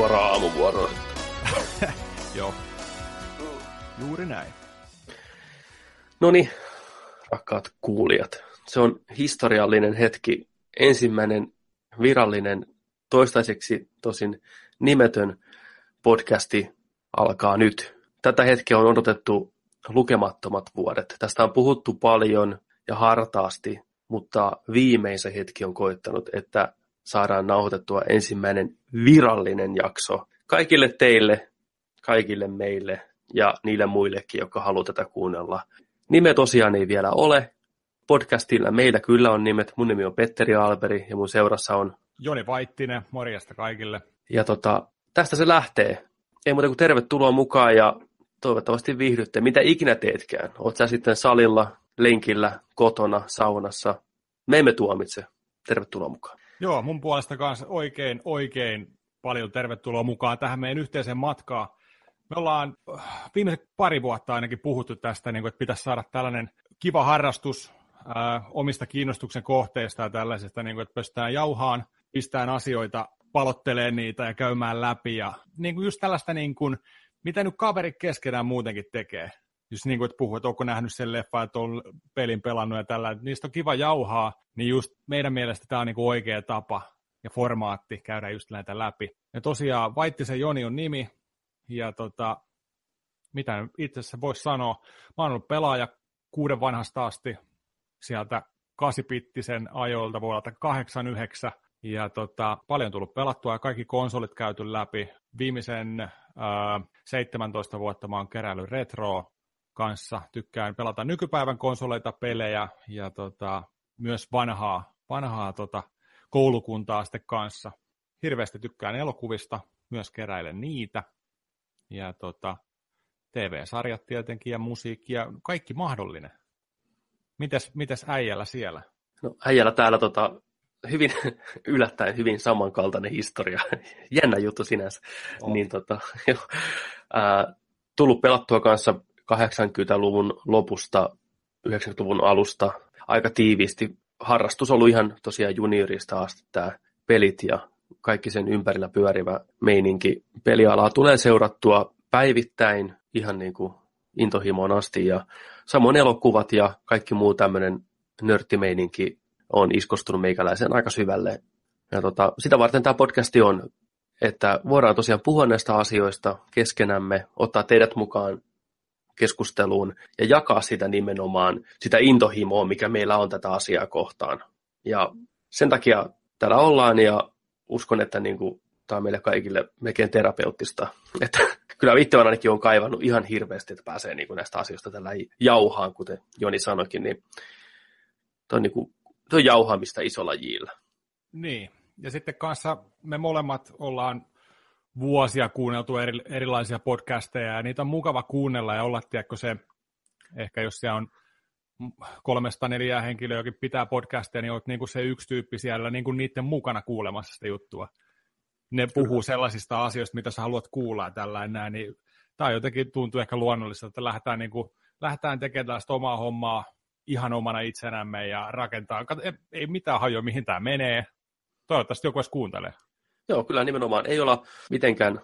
suoraan aamuvuoroon. Joo. Juuri näin. No niin, rakkaat kuulijat. Se on historiallinen hetki. Ensimmäinen virallinen, toistaiseksi tosin nimetön podcasti alkaa nyt. Tätä hetkeä on odotettu lukemattomat vuodet. Tästä on puhuttu paljon ja hartaasti, mutta viimeisen hetki on koittanut, että saadaan nauhoitettua ensimmäinen virallinen jakso kaikille teille, kaikille meille ja niille muillekin, jotka haluavat tätä kuunnella. Nimet tosiaan ei vielä ole. Podcastilla meillä kyllä on nimet. Mun nimi on Petteri Alberi ja mun seurassa on Joni Vaittinen, morjesta kaikille. Ja tota, tästä se lähtee. Ei muuta kuin tervetuloa mukaan ja toivottavasti viihdytte. Mitä ikinä teetkään. Oot sä sitten salilla, lenkillä, kotona, saunassa. Me emme tuomitse. Tervetuloa mukaan. Joo, mun puolesta kanssa oikein, oikein paljon tervetuloa mukaan tähän meidän yhteiseen matkaan. Me ollaan äh, viimeiset pari vuotta ainakin puhuttu tästä, niin kuin, että pitäisi saada tällainen kiva harrastus ää, omista kiinnostuksen kohteista ja tällaisesta, niin kuin, että pystytään jauhaan, pistään asioita, palottelee niitä ja käymään läpi. Ja niin kuin just tällaista, niin kuin, mitä nyt kaverit keskenään muutenkin tekee. Just niin kuin, että puhuu, että onko nähnyt sen leffa, että on pelin pelannut ja tällä, että niistä on kiva jauhaa, niin just meidän mielestä tämä on niin kuin oikea tapa ja formaatti käydä just näitä läpi. Ja tosiaan Vaittisen Joni on nimi, ja tota, mitä itse asiassa voisi sanoa, mä oon ollut pelaaja kuuden vanhasta asti sieltä kasipittisen ajoilta vuodelta 89, ja tota, paljon tullut pelattua ja kaikki konsolit käyty läpi. Viimeisen ää, 17 vuotta mä oon keräillyt retroa kanssa. Tykkään pelata nykypäivän konsoleita, pelejä ja tota, myös vanhaa, vanhaa tota, koulukuntaa sitten kanssa. Hirveästi tykkään elokuvista, myös keräilen niitä. Ja tota, TV-sarjat tietenkin ja musiikki ja kaikki mahdollinen. Mites, mites äijällä siellä? No äijällä täällä tota, hyvin yllättäen hyvin samankaltainen historia. Jännä juttu sinänsä. Oh. Niin, tota, jo, ää, tullut pelattua kanssa 80-luvun lopusta, 90-luvun alusta aika tiiviisti. Harrastus ollut ihan tosiaan juniorista asti tämä pelit ja kaikki sen ympärillä pyörivä meininki. Pelialaa tulee seurattua päivittäin ihan niin kuin intohimoon asti ja samoin elokuvat ja kaikki muu tämmöinen nörttimeininki on iskostunut meikäläiseen aika syvälle. Ja tota, sitä varten tämä podcasti on, että voidaan tosiaan puhua näistä asioista keskenämme, ottaa teidät mukaan keskusteluun ja jakaa sitä nimenomaan, sitä intohimoa, mikä meillä on tätä asiaa kohtaan. Ja sen takia täällä ollaan ja uskon, että niin kuin, tämä on meille kaikille melkein terapeuttista. Että kyllä itse ainakin on kaivannut ihan hirveästi, että pääsee niin kuin näistä asioista tällä jauhaan, kuten Joni sanoikin, niin tuo on, niin on jauhaamista isolla jillä. Niin, ja sitten kanssa me molemmat ollaan vuosia kuunneltu eri, erilaisia podcasteja, ja niitä on mukava kuunnella ja olla, tiedätkö se, ehkä jos siellä on kolmesta neljää henkilöä, jokin pitää podcasteja, niin olet niin kuin se yksi tyyppi siellä niin kuin niiden mukana kuulemassa sitä juttua. Ne puhuu sellaisista asioista, mitä sä haluat kuulla ja tällainen näin, niin tämä jotenkin tuntuu ehkä luonnollista, että lähdetään, niin kuin, lähdetään tekemään tällaista omaa hommaa ihan omana itsenämme ja rakentaa. Ei, ei mitään hajoa, mihin tämä menee. Toivottavasti joku edes kuuntelee. Joo, kyllä nimenomaan ei olla mitenkään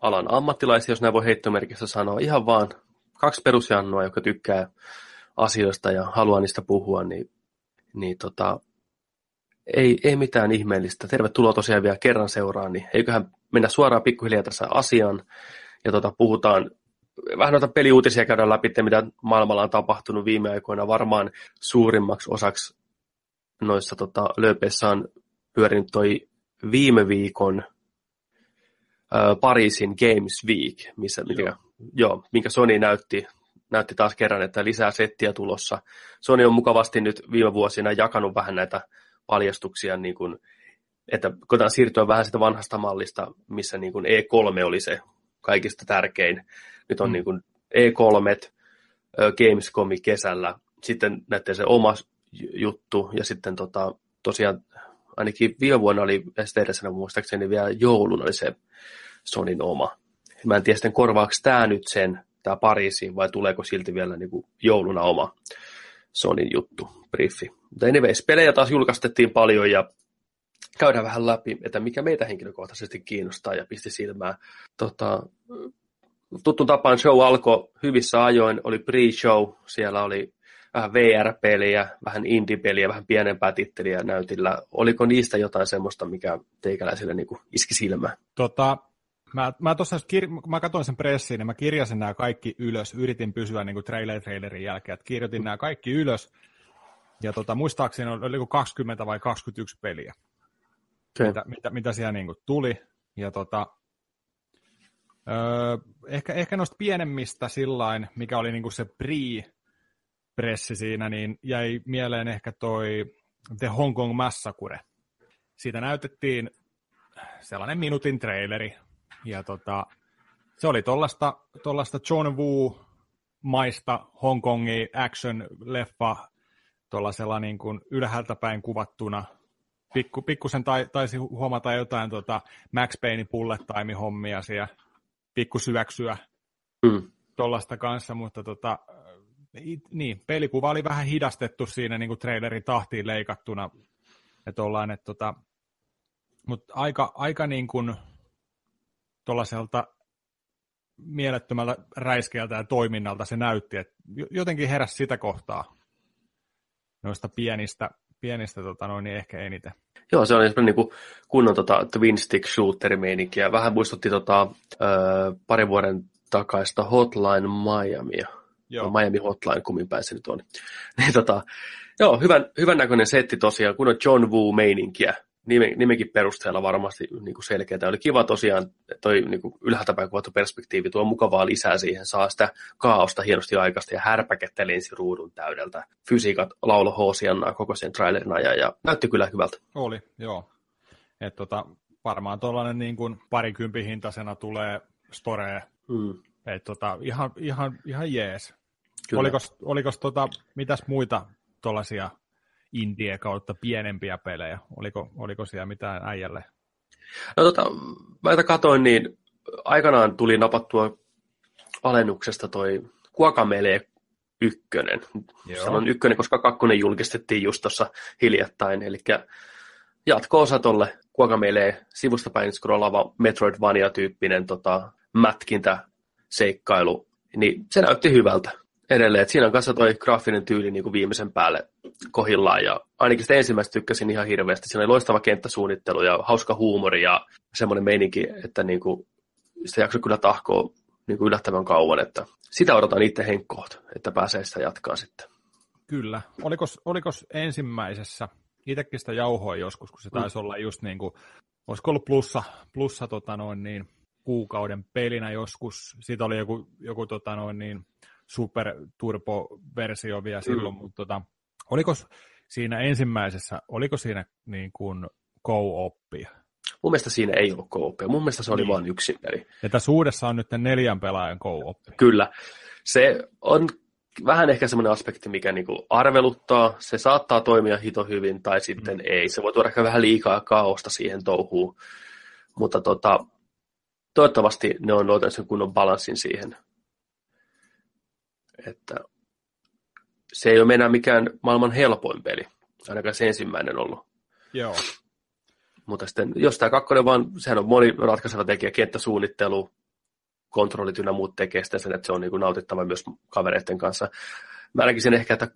alan ammattilaisia, jos näin voi heittomerkissä sanoa. Ihan vaan kaksi perusjannoa, joka tykkää asioista ja haluaa niistä puhua, niin, niin tota, ei, ei mitään ihmeellistä. Tervetuloa tosiaan vielä kerran seuraan, niin eiköhän mennä suoraan pikkuhiljaa tässä asiaan ja tota, puhutaan vähän noita peliuutisia käydään läpi, mitä maailmalla on tapahtunut viime aikoina. Varmaan suurimmaksi osaksi noissa tota, lööpeissä on pyörinyt toi viime viikon ää, Pariisin Games Week, missä, joo. Mikä, joo, minkä Sony näytti, näytti taas kerran, että lisää settiä tulossa. Sony on mukavasti nyt viime vuosina jakanut vähän näitä paljastuksia, niin kuin, että koetaan siirtyä vähän sitä vanhasta mallista, missä niin kuin E3 oli se kaikista tärkein. Nyt on mm. niin kuin E3, Gamescomi kesällä, sitten näette se oma juttu, ja sitten tota, tosiaan ainakin viime vuonna oli STDssä muistaakseni vielä joulun oli se Sonin oma. Mä en tiedä sitten korvaako tämä nyt sen, tämä Pariisi, vai tuleeko silti vielä niin kuin jouluna oma Sonin juttu, briefi. Mutta anyways, pelejä taas julkaistettiin paljon ja käydään vähän läpi, että mikä meitä henkilökohtaisesti kiinnostaa ja pisti silmään. Tota, tuttu tapaan show alkoi hyvissä ajoin, oli pre-show, siellä oli vähän VR-peliä, vähän indie-peliä, vähän pienempää titteliä näytillä. Oliko niistä jotain semmoista, mikä teikäläisille niin iski silmään? Tota, mä, mä, tossa, kir- mä katsoin sen pressiin ja mä kirjasin nämä kaikki ylös. Yritin pysyä niin kuin trailer trailerin jälkeen, että kirjoitin nämä kaikki ylös. Ja tota, muistaakseni oli 20 vai 21 peliä, okay. mitä, mitä, mitä siellä niin kuin tuli. Ja tota, öö, ehkä, ehkä noista pienemmistä sillain, mikä oli niin kuin se pre pressi siinä, niin jäi mieleen ehkä toi The Hong Kong Massacre. Siitä näytettiin sellainen minuutin traileri, ja tota, se oli tollasta, tollasta John Woo maista Hongkongin action-leffa tuollaisella niin kuin ylhäältä päin kuvattuna. Pikku, pikkusen tai, taisi huomata jotain tota Max Payne bullet time hommia siellä, pikku syöksyä mm. tuollaista kanssa, mutta tota, niin, pelikuva oli vähän hidastettu siinä niin kuin trailerin tahtiin leikattuna. Että ollaan, että tota, mutta aika, aika niin kuin tuollaiselta mielettömältä räiskeältä ja toiminnalta se näytti, että jotenkin heräsi sitä kohtaa noista pienistä, pienistä tota noin, niin ehkä eniten. Joo, se oli semmoinen niin kunnon tota, twin stick shooter ja vähän muistutti tota, ö, pari vuoden takaista Hotline Miamia. Joo. Miami Hotline, kummin päin se nyt on. niin, tota, joo, hyvän, hyvän näköinen setti tosiaan, kun on John Woo-meininkiä nime, nimenkin perusteella varmasti niin kuin selkeää. Oli kiva tosiaan, toi niin kuin ylhäältä päin kuvattu perspektiivi tuo mukavaa lisää siihen, saa sitä kaaosta hienosti aikaista ja härpäkettä lensi ruudun täydeltä. Fysiikat laulo hoosiannaa koko sen trailerin ajan ja näytti kyllä hyvältä. Oli, joo. Et tota, varmaan tuollainen niin kuin parikympin hintaisena tulee storee. Mm. Et tota, ihan, ihan, ihan jees. Olikos, olikos tota, mitäs muita tuollaisia indie kautta pienempiä pelejä? Oliko, oliko siellä mitään äijälle? No tota, mä katoin, niin aikanaan tuli napattua alennuksesta toi Kuakamele ykkönen. Joo. Sanon ykkönen, koska kakkonen julkistettiin just tuossa hiljattain, eli jatko-osa tolle Kuakamele sivusta päin scrollava Metroidvania-tyyppinen tota, mätkintä seikkailu, niin se näytti hyvältä edelleen. Et siinä on kanssa toi graafinen tyyli niin kuin viimeisen päälle kohillaan. Ja ainakin sitä ensimmäistä tykkäsin ihan hirveästi. Siinä oli loistava kenttäsuunnittelu ja hauska huumori ja semmoinen meininki, että niin kuin, sitä jaksoi kyllä tahkoa niin kuin yllättävän kauan. Että sitä odotan itse henkkoht, että pääsee sitä jatkaa sitten. Kyllä. Olikos, olikos ensimmäisessä, itsekin sitä jauhoa joskus, kun se mm. taisi mm. olla just niin kuin, olisiko ollut plussa, plussa tota noin niin, kuukauden pelinä joskus. Siitä oli joku, joku tota noin niin, super turbo-versio vielä mm. silloin, mutta tota, oliko siinä ensimmäisessä, oliko siinä niin kuin co-oppia? Mun mielestä siinä ei ollut co-oppia. Mun mielestä se oli niin. vain yksin peli. Ja tässä uudessa on nyt neljän pelaajan co-oppi. Kyllä. Se on vähän ehkä semmoinen aspekti, mikä niinku arveluttaa. Se saattaa toimia hito hyvin tai sitten mm. ei. Se voi tuoda ehkä vähän liikaa kaosta siihen touhuun. Mutta tota, toivottavasti ne on löytänyt sen kunnon balanssin siihen. Että se ei ole enää mikään maailman helpoin peli, ainakaan se ensimmäinen ollut. Joo. Mutta sitten, jos tämä kakkonen vaan, sehän on moni ratkaiseva tekijä, kenttäsuunnittelu, kontrollit ynnä muut tekee sitä sen, että se on niin kuin nautittava myös kavereiden kanssa. Mä näkisin ehkä, että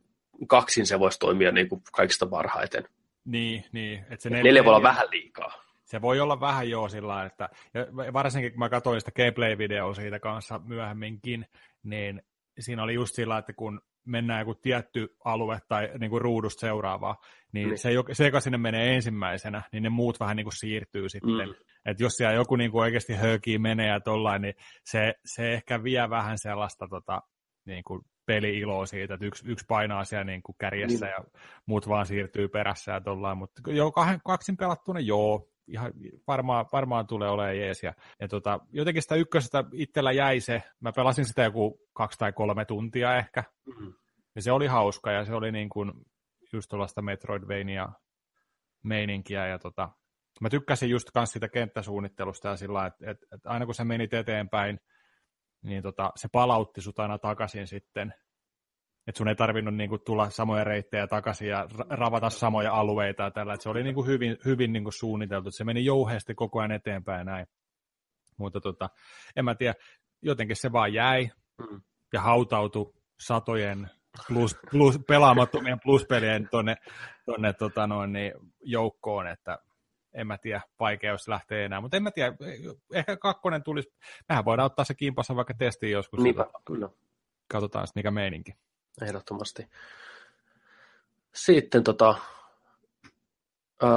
kaksin se voisi toimia niin kuin kaikista parhaiten. Niin, niin. Että se neljä, neljä voi olla vähän liikaa. Se voi olla vähän joo sillä että ja varsinkin kun mä katsoin sitä gameplay-videoa siitä kanssa myöhemminkin, niin siinä oli just sillä, että kun mennään joku tietty alue tai niin kuin ruudusta seuraavaa, niin mm. se, se, joka sinne menee ensimmäisenä, niin ne muut vähän niin kuin siirtyy sitten. Mm. Että jos siellä joku niin kuin oikeasti höökii menee ja tollain, niin se, se ehkä vie vähän sellaista tota, niin kuin peli-iloa siitä, että yksi, yksi painaa siellä niin kuin kärjessä mm. ja muut vaan siirtyy perässä ja tollain, mutta jo kahden, kaksin pelattuna joo, ihan varmaan, varmaan tulee olemaan jees. Ja, ja tota, jotenkin sitä ykkösestä itsellä jäi se, mä pelasin sitä joku kaksi tai kolme tuntia ehkä, mm-hmm. ja se oli hauska, ja se oli niin kuin just tuollaista Metroidvania meininkiä, ja tota, mä tykkäsin just kans sitä kenttäsuunnittelusta ja sillä että et, et aina kun se menit eteenpäin, niin tota, se palautti sut aina takaisin sitten että sun ei tarvinnut niin kuin, tulla samoja reittejä takaisin ja ravata samoja alueita ja tällä, että se oli niin kuin, hyvin, hyvin niin kuin, suunniteltu, se meni jouheesti koko ajan eteenpäin näin. Mutta tota, en mä tiedä, jotenkin se vaan jäi mm. ja hautautui satojen plus, plus, pelaamattomien pluspelien tuonne tonne, tota noin, niin joukkoon, että en mä tiedä, vaikea jos lähtee enää, mutta en mä tiedä, ehkä kakkonen tulisi, mehän voidaan ottaa se kimpassa vaikka testiin joskus. Niinpä, kyllä. Katsotaan sitten mikä meininki. Ehdottomasti. Sitten tota, ää,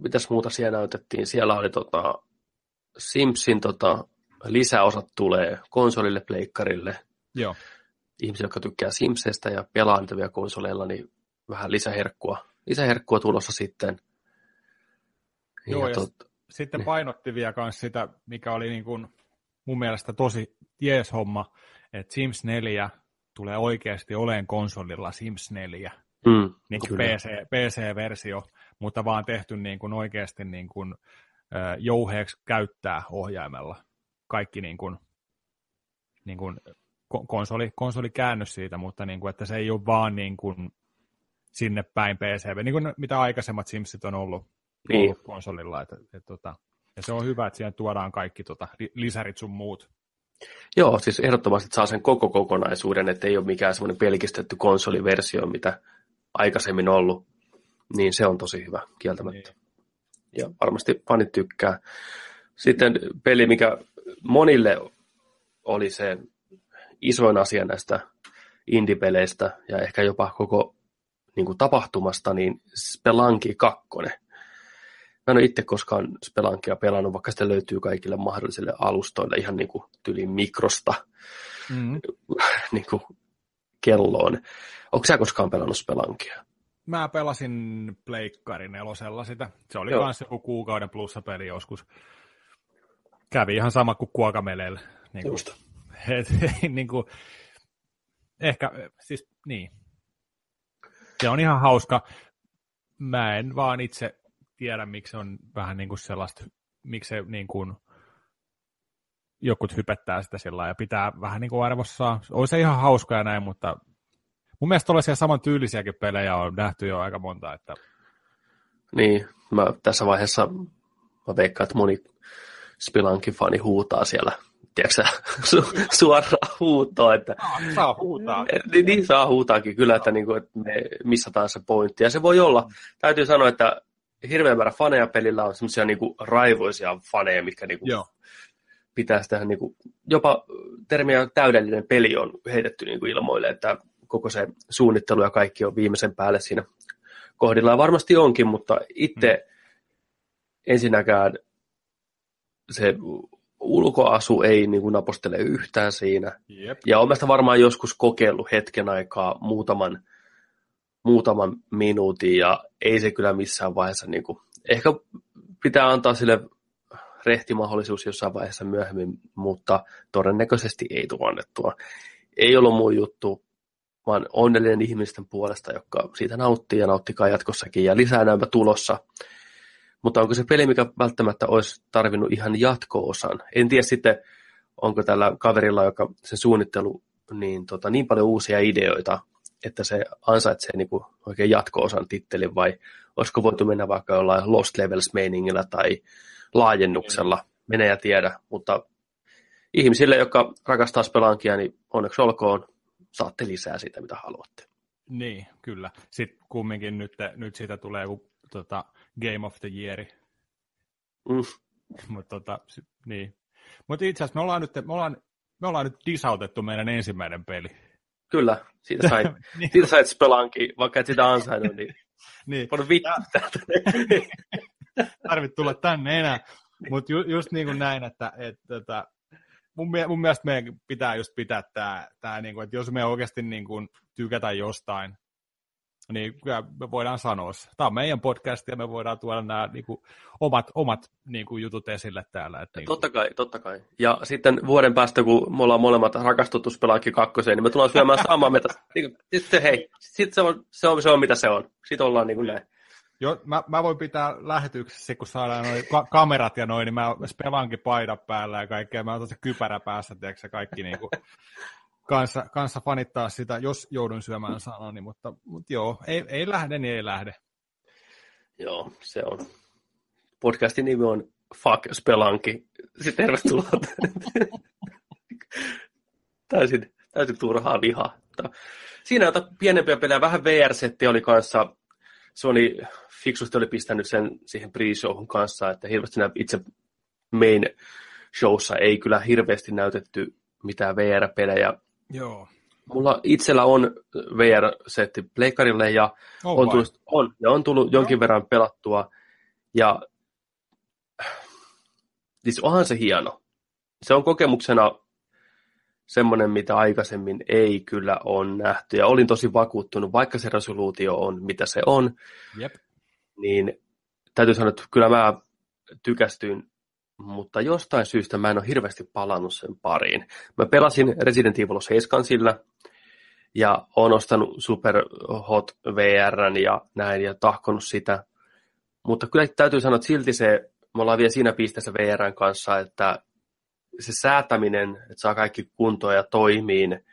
mitäs muuta siellä näytettiin? Siellä oli tota, Simpsin tota, lisäosat tulee konsolille, pleikkarille. Joo. Ihmiset, jotka tykkää Simseistä ja pelaa niitä vielä konsoleilla, niin vähän lisäherkkua, lisäherkkua tulossa sitten. Joo, ja, ja tot... sitten niin. painotti vielä myös sitä, mikä oli niin kuin mun mielestä tosi jees homma, että Sims 4 tulee oikeasti oleen konsolilla Sims 4, mm, niin kuin PC, PC-versio, mutta vaan tehty niin kuin oikeasti niin kuin, jouheeksi käyttää ohjaimella. Kaikki niin kuin, niin kuin konsoli, konsoli käännös siitä, mutta niin kuin, että se ei ole vaan niin kuin sinne päin PC, niin kuin mitä aikaisemmat Simsit on ollut, niin. ollut konsolilla. Että, että, että, tota, ja se on hyvä, että siihen tuodaan kaikki tota, lisärit sun muut. Joo, siis ehdottomasti saa sen koko kokonaisuuden, että ei ole mikään semmoinen pelkistetty konsoliversio, mitä aikaisemmin ollut. Niin se on tosi hyvä, kieltämättä. Niin. Ja varmasti fanit tykkää. Sitten peli, mikä monille oli se isoin asia näistä indie-peleistä ja ehkä jopa koko niin kuin tapahtumasta, niin Spelanki 2. Mä en ole itse koskaan Spelankia pelannut, vaikka sitä löytyy kaikille mahdollisille alustoille ihan niin kuin tyliin mikrosta mm. niin kuin kelloon. Onko sä koskaan pelannut Spelankia? Mä pelasin Pleikkarin nelosella sitä. Se oli myös joku kuukauden plussa peli joskus. Kävi ihan sama kuin Kuokameleillä. Niin kuin, Just. Et, niin kuin, ehkä, siis niin. Se on ihan hauska. Mä en vaan itse tiedä, miksi on vähän niin kuin sellaista, miksi se niin kuin, jokut hypettää sitä sillä ja pitää vähän niin kuin arvossa. On se ihan hauska ja näin, mutta mun mielestä tuollaisia saman tyylisiäkin pelejä on nähty jo aika monta. Että... Niin, mä tässä vaiheessa mä veikkaan, että moni Spilankin fani huutaa siellä tiedätkö su, suoraan huutoa. Että, saa huutaa. Niin, niin saa huutaakin kyllä, että, niin kuin, että me missataan se pointti. Ja se voi olla, täytyy sanoa, että hirveän määrä faneja pelillä on semmoisia niin raivoisia faneja, mitkä niin kuin, Joo. pitää sitä niin kuin, jopa termiä täydellinen peli on heitetty niin kuin ilmoille, että koko se suunnittelu ja kaikki on viimeisen päälle siinä kohdilla. Ja varmasti onkin, mutta itse mm. ensinnäkään se ulkoasu ei niin kuin napostele yhtään siinä. Jep. Ja olen varmaan joskus kokeillut hetken aikaa muutaman, muutaman minuutin ja ei se kyllä missään vaiheessa, niin kuin, ehkä pitää antaa sille rehti mahdollisuus jossain vaiheessa myöhemmin, mutta todennäköisesti ei tule annettua. Ei ollut muu juttu, vaan onnellinen ihmisten puolesta, joka siitä nauttii ja nauttikaa jatkossakin ja lisää näympä tulossa. Mutta onko se peli, mikä välttämättä olisi tarvinnut ihan jatko-osan? En tiedä sitten, onko tällä kaverilla, joka se suunnittelu, niin, tota, niin paljon uusia ideoita, että se ansaitsee niin kuin oikein jatko-osan tittelin, vai olisiko voitu mennä vaikka jollain Lost Levels-meiningillä tai laajennuksella, mene ja tiedä, mutta ihmisille, jotka rakastaa Spelankia, niin onneksi olkoon, saatte lisää sitä, mitä haluatte. Niin, kyllä. Sitten kumminkin nyt, nyt siitä tulee joku tota, Game of the Year. Mm. Mutta tota, niin. Mut itse asiassa me ollaan nyt, me ollaan, me ollaan nyt disautettu meidän ensimmäinen peli. Kyllä, siitä sait, niin. siitä sait spelankin, vaikka et sitä ansainnut, niin, niin. paljon vittu Tarvit tulla tänne enää. Mutta ju, just niin kuin näin, että, että, että tota, mun, mun mielestä meidän pitää just pitää tämä, tämä niin kuin, että jos me oikeasti niin kuin tykätä jostain, niin kyllä me voidaan sanoa se. Tämä on meidän podcast ja me voidaan tuoda nämä niin kuin, omat, omat niin kuin, jutut esille täällä. Että, niin kuin... Totta kai, totta kai. Ja sitten vuoden päästä, kun me ollaan molemmat rakastuttu Spelaki kakkoseen, niin me tullaan syömään samaa metä. Niin, sitten hei, sitten se on, se, on, se on mitä se on. Sitten ollaan niin kuin näin. Jo, mä, mä, voin pitää lähetyksessä, kun saadaan noin ka- kamerat ja noin, niin mä spelankin paidan päällä ja kaikkea. Mä otan se kypärä päässä, tiedätkö kaikki niin kuin, kanssa, kanssa fanittaa sitä, jos joudun syömään sanani, mutta, mutta joo, ei, ei lähde, niin ei lähde. Joo, se on. Podcastin nimi on Fuck Spelanki. Sitten tervetuloa. täysin, täysin turhaa vihaa. Siinä jota pienempiä pelejä, vähän VR-setti oli kanssa, oli, fiksusti oli pistänyt sen siihen pre-showhun kanssa, että hirveästi itse main showssa ei kyllä hirveästi näytetty mitään VR-pelejä. Joo. Mulla itsellä on VR-setti Pleikarille ja oh, on, tullut, on, ja on tullut jonkin verran pelattua. Ja siis onhan se hieno. Se on kokemuksena semmoinen, mitä aikaisemmin ei kyllä ole nähty. Ja olin tosi vakuuttunut, vaikka se resoluutio on, mitä se on, Jep. niin täytyy sanoa, että kyllä mä tykästyin, mutta jostain syystä mä en ole hirveästi palannut sen pariin. Mä pelasin Resident Evil 7 sillä, ja on ostanut Super Hot VRn ja näin, ja tahkonut sitä. Mutta kyllä täytyy sanoa, että silti se, me ollaan vielä siinä pisteessä VRn kanssa, että se säätäminen, että saa kaikki kuntoon ja toimiin,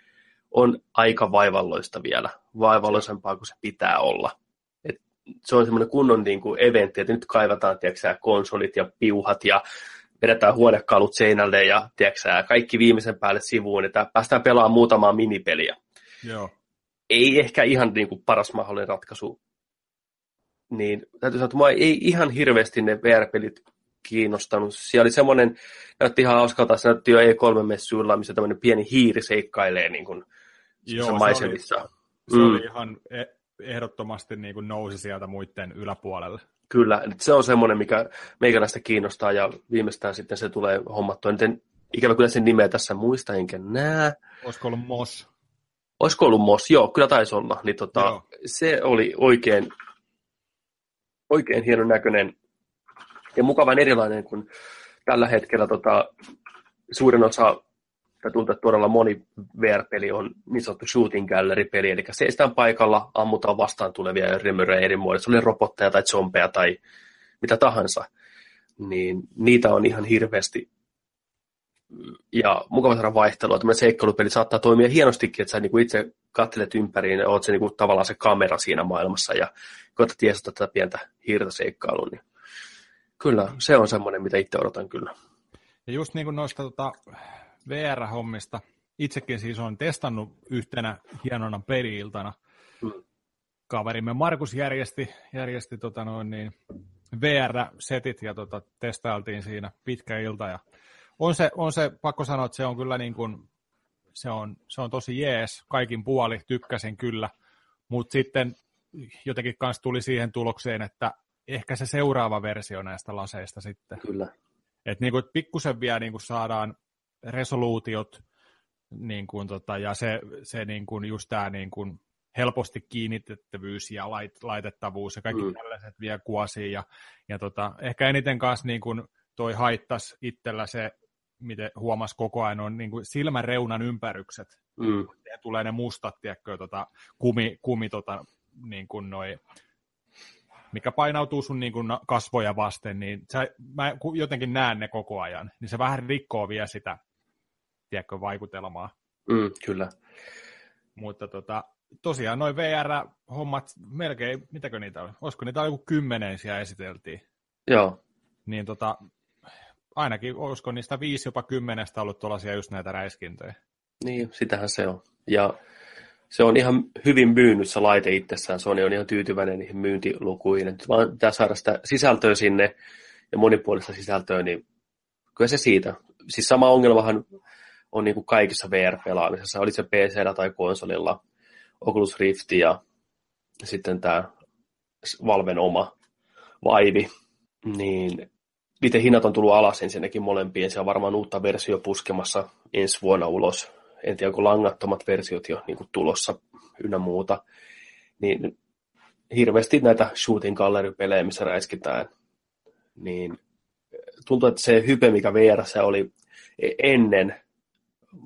on aika vaivalloista vielä. Vaivalloisempaa kuin se pitää olla. Se on semmoinen kunnon niin kuin eventti, että nyt kaivataan tiedätkö, konsolit ja piuhat ja vedetään huonekalut seinälle ja tiedätkö, kaikki viimeisen päälle sivuun, että päästään pelaamaan muutamaa minipeliä. Joo. Ei ehkä ihan niin kuin paras mahdollinen ratkaisu. Niin täytyy sanoa, että mua ei ihan hirveästi ne VR-pelit kiinnostanut. Siellä oli semmoinen, näytti ihan hauskalta, se näytti jo E3-messuilla, missä tämmöinen pieni hiiri seikkailee niin kuin Joo, maisemissa. Se oli, se mm. oli ihan e- ehdottomasti niin kuin nousi sieltä muiden yläpuolelle. Kyllä, se on semmoinen, mikä meikäläistä kiinnostaa ja viimeistään sitten se tulee hommattua. Enten, ikävä kyllä sen nimeä tässä muista enkä näe. Olisiko ollut Moss? Olisiko ollut Moss? Joo, kyllä taisi olla. Niin tota, se oli oikein, oikein hienon näköinen ja mukavan erilainen kuin tällä hetkellä tota, suurin osa tai tuntuu, että todella moni VR-peli on niin sanottu shooting gallery-peli, eli seistään paikalla, ammutaan vastaan tulevia remyrejä eri muodossa, oli robotteja tai zombeja tai mitä tahansa, niin niitä on ihan hirveästi ja mukava saada vaihtelua. Tämmöinen seikkailupeli saattaa toimia hienostikin, että sä niin itse katselet ympäriin ja oot se niin kuin, tavallaan se kamera siinä maailmassa ja koetat tiesata tätä pientä hiirtoseikkailua, niin Kyllä, se on semmoinen, mitä itse odotan kyllä. Ja just niin kuin noista tota, VR-hommista, itsekin siis on testannut yhtenä hienona peli-iltana. Mm. Kaverimme Markus järjesti, järjesti tota noin niin, VR-setit ja tota, testailtiin siinä pitkä ilta. Ja on, se, on se, pakko sanoa, että se on kyllä niin kuin, se on, se on tosi jees, kaikin puoli, tykkäsin kyllä. Mutta sitten jotenkin kanssa tuli siihen tulokseen, että ehkä se seuraava versio näistä laseista sitten. Kyllä. Että niin pikkusen vielä niin kuin saadaan resoluutiot niin kuin tota, ja se, se niin kuin just tämä niin kuin helposti kiinnitettävyys ja lait, laitettavuus ja kaikki mm. tällaiset vielä kuosiin. Ja, ja tota, ehkä eniten kanssa niin kuin toi haittas itsellä se, miten huomas koko ajan, on niin kuin silmäreunan ympärykset. Mm. Ja tulee ne mustat, tiedätkö, tota, kumi, kumi tota, niin kuin noi mikä painautuu sun niin kuin kasvoja vasten, niin sä, mä jotenkin näen ne koko ajan, niin se vähän rikkoo vielä sitä, tiedätkö, vaikutelmaa. Mm, kyllä. Mutta tota, tosiaan noin VR-hommat, melkein, mitäkö niitä oli? Olisiko niitä joku kymmenen siellä esiteltiin? Joo. Niin tota, ainakin olisiko niistä viisi jopa kymmenestä ollut tuollaisia just näitä räiskintöjä. Niin, sitähän se on. Ja se on ihan hyvin myynyt se laite itsessään. Sony on ihan tyytyväinen niihin myyntilukuihin. Että vaan pitää saada sitä sisältöä sinne ja monipuolista sisältöä, niin kyllä se siitä. Siis sama ongelmahan on niin kuin kaikissa VR-pelaamisessa, oli se pc tai konsolilla, Oculus Rift ja sitten tämä Valven oma vaivi, niin niiden hinnat on tullut alas ensinnäkin molempien. Se on varmaan uutta versio puskemassa ensi vuonna ulos. En tiedä, onko langattomat versiot jo niin kuin tulossa ynnä muuta, niin hirveästi näitä shooting gallery-pelejä, missä räiskitään, niin tuntuu, että se hype, mikä VR oli e- ennen,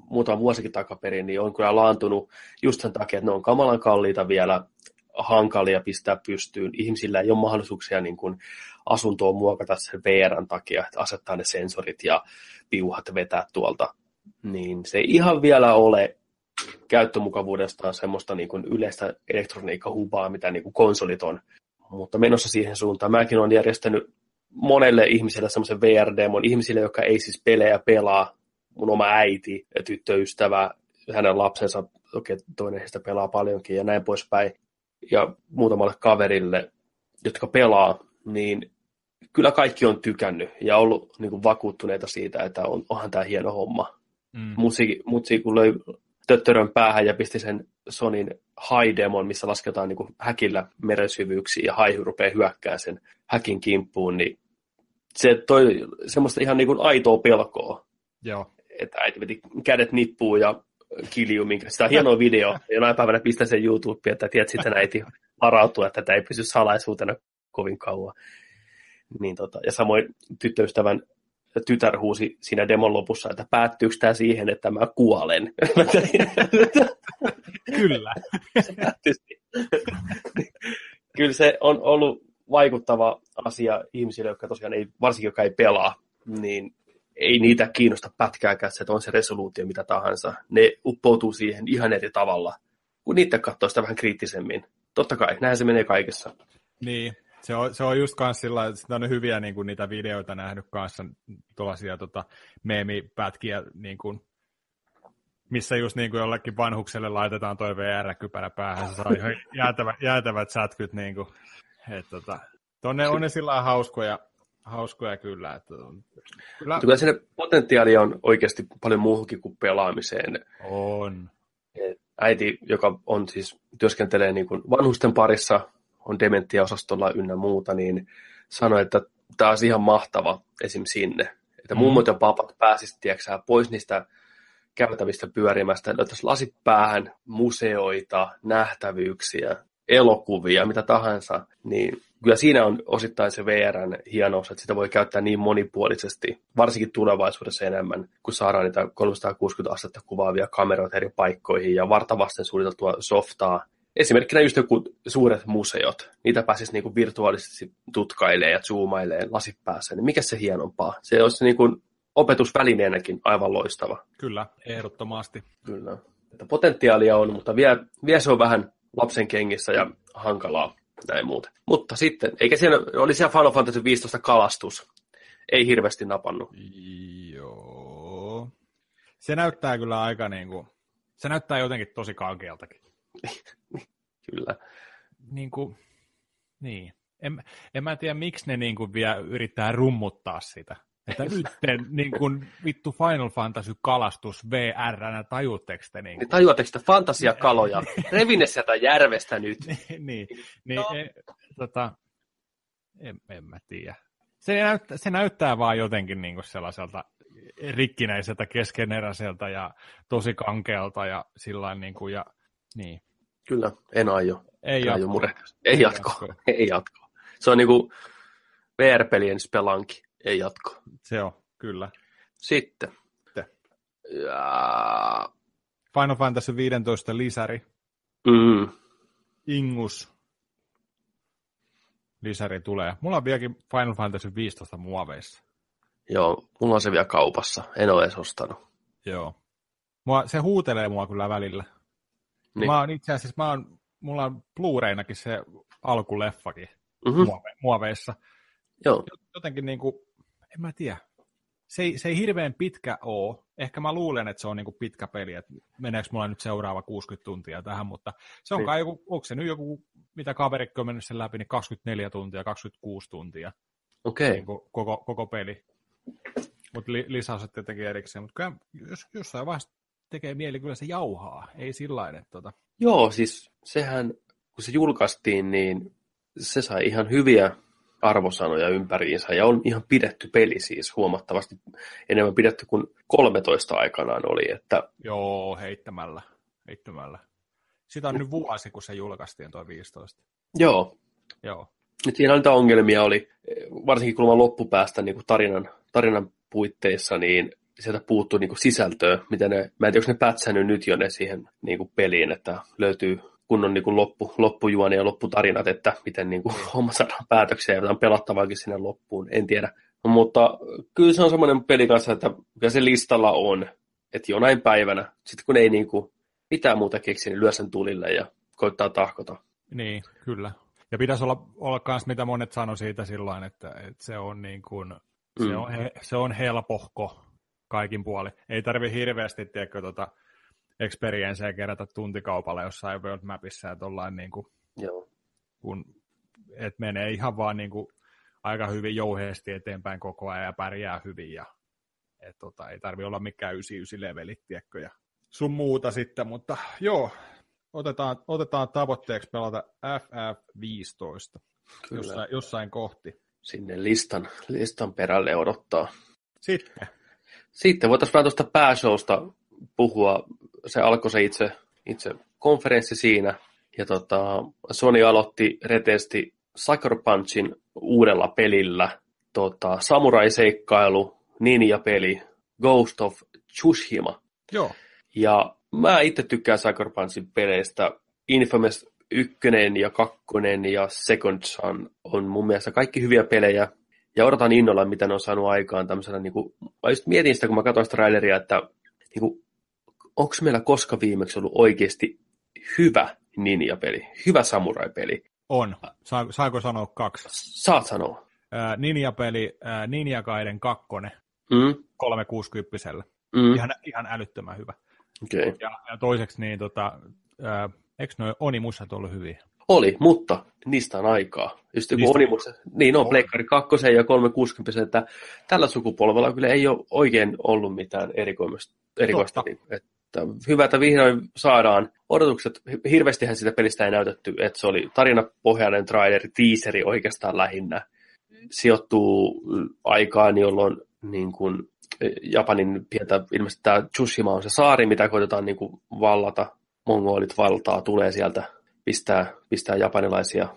muutama vuosikin takaperin, niin on kyllä laantunut just sen takia, että ne on kamalan kalliita vielä, hankalia pistää pystyyn. Ihmisillä ei ole mahdollisuuksia niin kuin asuntoon muokata sen VRn takia, että asettaa ne sensorit ja piuhat vetää tuolta niin se ei ihan vielä ole käyttömukavuudestaan semmoista niin kuin yleistä elektroniikkahubaa, mitä niin kuin konsolit on. Mutta menossa siihen suuntaan. Mäkin olen järjestänyt monelle ihmiselle semmoisen VR-demon, ihmisille, jotka ei siis pelejä pelaa, mun oma äiti ja tyttöystävä, hänen lapsensa, okei, toinen heistä pelaa paljonkin ja näin poispäin, ja muutamalle kaverille, jotka pelaa, niin kyllä kaikki on tykännyt ja ollut niin kuin, vakuuttuneita siitä, että on, onhan tämä hieno homma. Mm. Musiikki, musiikki, kun löi töttörön päähän ja pisti sen Sonin high-demon, missä lasketaan niin kuin, häkillä merensyvyyksiin ja haihu rupeaa hyökkää sen häkin kimppuun, niin se toi semmoista ihan niin kuin aitoa pelkoa. Joo. Että äiti veti kädet nippuu ja kiljuu, minkä sitä on hieno video. Ja jonain päivänä pistä sen YouTubeen, että tiedät sitten äiti varautua, että tämä ei pysy salaisuutena kovin kauan. Niin tota, ja samoin tyttöystävän tytär huusi siinä demon lopussa, että päättyykö tämä siihen, että mä kuolen. Kyllä. Kyllä se on ollut vaikuttava asia ihmisille, jotka tosiaan ei, varsinkin jotka ei pelaa, niin ei niitä kiinnosta pätkääkään se, että on se resoluutio mitä tahansa. Ne uppoutuu siihen ihan eri tavalla, kun niitä katsoo sitä vähän kriittisemmin. Totta kai, näin se menee kaikessa. Niin, se on, se on just kans sillä että on hyviä niin kuin niitä videoita nähnyt kanssa, tuollaisia tota, meemipätkiä, niin kuin, missä just niin kuin jollekin vanhukselle laitetaan toi VR-kypärä päähän, se saa ihan jäätävät, jäätävät sätkyt, niin kuin, että tota, tonne on ne sillä hauskoja, hauskoja kyllä. Että on, kyllä. kyllä siinä potentiaali on oikeasti paljon muuhunkin kuin pelaamiseen. On. Äiti, joka on siis, työskentelee niin kuin vanhusten parissa, on dementiaosastolla ynnä muuta, niin sanoi, että tämä olisi ihan mahtava esim. sinne. Että mm. mummot ja papat pääsisivät pois niistä käytävistä pyörimästä, löytäisi lasit päähän, museoita, nähtävyyksiä, elokuvia, mitä tahansa, niin kyllä siinä on osittain se VRn hienous, että sitä voi käyttää niin monipuolisesti, varsinkin tulevaisuudessa enemmän, kun saadaan niitä 360 astetta kuvaavia kameroita eri paikkoihin ja vartavasten suunniteltua softaa. Esimerkkinä just joku suuret museot, niitä pääsisi niin kuin virtuaalisesti tutkailemaan ja zoomailemaan lasit päässä, niin mikä se hienompaa? Se olisi niin kuin opetusvälineenäkin aivan loistava. Kyllä, ehdottomasti. Kyllä. Että potentiaalia on, mutta vielä, vielä se on vähän lapsen kengissä ja hankalaa näin muuten. Mutta sitten, eikä siellä, oli siellä Final Fantasy 15 kalastus. Ei hirveästi napannut. Joo. Se näyttää kyllä aika niin kuin, se näyttää jotenkin tosi kankealtakin. kyllä. Niin kuin, niin. En, en mä tiedä, miksi ne niin kuin vielä yrittää rummuttaa sitä. Että nyt niin kuin, vittu Final Fantasy kalastus VR, tajuutteko te? Niin, niin tajuatteko te fantasiakaloja? Revinne sieltä järvestä nyt. niin, niin, niin no. e, tota, en, en mä tiedä. Se näyttää, se näyttää vaan jotenkin niin kuin sellaiselta rikkinäiseltä, keskeneräiseltä ja tosi kankealta ja sillä niin kuin, ja niin. Kyllä, en aio. Ei jatko. Aio ei jatko. Ei jatko. Se on niin kuin VR-pelien spelanki ei jatko. Se on, kyllä. Sitten. Ja... Final Fantasy 15 lisäri. Mm. Ingus. Lisäri tulee. Mulla on vieläkin Final Fantasy 15 muoveissa. Joo, mulla on se vielä kaupassa. En ole edes ostanut. Joo. Mua, se huutelee mua kyllä välillä. Niin. Mä oon itse asiassa, mä oon, mulla on Blu-raynakin se alkuleffakin mm-hmm. muove, muoveissa. Joo. Jotenkin niin kuin, en mä tiedä. Se ei, se ei hirveän pitkä ole. Ehkä mä luulen, että se on niin kuin pitkä peli, että meneekö mulla nyt seuraava 60 tuntia tähän, mutta se on niin. kai joku, onko se nyt joku, mitä kaverikko on mennyt sen läpi, niin 24 tuntia, 26 tuntia. Okei. Okay. Niin koko, koko peli. Mutta li, lisäykset tietenkin erikseen. Mutta kyllä jos, jossain vaiheessa tekee mieli, kyllä se jauhaa. Ei sillä että tota... Joo, siis sehän, kun se julkaistiin, niin se sai ihan hyviä arvosanoja ympäriinsä ja on ihan pidetty peli siis huomattavasti enemmän pidetty kuin 13 aikanaan oli. Että... Joo, heittämällä. heittämällä. Sitä on nyt vuosi, kun se julkaistiin tuo 15. Joo. Joo. Nyt siinä niitä ongelmia oli, varsinkin kun loppupäästä niin kuin tarinan, tarinan puitteissa, niin sieltä puuttuu niin sisältöä, mitä ne, mä en tiedä, onko ne pätsänyt nyt jo ne siihen niin kuin peliin, että löytyy kunnon niin kuin loppu, loppujuoni ja lopputarinat, että miten niin kuin, homma saadaan päätöksiä ja jotain pelattavaakin sinne loppuun, en tiedä. Mutta kyllä se on semmoinen peli kanssa, että kyllä se listalla on, että jonain päivänä, sitten kun ei niin kuin, mitään muuta keksi, niin lyö sen tulille ja koittaa tahkota. Niin, kyllä. Ja pitäisi olla, olla kans, mitä monet sanoi siitä silloin, että, että se on niin kuin, mm. se, on he, se on helpohko kaikin puoli. Ei tarvi hirveästi, tiedätkö, tota, experiencea kerätä tuntikaupalla jossain World Mapissa, että ollaan niin kuin, Joo. kun, et menee ihan vaan niin kuin aika hyvin jouheesti eteenpäin koko ajan ja pärjää hyvin ja et tota, ei tarvi olla mikään 99 levelit, tiedätkö, ja sun muuta sitten, mutta joo, otetaan, otetaan tavoitteeksi pelata FF15 jossain, jossain kohti. Sinne listan, listan perälle odottaa. Sitten. Sitten voitaisiin vähän tuosta pääshowsta puhua. Se alkoi se itse, itse konferenssi siinä. Ja tota, Sony aloitti retesti Sucker Punchin uudella pelillä. Tota, Samurai-seikkailu, ninja-peli, Ghost of Tsushima. Joo. Ja mä itse tykkään Sucker Punchin peleistä. Infamous 1 ja 2 ja Second Son on mun mielestä kaikki hyviä pelejä. Ja odotan innolla, mitä ne on saanut aikaan tämmöisenä, niin kuin, mä just mietin sitä, kun mä katsoin sitä traileria, että niin kuin, onko meillä koska viimeksi ollut oikeasti hyvä ninja-peli, hyvä samurai-peli? On. Sa- saako sanoa kaksi? Saat sanoa. Äh, ninja-peli äh, Ninja Gaiden 2 Mm? 360 Mm? ihan, ihan älyttömän hyvä. Okay. Ja, ja toiseksi, niin tota, äh, eikö noin Onimusat ollut hyviä? Oli, mutta niistä on aikaa. Just joku Niistä- Onimus, niin on, On. Pleikkari 2 ja 360, että tällä sukupolvella kyllä ei ole oikein ollut mitään erikoista. erikoista Totta. niin, että hyvä, että vihdoin saadaan odotukset. Hirveästihän sitä pelistä ei näytetty, että se oli tarinapohjainen traileri, teaseri oikeastaan lähinnä. Sijoittuu aikaan, jolloin niin kuin, Japanin pientä, ilmeisesti tämä Tsushima on se saari, mitä koitetaan niin kuin vallata. Mongolit valtaa, tulee sieltä, pistää, pistää japanilaisia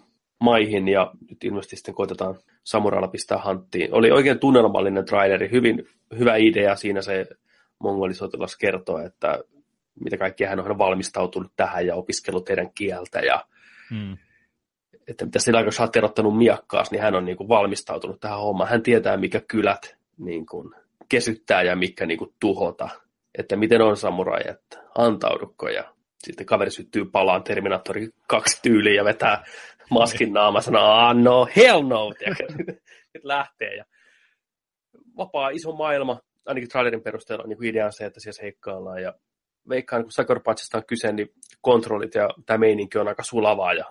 maihin ja nyt ilmeisesti sitten koitetaan samurailla pistää hanttiin. Oli oikein tunnelmallinen traileri, hyvin hyvä idea siinä se mongolisotilas kertoo, että mitä kaikkea hän on valmistautunut tähän ja opiskellut heidän kieltä ja Mm. että mitä sillä kun sä oot erottanut miakkaas, niin hän on niin kuin valmistautunut tähän hommaan. Hän tietää, mikä kylät niin kuin kesyttää ja mikä niin kuin tuhota. Että miten on samurai, että antaudukko ja sitten kaveri syttyy palaan Terminatori 2 tyyliin ja vetää maskin naama sanoo, ah no, hell no? Nyt lähtee ja vapaa iso maailma, ainakin trailerin perusteella niin idea on se, että siellä seikkaillaan ja veikkaan, kun Sucker Punchista on kyse, niin kontrollit ja tämä meininki on aika sulavaa ja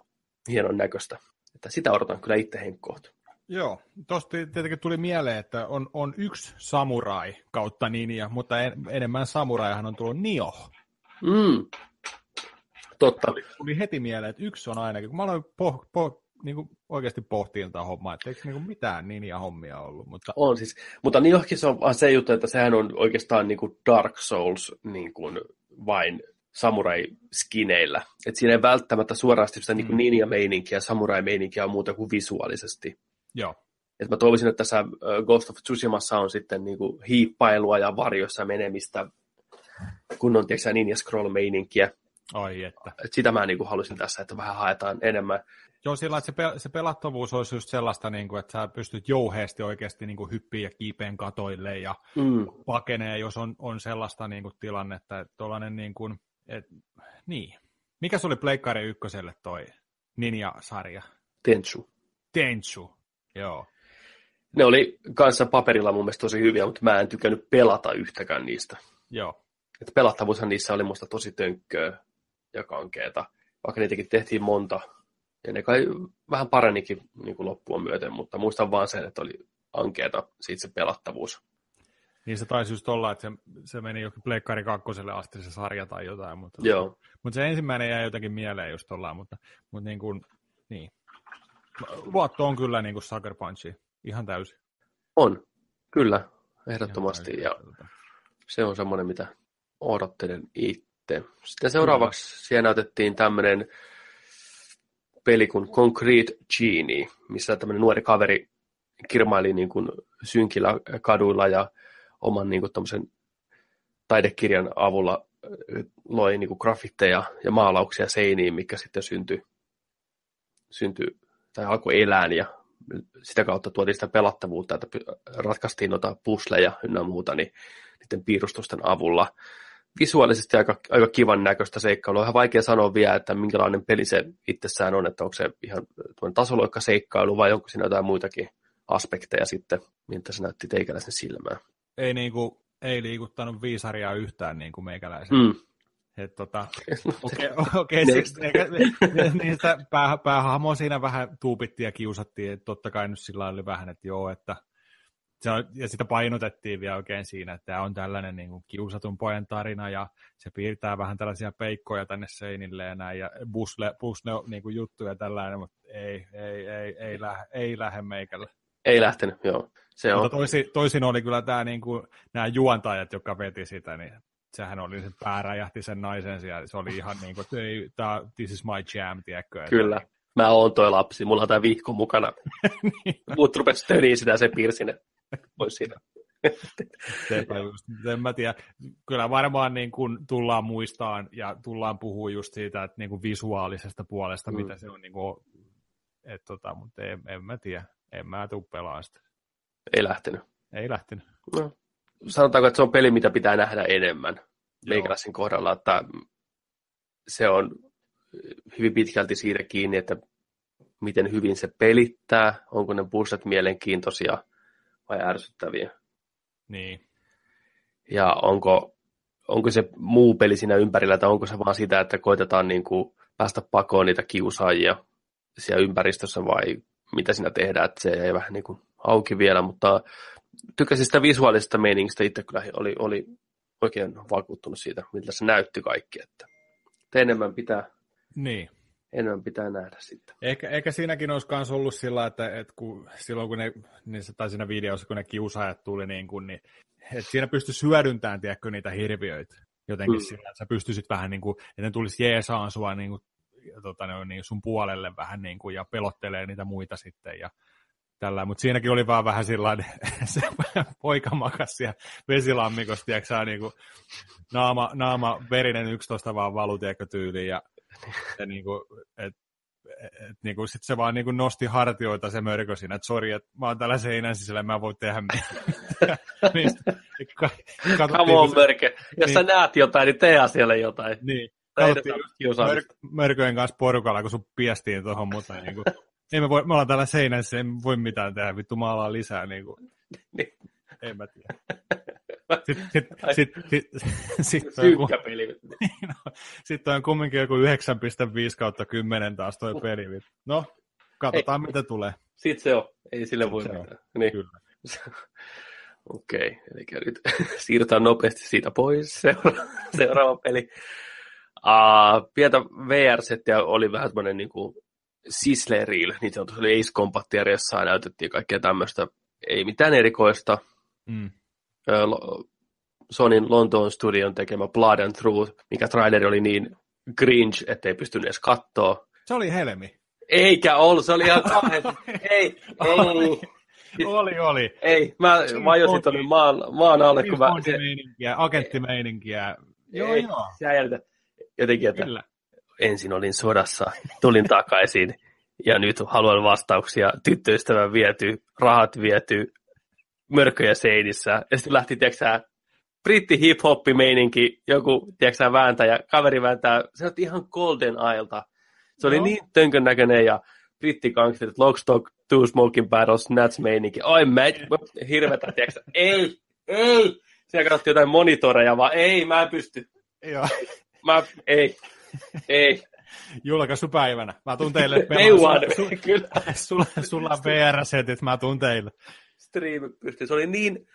hienon näköistä. Että sitä odotan kyllä itse henkkoot. Joo, tuosta tietenkin tuli mieleen, että on, on yksi samurai kautta ninja, mutta en, enemmän samuraihan on tullut Nio. Mm. Totta. Tuli, tuli heti mieleen, että yksi on ainakin, kun mä aloin po, po, niin kuin oikeasti pohtiin tätä hommaa, että eikö niin kuin mitään ninja-hommia ollut, mutta On siis. Mutta niin johonkin se on vaan se juttu, että sehän on oikeastaan niin kuin Dark Souls niin kuin vain samurai-skineillä. Että siinä ei välttämättä suorasti sitä niin kuin Mm. ninja-meininkiä, samurai-meininkiä on muuta kuin visuaalisesti. joo, Et mä toivoisin, että tässä Ghost of Tsushimassa on sitten niin kuin hiippailua ja varjossa menemistä, kun on tiedätkö, ninja scroll-meininkiä. ai että. Et sitä mä niin kuin haluaisin tässä, että vähän haetaan enemmän. Joo, sillä että se, pel- se pelattavuus olisi just sellaista, niin kuin, että sä pystyt jouheesti oikeasti niin kuin hyppiä ja kiipeen katoille ja Mm. pakenee, jos on, on sellaista niin kuin, tilannetta, että niin kuin, et, niin. Mikä se oli Pleikkari ykköselle toi Ninja-sarja? Tenchu. Tenchu, joo. Ne oli kanssa paperilla mun mielestä tosi hyviä, mutta mä en tykännyt pelata yhtäkään niistä. Joo, Et pelattavuushan niissä oli musta tosi tönkköä ja kankeeta, vaikka niitäkin tehtiin monta. Ja ne kai vähän paranikin niin kuin loppuun myöten, mutta muistan vaan sen, että oli ankeeta siitä se pelattavuus. niin se taisi just olla, että se, se meni jokin Pleikkari kakkoselle asti se sarja tai jotain, mutta, Joo, mutta se ensimmäinen jäi jotenkin mieleen just ollaan, mutta, mutta niin kuin, niin. Luotto on kyllä niin kuin Sucker Punchi, ihan täysin. on. Kyllä, Ihan ehdottomasti. täysin. Ja se on semmoinen, mitä odottelen itse. Sitten seuraavaksi siellä näytettiin tämmöinen peli kuin Concrete Genie, missä tämmöinen nuori kaveri kirmaili niin kuin synkillä kaduilla ja oman niin kuin taidekirjan avulla ö, loi niin kuin graffitteja ja maalauksia seiniin, mikä sitten syntyi, syntyi tai alkoi elää ja sitä kautta tuotiin sitä pelattavuutta, että py- ratkaistiin noita pusleja ynnä muuta niin niiden piirustusten avulla. Visuaalisesti aika, aika kivan näköistä seikkailua. Ihan vaikea sanoa vielä, että minkälainen peli se itsessään on, että onko se ihan tasoloikka seikkailu vai onko siinä jotain muitakin aspekteja sitten, miltä se näytti teikäläisen silmään. Ei, niinku, ei liikuttanut viisaria yhtään niin kuin meikäläisen. Mm. Tota, okei, okay, okay, siksi, niistä pää, päähahmoa siinä vähän tuupittiin ja kiusattiin, että totta kai nyt sillä oli vähän, että joo, että se on, ja sitä painotettiin vielä oikein siinä, että tämä on tällainen niin kuin kiusatun pojan tarina ja se piirtää vähän tällaisia peikkoja tänne seinille ja näin ja busle, busle niin kuin juttuja tällainen, mutta ei, ei, ei, ei, lähe, ei lähde meikälle. Ei lähtenyt, joo. Se mutta on. Toisin, toisin oli kyllä tämä, niin kuin, nämä juontajat, jotka veti sitä, niin sehän oli, se pää räjähti sen naisen siellä, se oli ihan niin kuin, että tämä, this is my jam, tiedätkö? Kyllä. Että, Mä oon toi lapsi, mulla on tämä vihko mukana. niin. Mut rupesi töniin sitä se piirsin, pois siitä. en mä tiedä. Kyllä varmaan niin kun tullaan muistaan ja tullaan puhua just siitä, että niin kuin visuaalisesta puolesta, mm. mitä se on. Niin kuin, et tota, mutta en, en mä tiedä. En mä tuu pelaamaan sitä. Ei lähtenyt. Ei lähtenyt. No. Sanotaanko, että se on peli, mitä pitää nähdä enemmän meikäläisen kohdalla, että se on hyvin pitkälti siitä kiinni, että miten hyvin se pelittää, onko ne pusset mielenkiintoisia vai ärsyttäviä. Niin. Ja onko, onko se muu peli siinä ympärillä, tai onko se vaan sitä, että koitetaan niin kuin päästä pakoon niitä kiusaajia siellä ympäristössä, vai mitä siinä tehdään, että se ei vähän niin kuin auki vielä, mutta tykkäsin sitä visuaalisesta meiningistä itse kyllä oli, oli oikein vakuuttunut siitä, miltä se näytti kaikki, että, enemmän pitää niin enemmän pitää nähdä sitten. Ehkä, ehkä siinäkin olisi myös ollut sillä, että, että kun, silloin kun ne, niin se, tai siinä videossa, kun ne kiusaajat tuli, niin, kun, niin että siinä pystyi hyödyntämään tiedätkö, niitä hirviöitä jotenkin mm. sillä, että sä pystyisit vähän niin kuin, että ne tulisi jeesaan sua niin kuin, tota, ne, niin sun puolelle vähän niin kuin, ja pelottelee niitä muita sitten ja tällä, mutta siinäkin oli vaan vähän sillä se poika makas siellä vesilammikossa, tiedätkö, niin kuin, naama, naama verinen 11 vaan valu, tyyliin, ja ja niin kuin, et, et, niin kuin, sit se vaan niin kuin nosti hartioita se mörkö siinä, että sori, että mä oon täällä seinän sisällä, mä voin tehdä mitään. niin, Come on, mörkö. Jos niin, sä näet jotain, niin tee asialle jotain. Niin. Mör, mörköjen kanssa porukalla, kun sun piestiin tuohon, mutta niin kuin, ei me, voi, me ollaan täällä seinässä, ei voi mitään tehdä, vittu maalaa lisää. Niin kuin. niin. En mä tiedä. Sitten sit. Niin, on kumminkin joku 9,5 kautta 10 taas toi peli. No, katsotaan Ei, mitä tulee. Sitten se on. Ei sille voi mitään. Niin. Kyllä. Okei, okay, eli nyt siirrytään nopeasti siitä pois. Seura- seuraava peli. Uh, pientä VR-settiä oli vähän tämmöinen niin kuin Reel, niin se oli Ace Combatia, jossa näytettiin kaikkea tämmöistä, ei mitään erikoista. Mm. Sonin Lontoon Studion tekemä Blood and Truth, mikä traileri oli niin cringe, ettei pystynyt edes katsoa. Se oli helmi. Eikä ollut, se oli ihan kauhean. ei, ei. Oli, oli. Ei, mä vajosin tuonne maan, maan alle, kun mä... Meininkiä, agenttimeininkiä. Joo, ei, joo. Sä jotenkin, että Kyllä. ensin olin sodassa, tulin takaisin ja nyt haluan vastauksia. Tyttöystävän viety, rahat viety, mörköjä seinissä. Ja sitten lähti, tiedätkö britti hip hoppi meininki joku, tiedätkö vääntäjä, kaveri vääntää, se on ihan Golden Ailta. Se oli no. niin tönkön näköinen ja brittikanksterit, Lockstock, Two Smoking Barrels, Snatch meininki. Oi, mä hirvetä, tiedätkö ei, ei. Siellä katsottiin jotain monitoreja, vaan ei, mä en pysty. Joo. Mä, ei, ei. Julkaisupäivänä. Mä tuun teille. Neuvan, kyllä. Sulla, sulla on VR-setit, mä tuun teille striimi pystyy. Se oli niin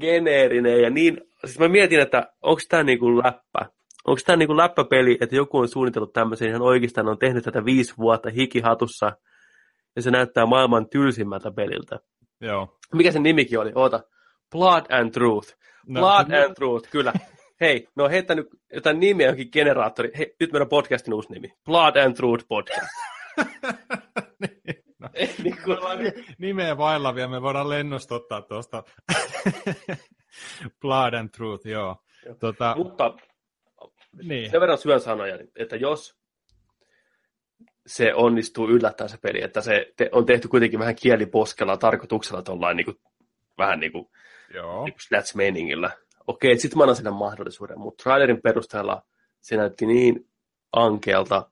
geneerinen ja niin, siis mä mietin, että onko tämä niinku läppä. Onko tämä niinku läppäpeli, että joku on suunnitellut tämmöisen ihan oikeastaan, on tehnyt tätä viisi vuotta hikihatussa ja se näyttää maailman tylsimmältä peliltä. Joo. Mikä sen nimikin oli? Oota. Blood and Truth. No, Blood no, and Truth, kyllä. Hei, no heittänyt jotain nimeä johonkin generaattori. Hei, nyt meidän podcastin uusi nimi. Blood and Truth Podcast. niin. No, niin kuin... Nimeä vaillavia me voidaan lennosta ottaa tuosta. Blood and Truth, joo. joo. Tota... Mutta niin. sen verran syön sanoja, että jos se onnistuu yllättää se peli, että se te, on tehty kuitenkin vähän kieliposkella tarkoituksella tuollain niin kuin, vähän niin kuin, Joo. niin snatch-meiningillä. okei, sitten mä annan sen mahdollisuuden, mutta trailerin perusteella se näytti niin ankealta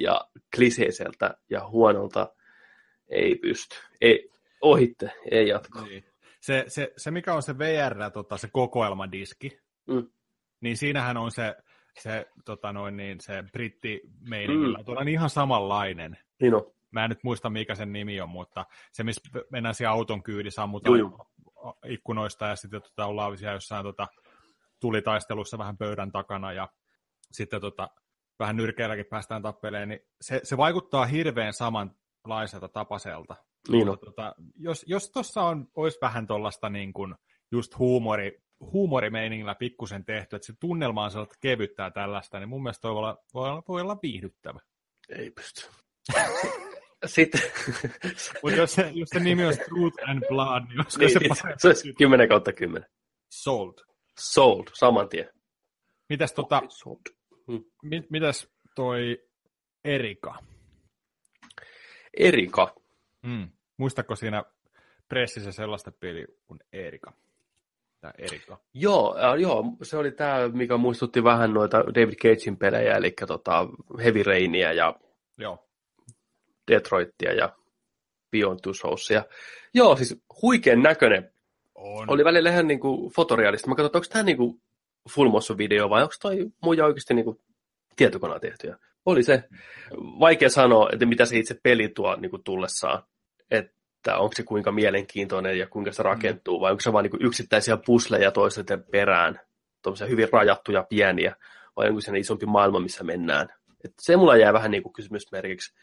ja kliseiseltä ja huonolta, ei pysty. Ei, ohitte, ei jatko. Niin. Se, se, se, mikä on se VR, tota, se kokoelmadiski, mm. niin siinähän on se, se, tota noin, niin, se britti. Mm. Tuolla on ihan samanlainen. Niin on. Mä en nyt muista, mikä sen nimi on, mutta se, missä mennään siellä auton kyydissä, ammutaan ikkunoista ja sitten tota, ollaan siellä jossain tota, tulitaistelussa vähän pöydän takana ja sitten tota, vähän nyrkeilläkin päästään tappeleen, niin se, se vaikuttaa hirveän samanlaiselta tapaselta. Niin on. Tota, jos jos tuossa on, olisi vähän tuollaista niin kuin just huumori, huumorimeiningillä pikkusen tehty, että se tunnelma on sellaista kevyttää tällaista, niin mun mielestä toi voi olla, voi olla, voi olla viihdyttävä. Ei pysty. Sitten... Mutta jos, se, jos se nimi on Truth and Blood, niin olisiko niin, se niin, parempi? Se olisi 10 kautta 10. Sold. Sold, saman tien. Mitäs, tota, sold. Hmm. mit, mitäs toi Erika? Erika? Hmm. Muistatko siinä pressissä sellaista peliä kuin Erika? Tämä Erika. Joo, äh, joo, se oli tämä, mikä muistutti vähän noita David Cagein pelejä, eli tota Heavy Rainia ja joo. Detroitia ja Beyond Two Soulsia. Joo, siis huikean näköinen. On. Oli välillä ihan niin kuin fotorealista. Mä katsoin, onko tämä niin kuin full video vai onko toi muja oikeasti niin kuin tietokonaan tehty. Oli se vaikea sanoa, että mitä se itse peli tuo niin kuin tullessaan. Että onko se kuinka mielenkiintoinen ja kuinka se rakentuu, vai onko se vain niin yksittäisiä pusleja toisten perään, tuommoisia hyvin rajattuja pieniä, vai onko se isompi maailma, missä mennään. Et se mulla jää vähän niin kuin kysymysmerkiksi.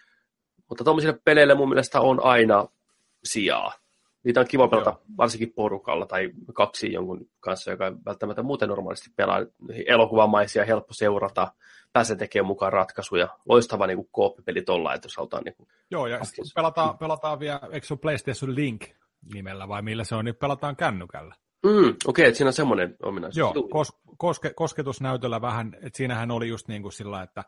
Mutta tuommoisille peleille mun mielestä on aina sijaa. Niitä on kiva pelata Joo. varsinkin porukalla tai kaksi jonkun kanssa, joka välttämättä muuten normaalisti pelaa elokuvamaisia, helppo seurata, pääsee tekemään mukaan ratkaisuja. Loistava niin kooppipeli tuolla, että jos halutaan... Niin kuin, Joo, ja pelataan, pelataan vielä, eikö se ole PlayStation Link nimellä vai millä se on, niin pelataan kännykällä. Mm, Okei, okay, että siinä on semmoinen ominaisuus. Joo, kos, koske, kosketusnäytöllä vähän, että siinähän oli just niin kuin sillä, että,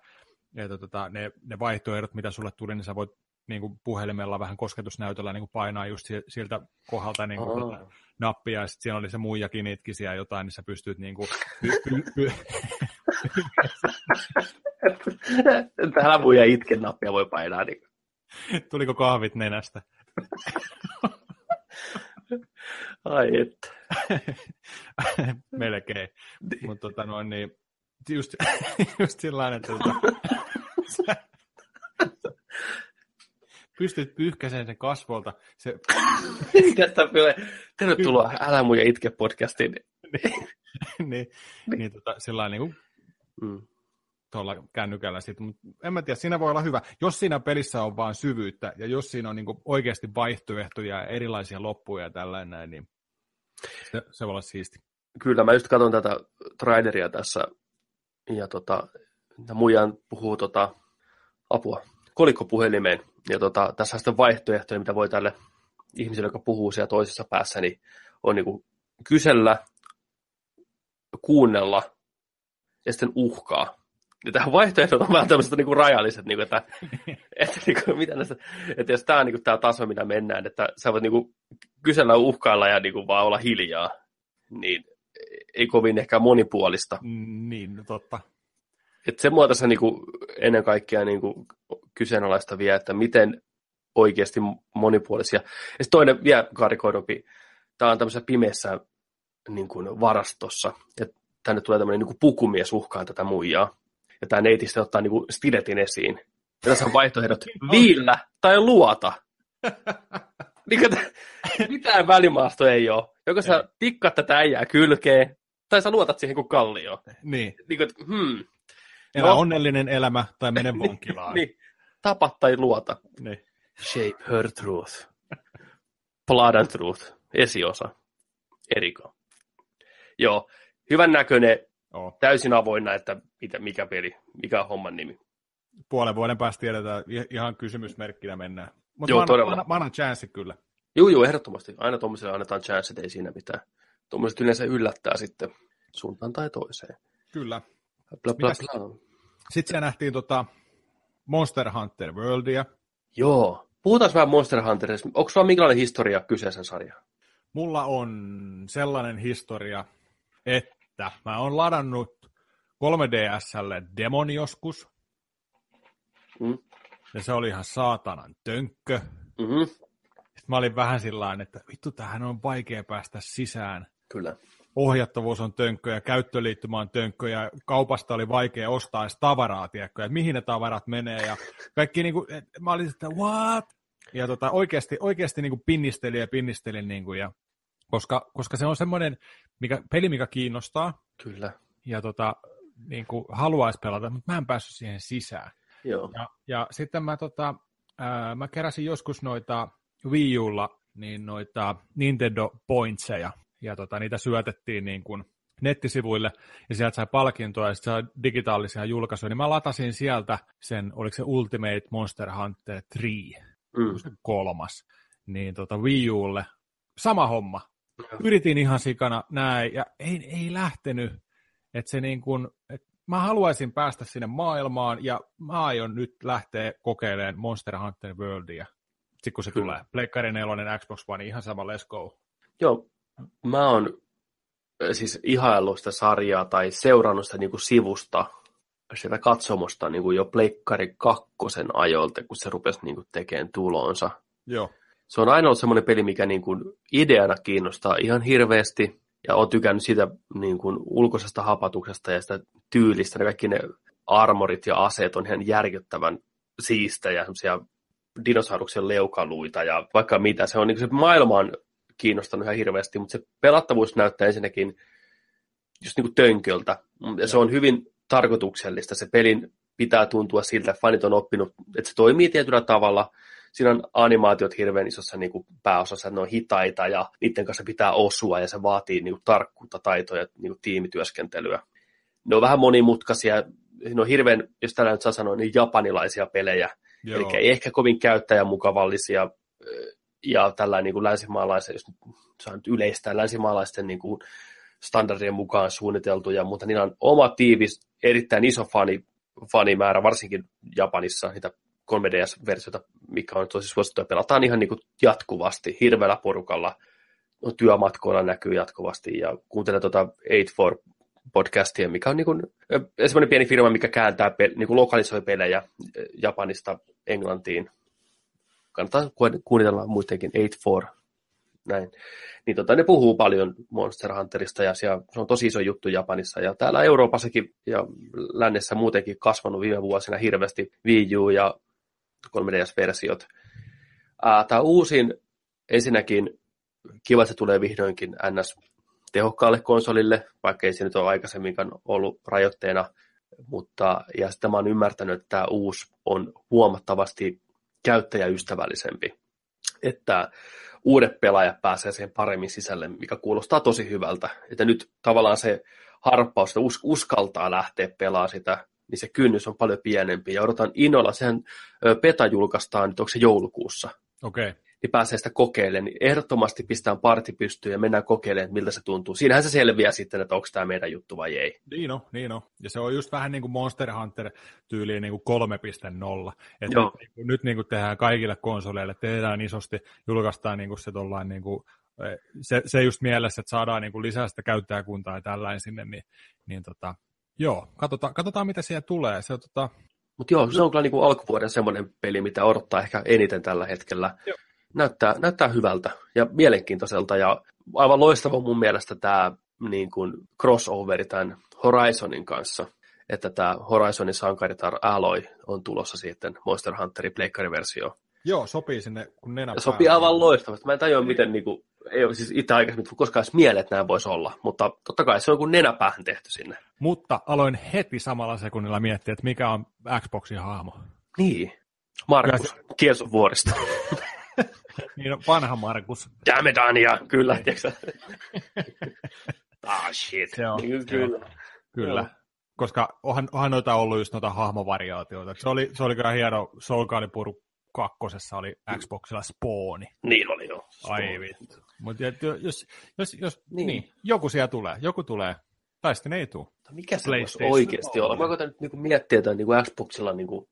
että tota, ne, ne vaihtoehdot, mitä sulle tuli, niin sä voit niin kuin puhelimella vähän kosketusnäytöllä niin kuin painaa just siltä kohdalta niin kuin oh. nappia, ja sitten siinä oli se muijakin itkisi ja jotain, niin sä pystyt niin kuin... Py, py, Täällä muija itken nappia voi painaa. Niin. Tuliko kahvit nenästä? Ai että. Melkein. Mutta tota noin, niin just, just sillä että tota, pystyt pyyhkäiseen sen kasvolta. Se... Tästä tulee. Tervetuloa Älä muja itke podcastiin. niin, niin, niin tota, sellainen niin kuin, mm. tuolla kännykällä sitten. Mutta en mä tiedä, siinä voi olla hyvä. Jos siinä pelissä on vain syvyyttä ja jos siinä on niin kuin oikeasti vaihtoehtoja ja erilaisia loppuja ja tällainen, niin se, se voi olla siisti. Kyllä, mä just katson tätä traileria tässä ja tota, muijan puhuu tota, apua kolikkopuhelimeen. Ja tota, tässä on sitten vaihtoehtoja, mitä voi tälle ihmiselle, joka puhuu siellä toisessa päässä, niin on niin kuin kysellä, kuunnella ja sitten uhkaa. Ja tähän vaihtoehdot on vähän tämmöiset niin kuin rajalliset, niin kuin, että, että, niin kuin, mitä näistä, että jos tämä on niin kuin, tämä taso, mitä mennään, että sä voit niin kuin, kysellä, uhkailla ja niin kuin, vaan olla hiljaa, niin ei kovin ehkä monipuolista. Niin, no totta. Että se mua tässä niin kuin, ennen kaikkea niin kuin, kyseenalaista vielä, että miten oikeasti monipuolisia. Ja sitten toinen vielä karikoidumpi, tämä on tämmöisessä pimeässä niin kuin varastossa, ja tänne tulee tämmöinen niin kuin pukumies uhkaan tätä muijaa, ja tämä neiti sitten ottaa niin kuin stiletin esiin. Ja tässä on vaihtoehdot viillä tai luota. niin kuin, mitään välimaasto ei ole. Joko sä tikkaat tätä äijää kylkeen, tai sä luotat siihen kuin kallio. Niin. niin kuin, hmm. Elä no. onnellinen elämä tai mene vankilaan. niin. Tapa tai luota. Niin. Shape her truth. Blood and truth. Esiosa. Eriko. Joo. Hyvän näköinen. Oh. Täysin avoinna, että mitä, mikä peli, mikä on homman nimi. Puolen vuoden päästä tiedetään, ihan kysymysmerkkinä mennään. Mutta Joo, todella. Mä, mä annan chanssi kyllä. Joo, joo, ehdottomasti. Aina tuommoiselle annetaan chanssit, ei siinä mitään. Tuommoiset yleensä yllättää sitten suuntaan tai toiseen. Kyllä. Bla, bla, bla. Sitten siellä nähtiin tota Monster Hunter Worldia. Joo. Puhutaan vähän Monster Hunterista. Onko sulla minkälainen historia kyseisen sarjan? Mulla on sellainen historia, että että mä oon ladannut 3DSlle demon joskus, Mm. ja se oli ihan saatanan tönkkö. Mm-hmm. Sitten mä olin vähän sillä että vittu, tähän on vaikea päästä sisään. Kyllä. Ohjattavuus on tönkkö ja käyttöliittymä on tönkkö ja kaupasta oli vaikea ostaa edes tavaraa, tiedätkö, että mihin ne tavarat menee ja kaikki niinku, et, mä olin, että what? Ja tota, oikeasti, oikeasti niinku pinnistelin ja pinnistelin niinku ja koska, koska se on semmoinen mikä, peli, mikä kiinnostaa Kyllä. ja tota, niinku, haluaisi pelata, mutta mä en päässyt siihen sisään. Joo. Ja, ja sitten mä, tota, ää, mä keräsin joskus noita Wii Ulla, niin noita Nintendo Pointseja, ja tota, niitä syötettiin niin kuin nettisivuille, ja sieltä sai palkintoa, ja sitten sai digitaalisia julkaisuja, niin mä latasin sieltä sen, oliko se Ultimate Monster Hunter 3, Mm. se kolmas, niin tota Wii Ulle, sama homma. Yritin ihan sikana näin, ja ei, ei lähtenyt, että se niin kuin, et mä haluaisin päästä sinne maailmaan, ja mä aion nyt lähteä kokeilemaan Monster Hunter Worldia. Sitten kun se Kyllä. tulee. Pleikkari 4, Xbox One, ihan sama, let's go. Joo, mä oon äh, siis ihaillut sitä sarjaa tai seurannut sitä niin kuin sivusta, sitä katsomusta niin kuin jo Pleikkari kakkosen ajoilta, kun se rupesi niin kuin tekemään tulonsa. Joo. Se on aina ollut semmoinen peli, mikä niin kuin ideana kiinnostaa ihan hirveästi, ja on tykännyt siitä niin kuin ulkoisesta hapatuksesta ja sitä tyylistä. Ne kaikki ne armorit ja aseet on ihan järkyttävän siistejä, semmoisia dinosauruksen leukaluita ja vaikka mitä. Se on niin kuin se maailma on kiinnostanut ihan hirveästi, mutta se pelattavuus näyttää ensinnäkin just niin kuin tönköltä. Ja se on hyvin tarkoituksellista. Se pelin pitää tuntua siltä, että fanit on oppinut, että se toimii tietyllä tavalla. Siinä on animaatiot hirveän isossa niin kuin pääosassa, että ne on hitaita ja niiden kanssa pitää osua ja se vaatii niin kuin tarkkuutta, taitoja ja niin kuin tiimityöskentelyä. Ne on vähän monimutkaisia, ne on hirveän, jos tällä nyt saa sanoa, niin japanilaisia pelejä, Joo. Eli ei ehkä kovin käyttäjämukavallisia ja tällä niin kuin länsimaalaisen, jos nyt saa nyt yleistää länsimaalaisten niin kuin standardien mukaan suunniteltuja, mutta niillä on oma tiivis, erittäin iso fani, fanimäärä, varsinkin Japanissa, niitä 3DS-versioita, mikä on tosi suosittu, ja pelataan ihan niin kuin jatkuvasti, hirveällä porukalla, no, työmatkoilla näkyy jatkuvasti, ja kuuntelen tuota 8 podcastia, mikä on niin kuin, semmoinen pieni firma, mikä kääntää, niin kuin lokalisoi pelejä Japanista Englantiin. Kannattaa ku- kuunnella muidenkin 8 näin. Niin tota, ne puhuu paljon Monster Hunterista ja siellä, se on tosi iso juttu Japanissa. Ja täällä Euroopassakin ja lännessä muutenkin kasvanut viime vuosina hirveästi Wii U ja 3DS-versiot. Ää, Tämä uusin ensinnäkin kiva, se tulee vihdoinkin NS tehokkaalle konsolille, vaikka ei se nyt ole aikaisemminkaan ollut rajoitteena, mutta ja sitten mä oon ymmärtänyt, että tämä uusi on huomattavasti käyttäjäystävällisempi, että uudet pelaajat pääsee siihen paremmin sisälle, mikä kuulostaa tosi hyvältä, että nyt tavallaan se harppaus, että us- uskaltaa lähteä pelaamaan sitä, niin se kynnys on paljon pienempi, ja odotan innolla, sehän ö, beta julkaistaan nyt, onko se joulukuussa, Okei. Okay. Niin pääsee sitä kokeilemaan, niin ehdottomasti pistään parti pystyyn ja mennään kokeilemaan, miltä se tuntuu. Siinähän se selviää sitten, että onko tämä meidän juttu vai ei. Niin on, niin on. Ja se on just vähän niin kuin Monster Hunter tyyliin niin kuin 3.0. Että Joo. nyt, niin kuin, nyt niin kuin tehdään kaikille konsoleille, tehdään isosti, julkaistaan niin kuin se tollain niin kuin, eh, se, se just mielessä, että saadaan niin kuin lisää sitä käyttäjäkuntaa ja tällainen sinne, niin, niin tota, joo, katsotaan, katsotaan mitä siellä tulee. Se, tota, Mutta joo, se on kyllä niinku alkuvuoden semmoinen peli, mitä odottaa ehkä eniten tällä hetkellä. Joo. Näyttää, näyttää hyvältä ja mielenkiintoiselta ja aivan loistava mun mielestä tämä niin kuin crossoveri tämän Horizonin kanssa, että tämä Horizonin sankaritar Alloy on tulossa sitten Monster Hunterin pleikkariversio. joo, sopii sinne, kun nenä Ja sopii aivan loistavasti. Mä en tajua, miten niinku, ei ole siis itse aikaisemmin koskaan edes mieleen, että näin voisi olla, mutta totta kai se on kuin nenäpäähän tehty sinne. Mutta aloin heti samalla sekunnilla miettiä, että mikä on Xboxin hahmo. Niin. Markus, Kielson vuorista. Niin on vanha Markus. Damn it, Anja, kyllä, tiedätkö Ah, shit. Se on, Niin, se kyllä. Kyllä, Joo. koska onhan, onhan noita ollut just noita hahmovariaatioita. Se oli, se oli kyllä hieno, Soul Calibur kakkosessa oli Xboxilla Spawni. Niin oli joo. Ai vittu. Mutta jos, jos, jos Niin. niin. niin. joku siellä tulee, joku tulee, tai sitten ei tule. Mutta Mikä se voisi oikeasti olla? Mä koitan nyt niinku miettiä, että on niinku Xboxilla niinku,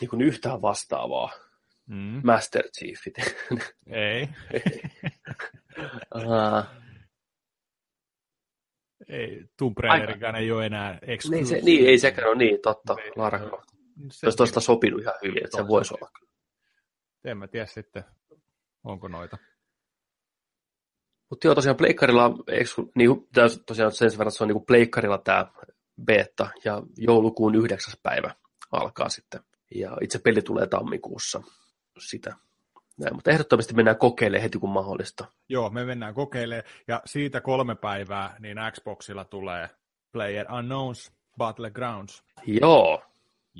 niinku yhtään vastaavaa. Mm. Master Chiefit. Ei, Ah, ei, Tomb Raiderikään ei ole enää niin, se, niin, ei sekään ole niin, totta, niin, Lara Croft. Se, Olisi tuosta sopinut ihan hyvin, että se voisi olla. En mä tiedä sitten, onko noita. Mutta joo, tosiaan Pleikkarilla, niin, tosiaan sen verran, että se on niin Pleikkarilla tämä beta, ja joulukuun yhdeksäs päivä alkaa sitten. Ja itse peli tulee tammikuussa sitä. Näin, mutta ehdottomasti mennään kokeilemaan heti kun mahdollista. Joo, me mennään kokeilemaan, ja siitä kolme päivää niin Xboxilla tulee Player Unknowns Battlegrounds. Joo.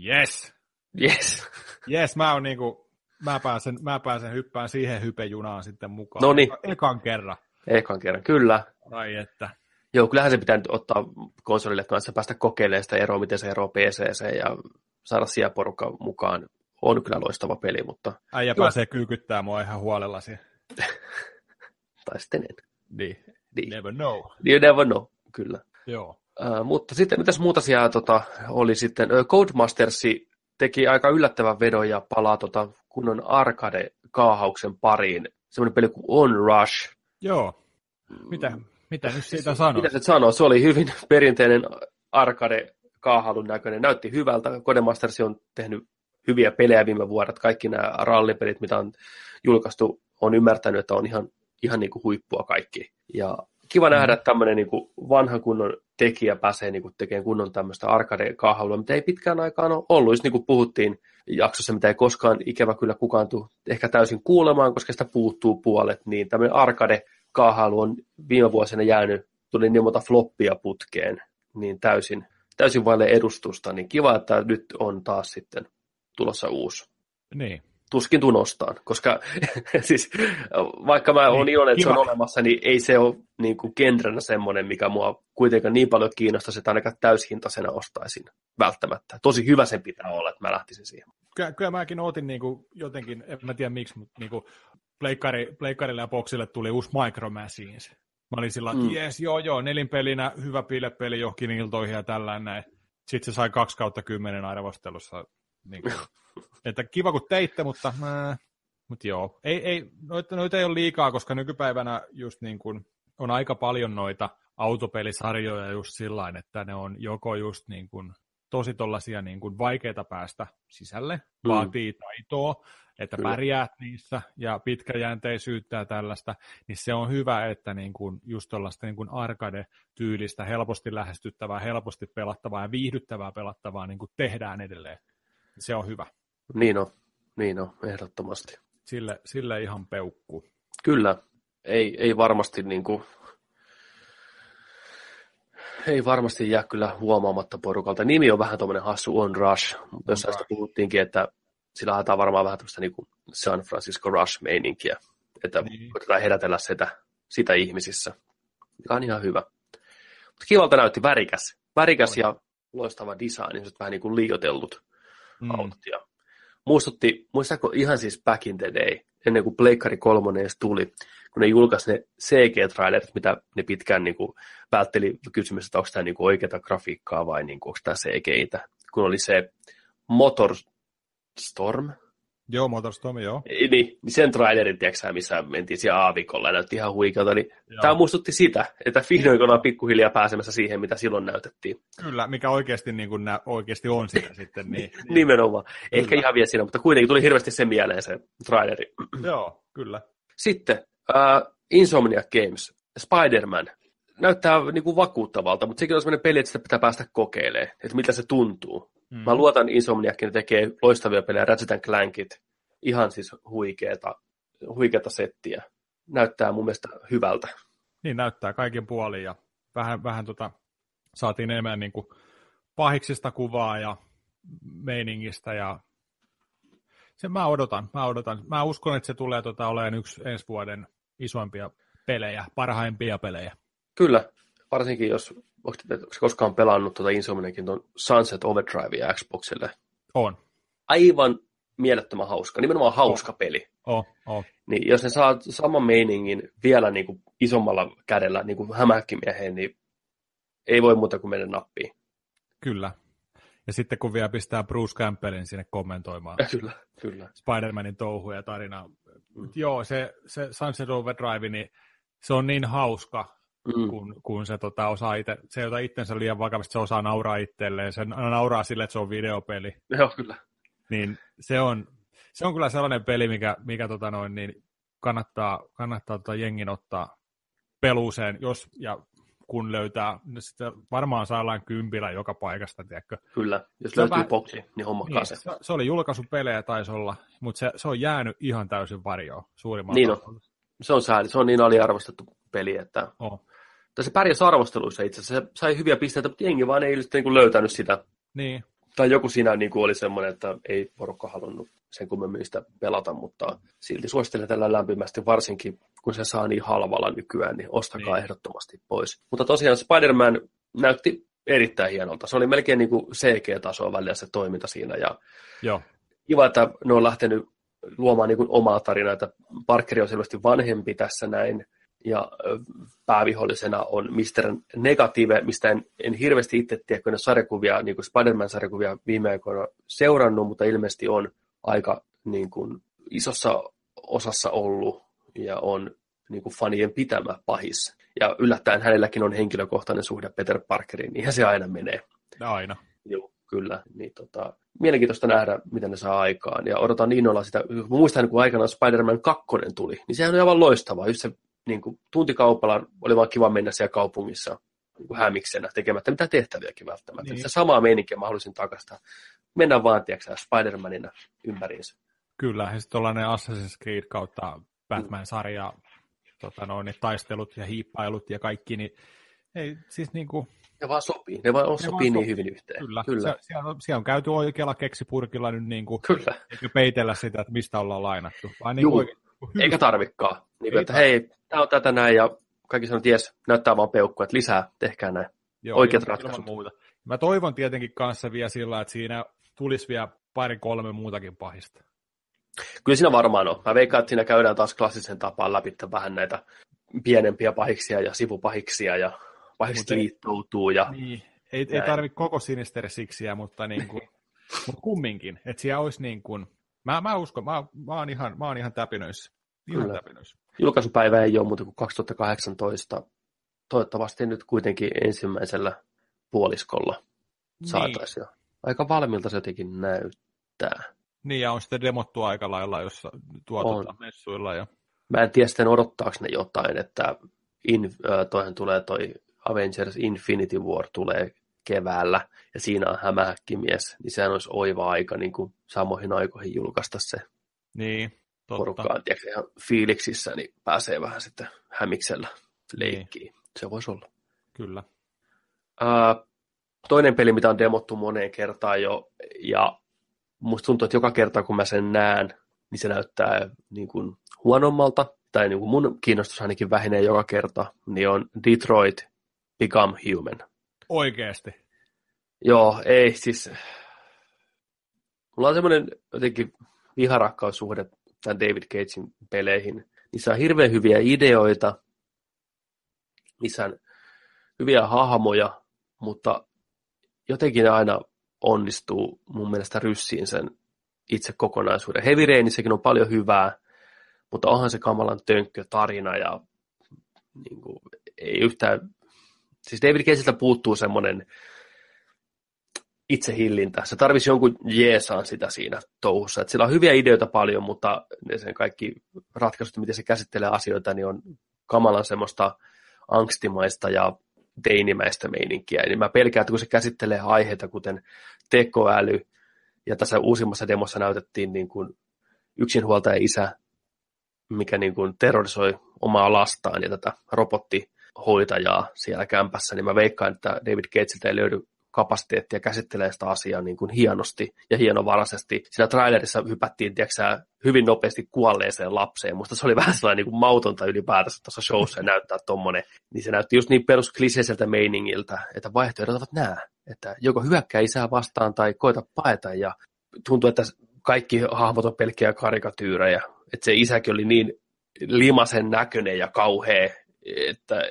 Yes. Yes. yes, mä, on niinku, mä, pääsen, mä pääsen hyppään siihen hypejunaan sitten mukaan. No niin. Ekan kerran. Ekan kerran, kyllä. Ai että. Joo, kyllähän se pitää nyt ottaa konsolille kanssa päästä kokeilemaan sitä eroa, miten se eroaa PCC ja saada siellä porukka mukaan. On kyllä loistava peli, mutta... Äijä kyllä. pääsee kyykyttää mua ihan huolellasi. tai sitten en. Niin. niin. Never know. You never know, kyllä. Joo. Uh, mutta sitten mitäs muuta siellä tota, oli sitten? Codemastersi teki aika yllättävän vedon ja palaa tota, kunnon arcade-kaahauksen pariin. Semmoinen peli kuin On Rush. Joo. Mitä, mitä nyt siitä sanoo? Mitä se sanoo? Se oli hyvin perinteinen arcade kaahailun näköinen. Näytti hyvältä. Codemasters on tehnyt hyviä pelejä viime vuodet. Kaikki nämä rallipelit, mitä on julkaistu, on ymmärtänyt, että on ihan, ihan niin kuin huippua kaikki. Ja kiva nähdä, että tämmöinen niin vanha kunnon tekijä pääsee niin kuin tekemään kunnon tämmöistä arcade-kaahailua, mitä ei pitkään aikaan ole ollut. Just niin kuin puhuttiin jaksossa, mitä ei koskaan ikävä kyllä kukaan tule ehkä täysin kuulemaan, koska sitä puuttuu puolet, niin tämmöinen arcade-kaahailu on viime vuosina jäänyt, tuli niin monta floppia putkeen, niin täysin, täysin vaille edustusta, niin kiva, että nyt on taas sitten tulossa uusi. Niin, tuskin tunostaan, koska siis, vaikka mä oon niin, iloinen, että kiva. se on olemassa, niin ei se ole niin kuin genrenä semmoinen, mikä mua kuitenkaan niin paljon kiinnostaisi, että ainakaan täyshintaisena ostaisin välttämättä. Tosi hyvä sen pitää olla, että mä lähtisin siihen. Kyllä, kyllä mäkin otin niin kuin jotenkin, en mä tiedä miksi, mutta niin kuin pleikkari, pleikkarille ja boksille tuli uusi Micro Machines. Mä olin sillä mm. jees, joo joo, nelinpelinä, hyvä pilepeli johonkin iltoihin ja tällainen. Sitten se sai 2 kautta 10 arvostelussa. Niin kuin, että kiva kun teitte, mutta, äh, mutta joo. Ei, ei, noita, noita ei ole liikaa, koska nykypäivänä just niin kuin on aika paljon noita autopelisarjoja just sillä että ne on joko just niin kuin tosi tollaisia niin kuin vaikeita päästä sisälle, mm. vaatii taitoa, että Kyllä. pärjäät niissä ja pitkäjänteisyyttä ja tällaista, niin se on hyvä, että niin kuin just tuollaista niin kuin arcade-tyylistä, helposti lähestyttävää, helposti pelattavaa ja viihdyttävää pelattavaa niin kuin tehdään edelleen. Se on hyvä. Niin on, niin on, ehdottomasti. Sille, sille ihan peukku. Kyllä, ei, ei varmasti niin kuin, ei varmasti jää kyllä huomaamatta porukalta. Nimi on vähän tuommoinen hassu On Rush, mutta jos tästä puhuttiinkin, että sillä haetaan varmaan vähän tämmöistä niin San Francisco Rush-meininkiä, että niin. koitetaan herätellä sitä, sitä ihmisissä, mikä on ihan hyvä. Mutta kivalta näytti värikäs, värikäs ja loistava design, niin vähän niin kuin liiotellut mm. autot ja muistutti, muistatko ihan siis back in the day, ennen kuin Pleikkari 3 edes tuli, kun ne julkaisi ne CG-trailerit, mitä ne pitkään niin kuin vältteli kysymys, että onko tämä niin kuin oikeata grafiikkaa vai niin kuin, onko tämä CG-tä, kun oli se Motor Storm, Joo, Motorstorm, joo. Niin, niin sen trailerin, tiedätkö missä mentiin siellä aavikolla ja näytti ihan huikealta, niin joo. tämä muistutti sitä, että vihdoin ollaan pikkuhiljaa pääsemässä siihen, mitä silloin näytettiin. Kyllä, mikä oikeasti, niin kuin nä- oikeasti on sitä sitten. Niin, niin. Nimenomaan. Kyllä. Ehkä ihan vielä siinä, mutta kuitenkin tuli hirveästi sen mieleen se traileri. joo, kyllä. Sitten uh, Insomniac Games, Spider-Man. Näyttää niin kuin vakuuttavalta, mutta sekin on sellainen peli, että sitä pitää päästä kokeilemaan, että miltä se tuntuu. Mm. Mä luotan Insomniakin, ne tekee loistavia pelejä, Ratchet Clankit, ihan siis huikeeta, huikeeta settiä. Näyttää mun mielestä hyvältä. Niin näyttää kaiken puolin ja vähän, vähän tota, saatiin enemmän niin kuin pahiksista kuvaa ja meiningistä ja sen mä odotan, mä odotan. Mä uskon, että se tulee tota, olemaan yksi ensi vuoden isoimpia pelejä, parhaimpia pelejä. Kyllä, varsinkin jos onko, onko koskaan pelannut tuota Insomniakin tuon Sunset Overdrive Xboxille? On. Aivan mielettömän hauska, nimenomaan hauska oh. peli. Oh, oh. Niin jos ne saa saman meiningin vielä niin kuin isommalla kädellä niin kuin hämähäkkimieheen, niin ei voi muuta kuin mennä nappiin. Kyllä. Ja sitten kun vielä pistää Bruce Campbellin sinne kommentoimaan. Kyllä, kyllä. Spider-Manin touhuja ja tarinaa. Mm. Joo, se, se Sunset Overdrive, niin se on niin hauska, mm. kun, kun se tota, osaa ite, se ei ota itsensä liian vakavasti, se osaa nauraa itselleen, se nauraa sille, että se on videopeli. Joo, kyllä. Niin se on, se on kyllä sellainen peli, mikä, mikä tota noin, niin kannattaa, kannattaa tota jengin ottaa peluuseen, jos ja kun löytää, niin sitten varmaan saadaan kympillä joka paikasta, tiedätkö? Kyllä, jos se löytyy vähän... boksi, niin homma niin, se. se. oli julkaisupelejä taisi olla, mutta se, se on jäänyt ihan täysin varjoon suurimman Niin on. Se on sääli, se on niin aliarvostettu peli, että oh. Se pärjäsi arvosteluissa itse asiassa, se sai hyviä pisteitä, mutta jengi vaan ei sitten niin löytänyt sitä. Niin. Tai joku siinä niin kuin oli semmoinen, että ei porukka halunnut sen kummemmin sitä pelata, mutta silti suosittelen tällä lämpimästi, varsinkin kun se saa niin halvalla nykyään, niin ostakaa niin. ehdottomasti pois. Mutta tosiaan Spider-Man näytti erittäin hienolta. Se oli melkein niin kuin CG-tasoa välillä se toiminta siinä. Ja Joo. Kiva, että ne on lähtenyt luomaan niin kuin omaa tarinaa, että Parkeri on selvästi vanhempi tässä näin, ja päävihollisena on Mr. Negative, mistä en, en hirveästi itse tiedä, kun sarjakuvia, niin kuin Spider-Man-sarjakuvia viime aikoina seurannut, mutta ilmeisesti on aika niin kuin, isossa osassa ollut ja on niin kuin fanien pitämä pahis. Ja yllättäen hänelläkin on henkilökohtainen suhde Peter Parkeriin, niin se aina menee. Aina. Joo, kyllä. Niin, tota, mielenkiintoista nähdä, mitä ne saa aikaan. Ja odotan innolla sitä. Mä muistan, kun aikanaan Spider-Man 2 tuli, niin sehän oli aivan loistavaa. Just se niin kuin, tuntikaupalla oli vaan kiva mennä siellä kaupungissa niin kuin hämiksenä tekemättä mitä tehtäviäkin välttämättä. Niin. Sitä samaa meininkiä mä haluaisin takasta. Mennään vaan, tiedätkö, Spider-Manina ympäriinsä. Kyllä, ja sitten tuollainen Assassin's Creed kautta Batman-sarja, tota noin, ne taistelut ja hiippailut ja kaikki, niin ei siis niin kuin... Ne vaan sopii, ne vaan sopii vaan niin sopii. hyvin yhteen. Kyllä, Kyllä. Se, siellä, on, siellä on käyty oikealla keksipurkilla nyt niin kuin, Kyllä. peitellä sitä, että mistä ollaan lainattu. Vaan niin kuin, eikä tarvikaan. Niin kuin, että hei, tämä on tätä näin ja kaikki sanoo, että jes, näyttää vaan peukkua, että lisää, tehkää näin. Joo, Oikeat ratkaisut. Muuta. Mä toivon tietenkin kanssa vielä sillä, että siinä tulisi vielä pari kolme muutakin pahista. Kyllä siinä varmaan on. Mä veikkaan, että siinä käydään taas klassisen tapaan läpi vähän näitä pienempiä pahiksia ja sivupahiksia ja pahikset ei, liittoutuu. Ja niin, ei, ei tarvitse koko Sinister Sixiä, mutta, niin kuin, mutta kumminkin, että siellä olisi niin kuin, mä, mä uskon, mä, mä, oon ihan, mä oon ihan täpinöissä. Ihan. Julkaisupäivä ei ole muuta kuin 2018. Toivottavasti nyt kuitenkin ensimmäisellä puoliskolla niin. saataisiin. Aika valmilta se jotenkin näyttää. Niin, ja on sitten demottu aika lailla, jossa tuotetaan messuilla. Ja... Mä en tiedä sitten odottaako ne jotain, että in, äh, toihan tulee toi Avengers Infinity War tulee keväällä, ja siinä on hämähäkkimies, niin sehän olisi oiva aika niin kuin samoihin aikoihin julkaista se niin, totta. porukkaan, tiedätkö, ihan fiiliksissä, niin pääsee vähän sitten hämiksellä leikkiin. Niin. Se voisi olla. Kyllä. Uh, toinen peli, mitä on demottu moneen kertaan jo, ja musta tuntuu, että joka kerta kun mä sen näen, niin se näyttää niin kuin huonommalta, tai niin kuin mun kiinnostus ainakin vähenee joka kerta, niin on Detroit Become Human. Oikeasti? Joo, ei siis... Mulla on semmoinen jotenkin viharakkaussuhde tämän David Cagein peleihin. Niissä on hirveän hyviä ideoita, niissä on hyviä hahmoja, mutta jotenkin aina onnistuu mun mielestä ryssiin sen itse kokonaisuuden. Heavy Rainissäkin on paljon hyvää, mutta onhan se kamalan tönkkö tarina ja niin kuin, ei yhtään... Siis David Cageilta puuttuu semmoinen itsehillintä. Se tarvisi jonkun jeesaan sitä siinä touhussa. Et sillä on hyviä ideoita paljon, mutta ne sen kaikki ratkaisut, miten se käsittelee asioita, niin on kamalan semmoista angstimaista ja teinimäistä meininkiä. Niin mä pelkään, että kun se käsittelee aiheita, kuten tekoäly, ja tässä uusimmassa demossa näytettiin niin kuin yksinhuoltaja isä, mikä niin kuin terrorisoi omaa lastaan ja tätä robottihoitajaa siellä kämpässä, niin mä veikkaan, että David Gatesilta ei löydy kapasiteettia käsittelee sitä asiaa niin kuin hienosti ja hienovaraisesti. Siinä trailerissa hypättiin tiedätkö, hyvin nopeasti kuolleeseen lapseen. Musta se oli vähän sellainen niin kuin mautonta ylipäätänsä tuossa showssa näyttää tommonen. Niin se näytti just niin peruskliseiseltä meiningiltä, että vaihtoehdot ovat nämä. Että joko hyökkää isää vastaan tai koita paeta ja tuntuu, että kaikki hahmot on pelkkiä karikatyyrejä. Että se isäkin oli niin limasen näköinen ja kauhea, että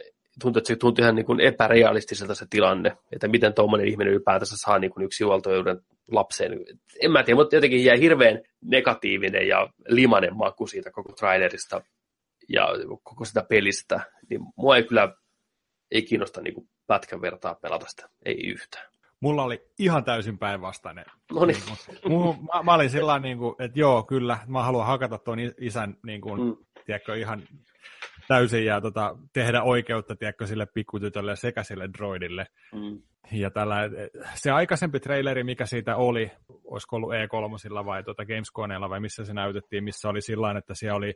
tuntui, että se tuntui ihan niin kuin epärealistiselta se tilanne, että miten tuommoinen ihminen ylipäätänsä saa niin kuin yksinhuoltajuuden lapseen. En mä tiedä, mutta jotenkin jäi hirveän negatiivinen ja limanen maku siitä koko trailerista ja koko sitä pelistä. Niin mua ei kyllä ei kiinnosta niin kuin pätkän vertaa pelata sitä, ei yhtään. Mulla oli ihan täysin päinvastainen. No niin. Niin mä, mä, olin sillä niin kuin, että joo, kyllä, mä haluan hakata tuon isän niin kuin, mm. tiedätkö, ihan täysin ja tota, tehdä oikeutta tiedätkö, sille pikkutytölle sekä sille droidille. Mm. Ja tällä, se aikaisempi traileri, mikä siitä oli, olisiko ollut E3 vai tuota Gamesconeella vai missä se näytettiin, missä oli sillä että siellä oli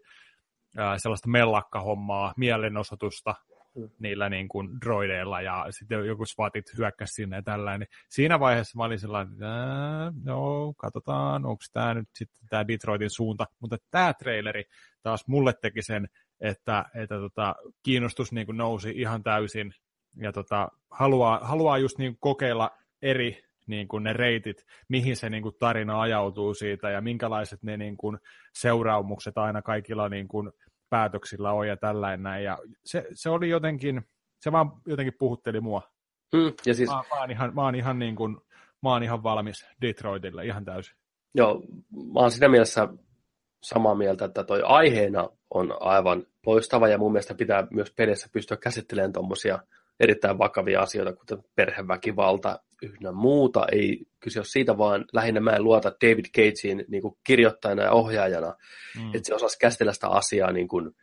ää, sellaista mellakkahommaa, mielenosoitusta mm. niillä niin kuin droideilla ja sitten joku svatit hyökkäsi sinne ja tällainen. Niin siinä vaiheessa mä olin sellainen, että no, katsotaan, onko tämä nyt sitten tämä Detroitin suunta. Mutta tämä traileri taas mulle teki sen, että, että tota, kiinnostus niin kuin nousi ihan täysin ja tota, haluaa, haluaa just niin kokeilla eri niin kuin ne reitit, mihin se niin kuin tarina ajautuu siitä ja minkälaiset ne niin kuin seuraamukset aina kaikilla niin kuin päätöksillä on ja tällainen. Ja se, se oli jotenkin, se vaan jotenkin puhutteli mua. Mm, ja siis... mä, mä, oon ihan, mä, oon ihan niin kuin, mä oon ihan valmis Detroitille ihan täysin. Joo, mä oon siinä mielessä samaa mieltä, että toi aiheena on aivan loistava ja mun mielestä pitää myös pelissä pystyä käsittelemään tuommoisia erittäin vakavia asioita, kuten perheväkivalta ynnä muuta. Ei kyse ole siitä, vaan lähinnä mä en luota David Cagein niin kuin kirjoittajana ja ohjaajana, mm. että se osasi käsitellä sitä asiaa niin kuin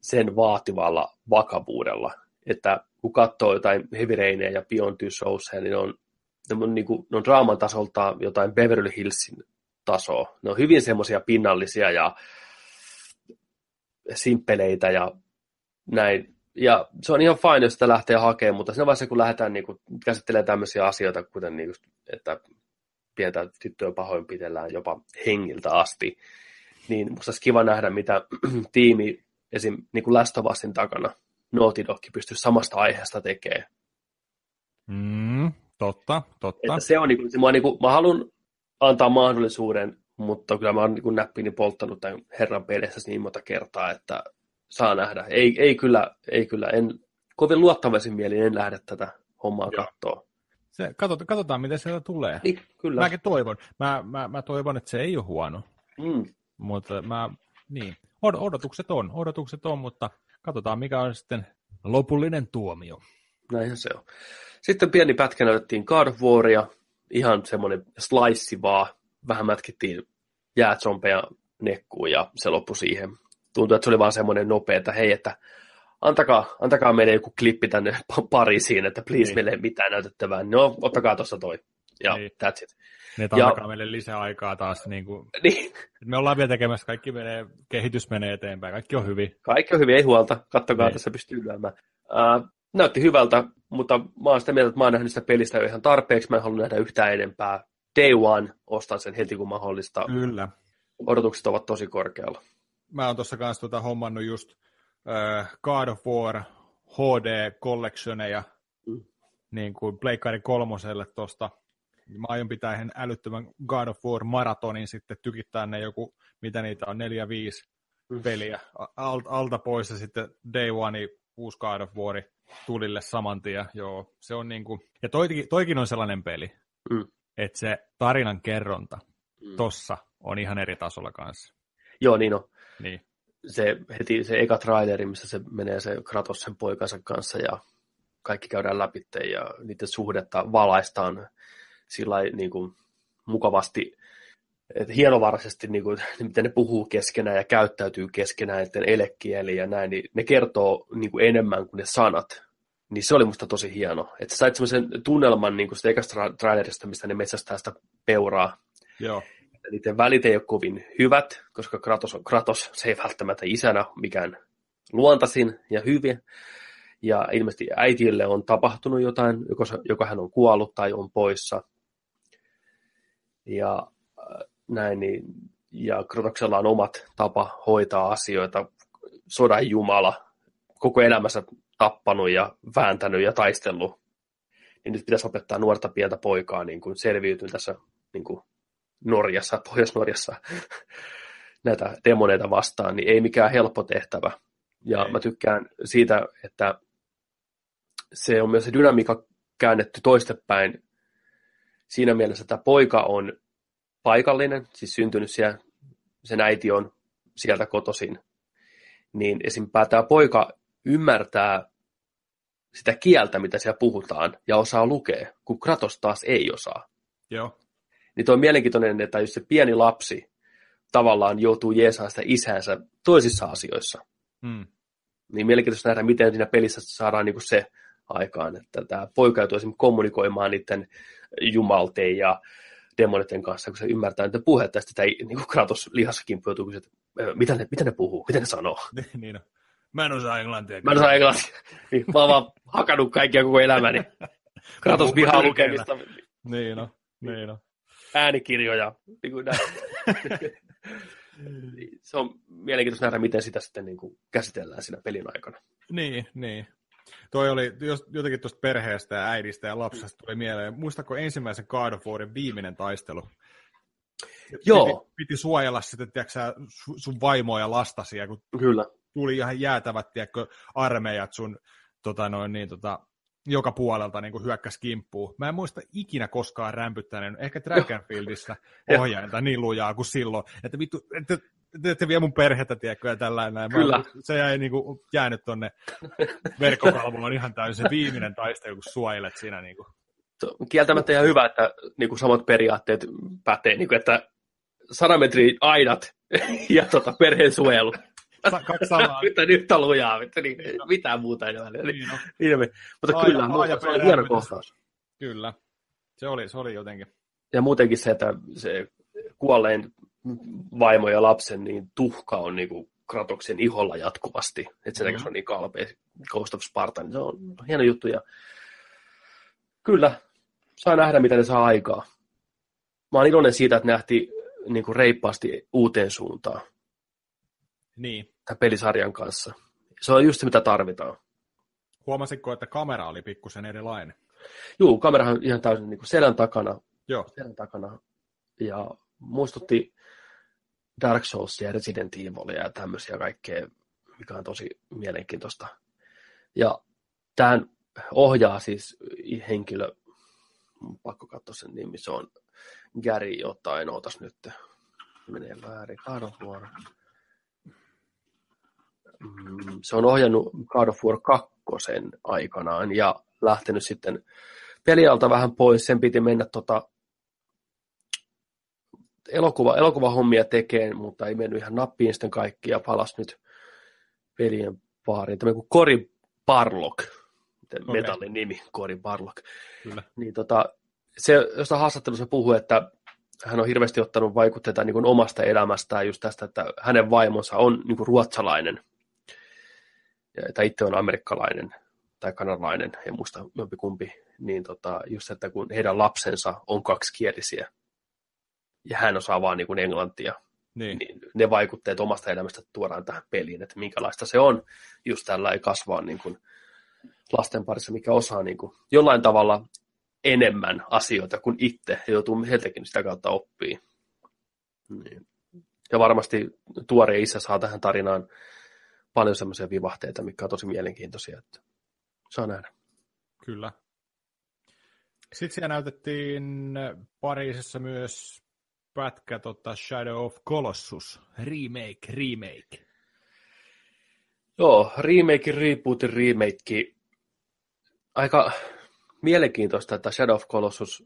sen vaativalla vakavuudella. Että kun katsoo jotain Heavy Rainia ja Beyond Two Souls, niin ne on, ne on, niin kuin, ne on draaman tasolta jotain Beverly Hillsin tasoa. Ne on hyvin semmoisia pinnallisia ja simppeleitä ja näin ja se on ihan fine, jos sitä lähtee hakemaan, mutta siinä vaiheessa, kun lähdetään niin kuin, käsittelemään tämmöisiä asioita, kuten niin kuin, että pientä tyttöä pahoinpitellään jopa hengiltä asti, niin musta olisi kiva nähdä, mitä tiimi esim. Niin kuin Last of Usin takana Naughty Dog pystyy samasta aiheesta tekemään. Mm, totta, totta. Että se on, niin kuin, se, mä, niin kuin, mä haluan antaa mahdollisuuden, mutta kyllä mä oon niin näppiini polttanut tämän herran pelissä niin monta kertaa, että saa nähdä. Ei, ei, kyllä, ei kyllä, en kovin luottavaisin mielin en lähde tätä hommaa katsoa. Se, katsotaan, katsotaan, miten sieltä tulee. Niin, kyllä. Mäkin toivon. Mä, mä, mä toivon, että se ei ole huono. Mm. Mutta mä, niin, odotukset on, odotukset on, mutta katsotaan, mikä on sitten lopullinen tuomio. Näinhän se on. Sitten pieni pätkä näytettiin God of Waria, ihan semmoinen slice vaan, vähän mätkittiin jäätsompeja nekkuun ja se loppui siihen tuntui, että se oli vaan semmoinen nopea, että hei, että antakaa, antakaa meille joku klippi tänne Pariisiin, että please niin. meille ei mitään näytettävää. No, ottakaa tuossa toi. Ja niin. that's it. Ne antakaa meille lisää aikaa taas. Niin kuin, niin. Me ollaan vielä tekemässä, kaikki menee, kehitys menee eteenpäin, kaikki on hyvin. Kaikki on hyvin, ei huolta. Kattokaa, niin. tässä pystyy lyömään. Uh, näytti hyvältä, mutta mä oon sitä mieltä, että mä oon nähnyt sitä pelistä jo ihan tarpeeksi. Mä en halua nähdä yhtään enempää. Day one ostan sen heti kun mahdollista. Kyllä. Odotukset ovat tosi korkealla mä oon tuossa kanssa tota hommannut just äh, God of War HD Collectioneja mm. niin kuin Pleikkari kolmoselle tuosta. Mä aion pitää ihan älyttömän God of War maratonin sitten tykittää ne joku, mitä niitä on, neljä, viisi mm. peliä alt, alta pois ja sitten Day One uusi God of War tulille saman tien. Joo, se on niin kuin... Ja toikin, toikin on sellainen peli, mm. että se tarinan kerronta mm. tossa on ihan eri tasolla kanssa. Joo, niin on. Niin. Se heti se eka traileri, missä se menee se Kratos sen poikansa kanssa ja kaikki käydään läpi ja niiden suhdetta valaistaan sillä niin kuin, mukavasti, että hienovaraisesti, niin kuin, miten ne puhuu keskenään ja käyttäytyy keskenään, että elekieli ja näin, niin ne kertoo niin kuin enemmän kuin ne sanat. Niin se oli musta tosi hieno. Että sä sait semmoisen tunnelman niin kuin sitä ekasta trailerista, mistä ne metsästää sitä peuraa. Joo niiden välit ei ole kovin hyvät, koska Kratos on Kratos, se ei välttämättä isänä mikään luontaisin ja hyviä. Ja ilmeisesti äitille on tapahtunut jotain, joko, joko hän on kuollut tai on poissa. Ja näin, niin, ja Kratoksella on omat tapa hoitaa asioita. Sodan jumala, koko elämänsä tappanut ja vääntänyt ja taistellut. Niin nyt pitäisi opettaa nuorta pientä poikaa niin kuin selviytyä tässä niin kuin Norjassa, Pohjois-Norjassa näitä demoneita vastaan, niin ei mikään helppo tehtävä. Ja ei. mä tykkään siitä, että se on myös se dynamiikka käännetty toistepäin siinä mielessä, että poika on paikallinen, siis syntynyt siellä, sen äiti on sieltä kotosin, niin esim. tämä poika ymmärtää sitä kieltä, mitä siellä puhutaan, ja osaa lukea, kun Kratos taas ei osaa. Joo. Niin tuo on mielenkiintoinen, että jos se pieni lapsi tavallaan joutuu jeesaamaan sitä isänsä toisissa asioissa, Hmm. niin mielenkiintoista nähdä, miten siinä pelissä saadaan niin kuin se aikaan, että tämä poika joutuu esimerkiksi kommunikoimaan niiden jumalteen ja demonitten kanssa, kun se ymmärtää niiden puhetta, ja sitten tämä niin kuin Kratos lihassakin joutuu että mitä ne, mitä ne puhuu, mitä ne sanoo. niin on. Mä en osaa englantia. Mä en osaa englantia. Niin, mä oon vaan hakannut kaikkia koko elämäni. Kratos vihaa lukemista, Niin on. Niin on. äänikirjoja. Niin kuin se on mielenkiintoista nähdä, miten sitä sitten niin kuin käsitellään siinä pelin aikana. Niin, niin. Toi oli jos, jotenkin tuosta perheestä ja äidistä ja lapsesta tuli mieleen. Muistatko ensimmäisen God of Warin viimeinen taistelu? Joo. Piti, piti suojella sitten, tiedätkö, sun vaimoa ja lastasi, ja kun Kyllä. tuli ihan jäätävät, tiedätkö, armeijat sun tota noin, niin, tota, joka puolelta niin kuin hyökkäs kimppuun. Mä en muista ikinä koskaan rämpyttäneen, ehkä Dragonfieldissa Joo. ohjainta niin lujaa kuin silloin, että vittu, että te, te vie mun perhettä, tiedätkö, ja tällainen. näin. Mä- Kyllä. Se jäi niin kuin, jäänyt tonne verkkokalvoon ihan täysin se viimeinen taistelu, kun suojelet siinä. Niin kuin. Kieltämättä ihan hyvä, että niin kuin samat periaatteet pätee, niin kuin, että 100 metrin aidat ja tota, perheen suojelu. Kaksi samaa. Nyt, nyt on lujaa, että niin, mitään muuta ei ole. Niin, Niin on. ilme. Mutta Aa, kyllä, ja se oli hieno kohtaus. Kyllä. Se oli, se oli jotenkin. Ja muutenkin se, että se kuolleen vaimo ja lapsen niin tuhka on niin kuin Kratoksen iholla jatkuvasti. Että sen takia Mhm. se on niin kalpea Ghost of Sparta, niin se on hieno juttu. Ja kyllä, saa nähdä, mitä ne saa aikaa. Mä oon iloinen siitä, että nähtiin niin kuin reippaasti uuteen suuntaan Niin. tämän pelisarjan kanssa. Se on just se, mitä tarvitaan. Huomasitko, että kamera oli pikkusen erilainen? Juu, kamerahan on ihan täysin niin kuin selän takana, Joo. selän takana. Ja muistutti Dark Souls ja Resident Evil ja tämmöisiä kaikkea, mikä on tosi mielenkiintoista. Ja tämän ohjaa siis henkilö, pakko katsoa sen nimi, se on Gary jotain, ootas nyt, menee väärin, God of War. Mm, Se on ohjannut God of War 2 aikanaan ja lähtenyt sitten pelialta vähän pois. Sen piti mennä tota elokuva, elokuvahommia tekemään, mutta ei mennyt ihan nappiin sitten kaikki ja palasi nyt pelien pariin. Tämä kuin Cory Barlog, Okei. okay. metallin nimi, Cory Barlog. Kyllä. Niin tota, se jostain haastattelussa puhui, että hän on hirveästi ottanut vaikutteita niin omasta elämästään just tästä, että hänen vaimonsa on niin kuin ruotsalainen, että itse on amerikkalainen tai kanadalainen, en muista jompikumpi, niin tota, just että kun heidän lapsensa on kaksikielisiä, ja hän osaa vaan niin kuin englantia, Niin. niin ne vaikutteet omasta elämästä tuodaan tähän peliin, että minkälaista se on just tällä ei kasvaa niin kuin lasten parissa, mikä osaa niin kuin jollain tavalla enemmän asioita kuin itse, ja joutuu heiltäkin sitä kautta oppii. Niin. Ja varmasti tuore isä saa tähän tarinaan paljon semmoisia vivahteita, mikä on tosi mielenkiintoisia, että saa nähdä. Kyllä. Sitten siellä näytettiin Pariisissa myös pätkä tota Shadow of Colossus. Remake, remake. Joo, remake, rebootin remake. Aika mielenkiintoista, että Shadow of Colossus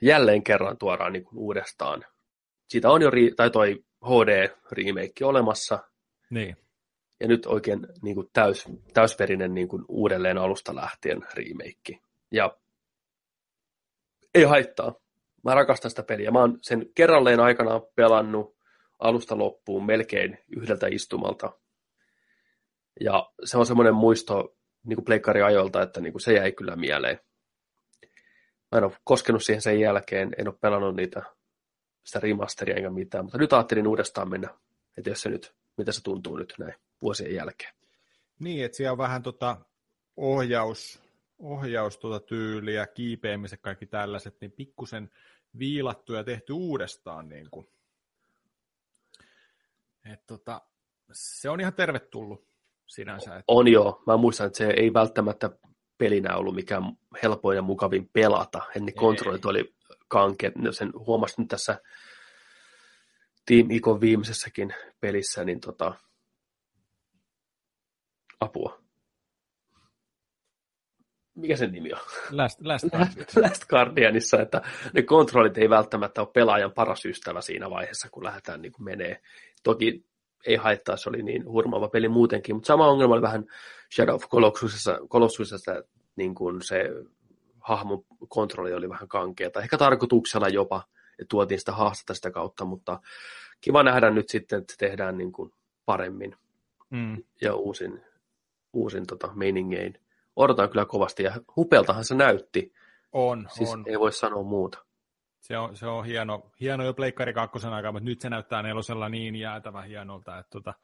jälleen kerran tuodaan niin kuin uudestaan. Siitä on jo, ri- tai toi HD-remake olemassa, Niin. ja nyt oikein niin kuin täys, täysverinen niin kuin uudelleen alusta lähtien remake. Ja ei haittaa. Mä rakastan sitä peliä. Mä oon sen kerralleen aikanaan pelannut alusta loppuun melkein yhdeltä istumalta. Ja se on semmoinen muisto niin kuin pleikkariajoilta, että niin kuin se jäi kyllä mieleen. Mä en ole koskenut siihen sen jälkeen, en ole pelannut niitä, sitä remasteria enkä mitään, mutta nyt ajattelin uudestaan mennä, että jos se nyt, mitä se tuntuu nyt näin vuosien jälkeen. Niin, että siellä on vähän tota ohjaus, ohjaus tuota tyyliä, kiipeämiset, kaikki tällaiset, niin pikkusen viilattu ja tehty uudestaan. Niin kuin. Et tota, se on ihan tervetullut sinänsä. Että, On joo. Mä muistan, että se ei välttämättä pelinä ollut mikään helpoin ja mukavin pelata. Ennen kontrollit oli kankeat. No Sen huomasin nyt tässä Team Icon viimeisessäkin pelissä, niin tota, apua. Mikä sen nimi on? Last, Last, Last, Last Guardianissa, että ne kontrollit ei välttämättä ole pelaajan paras ystävä siinä vaiheessa, kun lähdetään niin kuin menee. Toki ei haittaa, se oli niin hurmaava peli muutenkin, mutta sama ongelma oli vähän Shadow of Colossusessa, Colossusessa niin kuin se hahmon kontrolli oli vähän kankeata. Ehkä tarkoituksella jopa, että tuotiin sitä haastetta sitä kautta, mutta kiva nähdä nyt sitten, että se tehdään niin kuin paremmin mm. ja uusin, uusin tota, meiningein. Odotan kyllä kovasti ja hupeltahan se näytti. On, siis on. ei voi sanoa muuta. Se on, se on hieno, hieno jo Pleikkari kakkosen aikaa, mutta nyt se näyttää nelosella niin jäätävän hienolta. Että tota,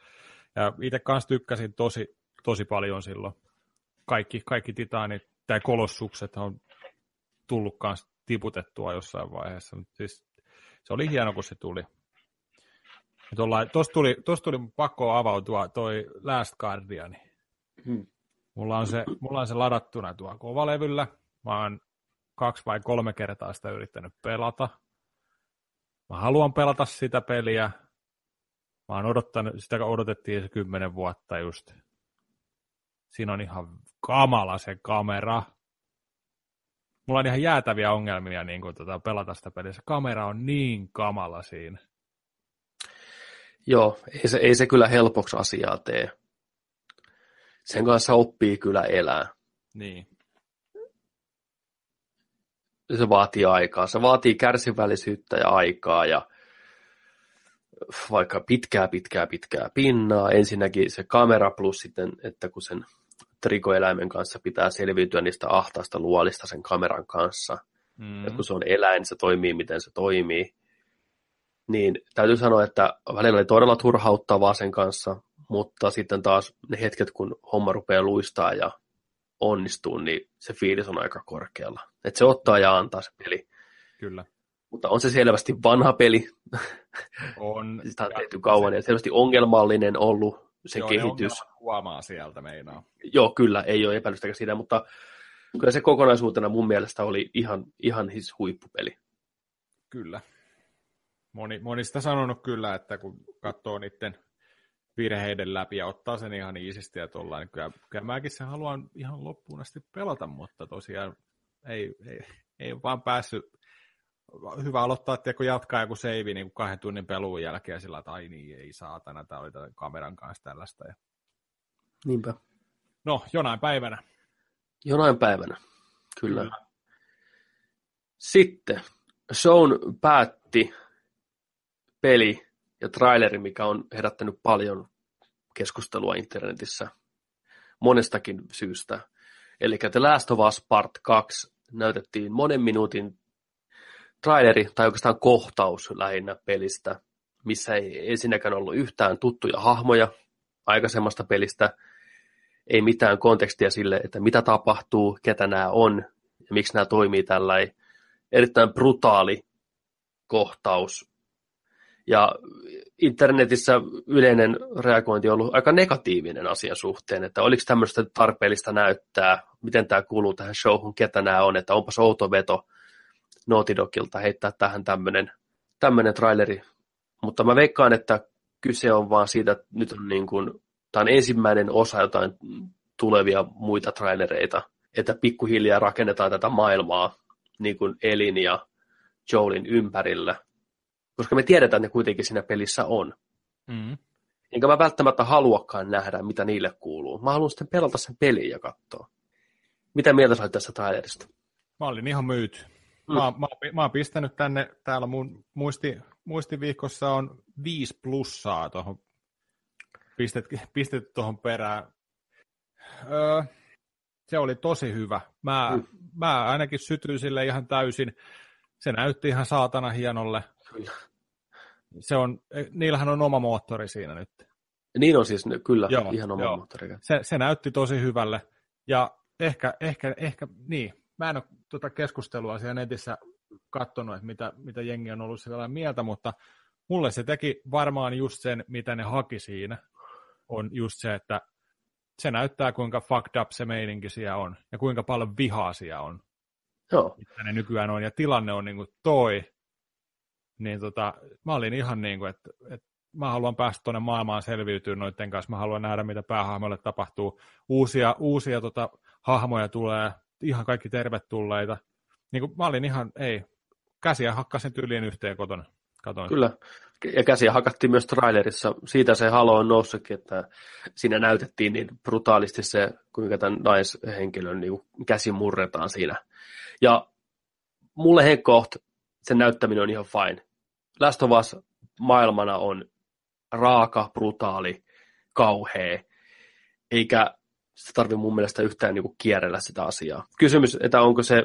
ja itse kanssa tykkäsin tosi, tosi paljon silloin. Kaikki, kaikki titaanit tai kolossukset on tullut kanssa tiputettua jossain vaiheessa. Mutta siis, se oli hieno, kun se tuli. Tuossa tuli, tuli pakko avautua toi Last Guardian. Hmm. Mulla, on se, mulla on se ladattuna tuo kovalevyllä. Mä oon kaksi vai kolme kertaa sitä yrittänyt pelata. Mä haluan pelata sitä peliä. Mä oon odottanut, sitä odotettiin se kymmenen vuotta just. Siinä on ihan kamala se kamera. Mulla on ihan jäätäviä ongelmia niin kuin, tota, pelata sitä peliä. Se kamera on niin kamala siinä. Joo, ei se, ei se kyllä helpoksi asiaa tee. Sen kanssa oppii kyllä elää. Niin se vaatii aikaa. Se vaatii kärsivällisyyttä ja aikaa ja vaikka pitkää, pitkää, pitkää pinnaa. Ensinnäkin se kamera plus sitten, että kun sen trikoeläimen kanssa pitää selviytyä niistä ahtaasta luolista sen kameran kanssa. Mm. Ja kun se on eläin, se toimii miten se toimii. Niin täytyy sanoa, että välillä oli todella turhauttavaa sen kanssa, mutta sitten taas ne hetket, kun homma rupeaa luistaa ja onnistuu, niin se fiilis on aika korkealla. Että se ottaa ja antaa se peli. Kyllä. Mutta on se selvästi vanha peli. On. Sitä on tehty kauan se... ja selvästi ongelmallinen ollut se Joo, kehitys. huomaa sieltä meinaa. Joo, kyllä, ei ole epäilystäkään siitä, mutta kyllä se kokonaisuutena mun mielestä oli ihan, ihan his huippupeli. Kyllä. Moni, moni sitä sanonut kyllä, että kun katsoo niiden virheiden läpi ja ottaa sen ihan iisisti ja tuolla, niin kyllä, kyllä mäkin sen haluan ihan loppuun asti pelata, mutta tosiaan ei, ei, ei vaan päässyt hyvä aloittaa, että kun jatkaa joku save niin kahden tunnin peluun jälkeen sillä, että ai niin, ei saatana, tämä oli tämän kameran kanssa tällaista. Ja... Niinpä. No, jonain päivänä. Jonain päivänä, kyllä. kyllä. Sitten Shown päätti peli ja traileri, mikä on herättänyt paljon keskustelua internetissä monestakin syystä. Eli The Last of Us Part 2 näytettiin monen minuutin traileri, tai oikeastaan kohtaus lähinnä pelistä, missä ei ensinnäkään ollut yhtään tuttuja hahmoja aikaisemmasta pelistä, ei mitään kontekstia sille, että mitä tapahtuu, ketä nämä on ja miksi nämä toimii tällä erittäin brutaali kohtaus ja internetissä yleinen reagointi on ollut aika negatiivinen asian suhteen, että oliko tämmöistä tarpeellista näyttää, miten tämä kuuluu tähän showhun, ketä nämä on, että onpas outo veto Naughty Dogilta heittää tähän tämmöinen, tämmöinen traileri. Mutta mä veikkaan, että kyse on vaan siitä, että nyt on niin kuin, tämä on ensimmäinen osa jotain tulevia muita trailereita, että pikkuhiljaa rakennetaan tätä maailmaa niin kuin Elin ja Joelin ympärillä – koska me tiedetään, että ne kuitenkin siinä pelissä on. Mm. Enkä mä välttämättä haluakaan nähdä, mitä niille kuuluu. Mä haluan sitten pelata sen peliin ja katsoa. Mitä mieltä sä tästä trailerista? Mä olin ihan myyty. Mm. Mä, mä, mä oon pistänyt tänne, täällä mun muisti, muistiviikossa on viisi plussaa tuohon pistet, pistetty tuohon perään. Öö, se oli tosi hyvä. Mä, mm. mä ainakin sytyin sille ihan täysin. Se näytti ihan saatana hienolle. Kyllä. Se on, niillähän on oma moottori siinä nyt. Niin on siis, kyllä, joo, ihan oma joo. moottori. Se, se näytti tosi hyvälle. Ja ehkä, ehkä, ehkä niin, mä en ole tuota keskustelua siellä netissä katsonut, että mitä, mitä jengi on ollut siellä mieltä, mutta mulle se teki varmaan just sen, mitä ne haki siinä, on just se, että se näyttää, kuinka fucked up se meininki siellä on, ja kuinka paljon vihaa siellä on. Joo. Mitä ne nykyään on, ja tilanne on niin kuin toi, niin tota, mä olin ihan niin kuin, että, että mä haluan päästä tuonne maailmaan selviytyä noiden kanssa, mä haluan nähdä, mitä päähahmoille tapahtuu. Uusia, uusia tota, hahmoja tulee, ihan kaikki tervetulleita. Niin kuin mä olin ihan, ei, käsiä hakkasin tyyliin yhteen kotona. Katoin. Kyllä, ja käsiä hakattiin myös trailerissa. Siitä se halo on noussutkin, että siinä näytettiin niin brutaalisti se, kuinka tämän naishenkilön niin käsi murretaan siinä. Ja mulle henkkoht sen näyttäminen on ihan fine. Last of Us maailmana on raaka, brutaali, kauhea, eikä se tarvitse mun mielestä yhtään niin kierrellä sitä asiaa. Kysymys, että onko se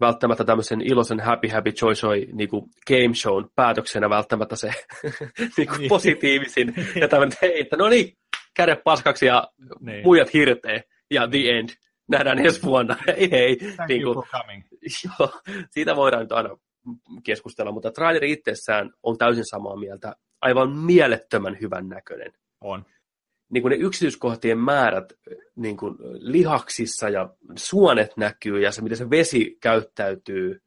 välttämättä tämmöisen iloisen happy happy joy joy niin kuin game shown päätöksenä välttämättä se niin kuin niin. positiivisin. ja tämmöinen, että no niin, kädet paskaksi ja niin. muijat hirtee ja the end. Nähdään ensi vuonna. hei hei. Thank niin kuin, you for coming. Joo, siitä voidaan nyt aina keskustella, mutta traileri itsessään on täysin samaa mieltä. Aivan mielettömän hyvän näköinen. On niin kuin ne yksityiskohtien määrät niin kuin lihaksissa ja suonet näkyy ja se, miten se vesi käyttäytyy,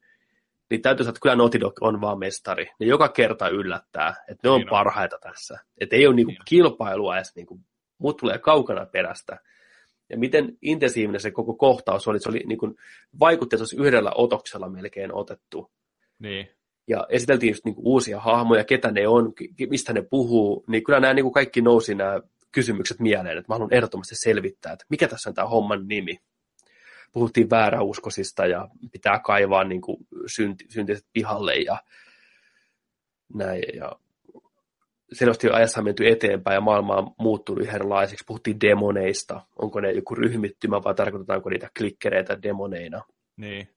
niin täytyy sanoa, että kyllä Naughty Dog on vaan mestari. Ne joka kerta yllättää, että ne on niin parhaita tässä. Että ei ole niin kuin kilpailua edes, niin kuin, muut tulee kaukana perästä. Ja miten intensiivinen se koko kohtaus oli, se oli niin kuin, vaikutti, että se olisi yhdellä otoksella melkein otettu. Niin. Ja esiteltiin just niin kuin uusia hahmoja, ketä ne on, mistä ne puhuu, niin kyllä nämä niin kuin kaikki nousi nämä kysymykset mieleen, että mä haluan ehdottomasti selvittää, että mikä tässä on tämä homman nimi. Puhuttiin vääräuskosista ja pitää kaivaa niin kuin synti, syntiset pihalle ja näin. Ja selvästi on ajassa menty eteenpäin ja maailma on muuttunut erilaiseksi. Puhuttiin demoneista. Onko ne joku ryhmittymä vai tarkoitetaanko niitä klikkereitä demoneina? Niin.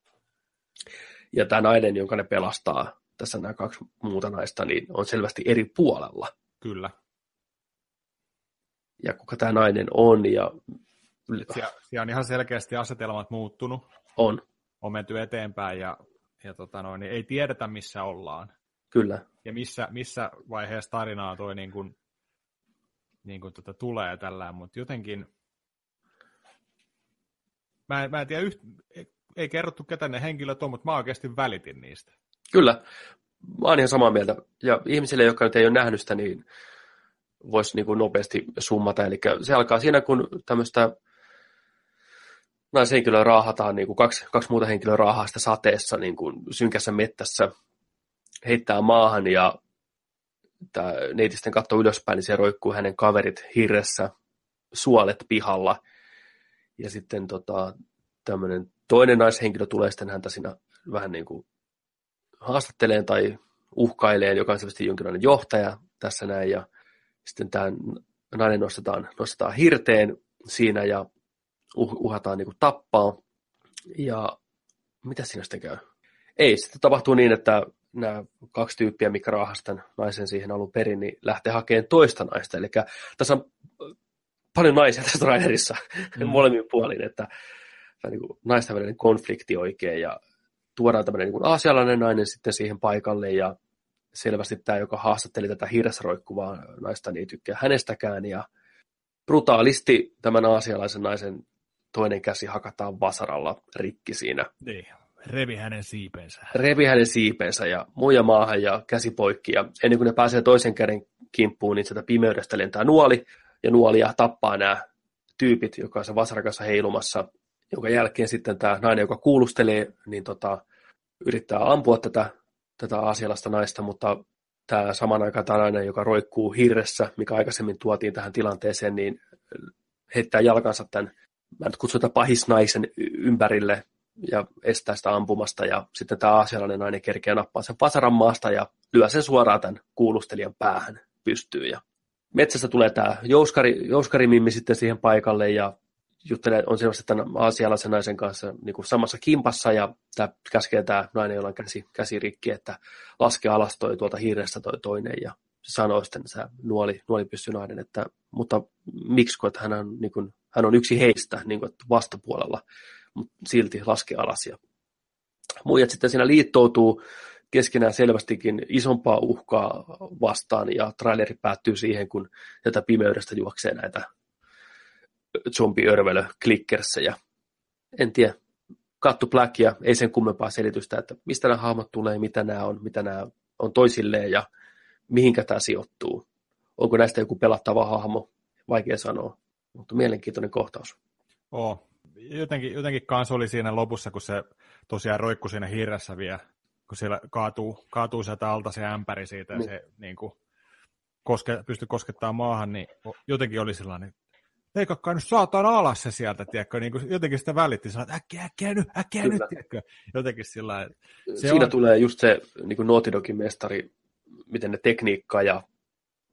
Ja tämä nainen, jonka ne pelastaa, tässä nämä kaksi muuta naista, niin on selvästi eri puolella. Kyllä ja kuka tämä nainen on. Ja... Siellä, siellä on ihan selkeästi asetelmat muuttunut. On. On menty eteenpäin ja, ja tota noin, niin ei tiedetä, missä ollaan. Kyllä. Ja missä, missä vaiheessa tarinaa toi niin kuin, niin kuin tota tulee tällä, mutta jotenkin mä, mä en tiedä, yht, ei, kerrottu ketä ne henkilöt on, mutta mä oikeasti välitin niistä. Kyllä, mä oon ihan samaa mieltä. Ja ihmisille, jotka nyt ei ole nähnyt sitä, niin voisi niin nopeasti summata. Eli se alkaa siinä, kun tämmöistä naishenkilöä raahataan, niin kuin kaksi, kaksi muuta henkilöä raahaa sitä sateessa niin kuin synkässä mettässä, heittää maahan ja tämä neiti sitten katsoo ylöspäin, niin se roikkuu hänen kaverit hirressä, suolet pihalla. Ja sitten tota, tämmöinen toinen naishenkilö tulee sitten häntä siinä vähän niin kuin haastatteleen tai uhkaileen, joka on selvästi jonkinlainen johtaja tässä näin. Ja sitten tämä nainen nostetaan, nostetaan hirteen siinä ja uh, uhataan niin kuin tappaa. Ja mitä siinä sitten käy? Ei, sitten tapahtuu niin, että nämä kaksi tyyppiä, mikä raahastan naisen siihen alun perin, niin lähtee hakemaan toista naista. Eli tässä on paljon naisia tässä trailerissa mm. molemmin puolin, että tämä niin kuin naisten välinen konflikti oikein ja tuodaan tämmöinen niin kuin aasialainen nainen sitten siihen paikalle ja selvästi tämä, joka haastatteli tätä hiressä roikkuvaa naista, niin ei tykkää hänestäkään. Ja brutaalisti tämän aasialaisen naisen toinen käsi hakataan vasaralla rikki siinä. Niin, revi hänen siipensä. Revi hänen siipensä ja muija maahan ja käsi poikki. Ja ennen kuin ne pääsee toisen käden kimppuun, niin sieltä pimeydestä lentää nuoli. Ja nuolia tappaa nämä tyypit, joka on se vasarakassa heilumassa, jonka jälkeen sitten tämä nainen, joka kuulustelee, niin tota, yrittää ampua tätä tätä asialasta naista, mutta tämä saman aikaan tämä nainen, joka roikkuu hirressä, mikä aikaisemmin tuotiin tähän tilanteeseen, niin heittää jalkansa tämän, mä nyt kutsun pahisnaisen ympärille ja estää sitä ampumasta. Ja sitten tämä asialainen nainen kerkeä nappaa sen vasaran maasta ja lyö sen suoraan tämän kuulustelijan päähän pystyy. Ja metsästä tulee tämä jouskari, jouskarimimmi sitten siihen paikalle ja juttelee, on selvästi tämän aasialaisen naisen kanssa niin kuin samassa kimpassa ja tämä käskee tämä nainen, jolla on käsi, käsi rikki, että laske alas toi tuolta hiirestä toi toinen ja se sanoo sitten se nuoli, nuolipyssynainen, että mutta miksi, kun että hän on, niin kuin, hän on yksi heistä niin kuin, vastapuolella, mutta silti laske alas ja muijat sitten siinä liittoutuu keskenään selvästikin isompaa uhkaa vastaan ja traileri päättyy siihen, kun tätä pimeydestä juoksee näitä zombiörvelö ja En tiedä, kattu Black ja ei sen kummempaa selitystä, että mistä nämä hahmot tulee, mitä nämä on, mitä nämä on toisilleen ja mihinkä tämä sijoittuu. Onko näistä joku pelattava hahmo, vaikea sanoa, mutta mielenkiintoinen kohtaus. Oh. jotenkin, jotenkin kanssa oli siinä lopussa, kun se tosiaan roikkui siinä hirressä vielä, kun siellä kaatuu, kaatuu sieltä alta se ämpäri siitä ja niin. se niin kuin, koske, pystyi koskettaa maahan, niin jotenkin oli sellainen, leikakkaa nyt saatana alas se sieltä, tiedätkö, niin kuin jotenkin sitä välitti, että äkkiä, äkkiä nyt, äkkiä Kyllä. nyt, tiedätkö, jotenkin sillä se Siinä on... tulee just se niin kuin Naughty mestari, miten ne tekniikka ja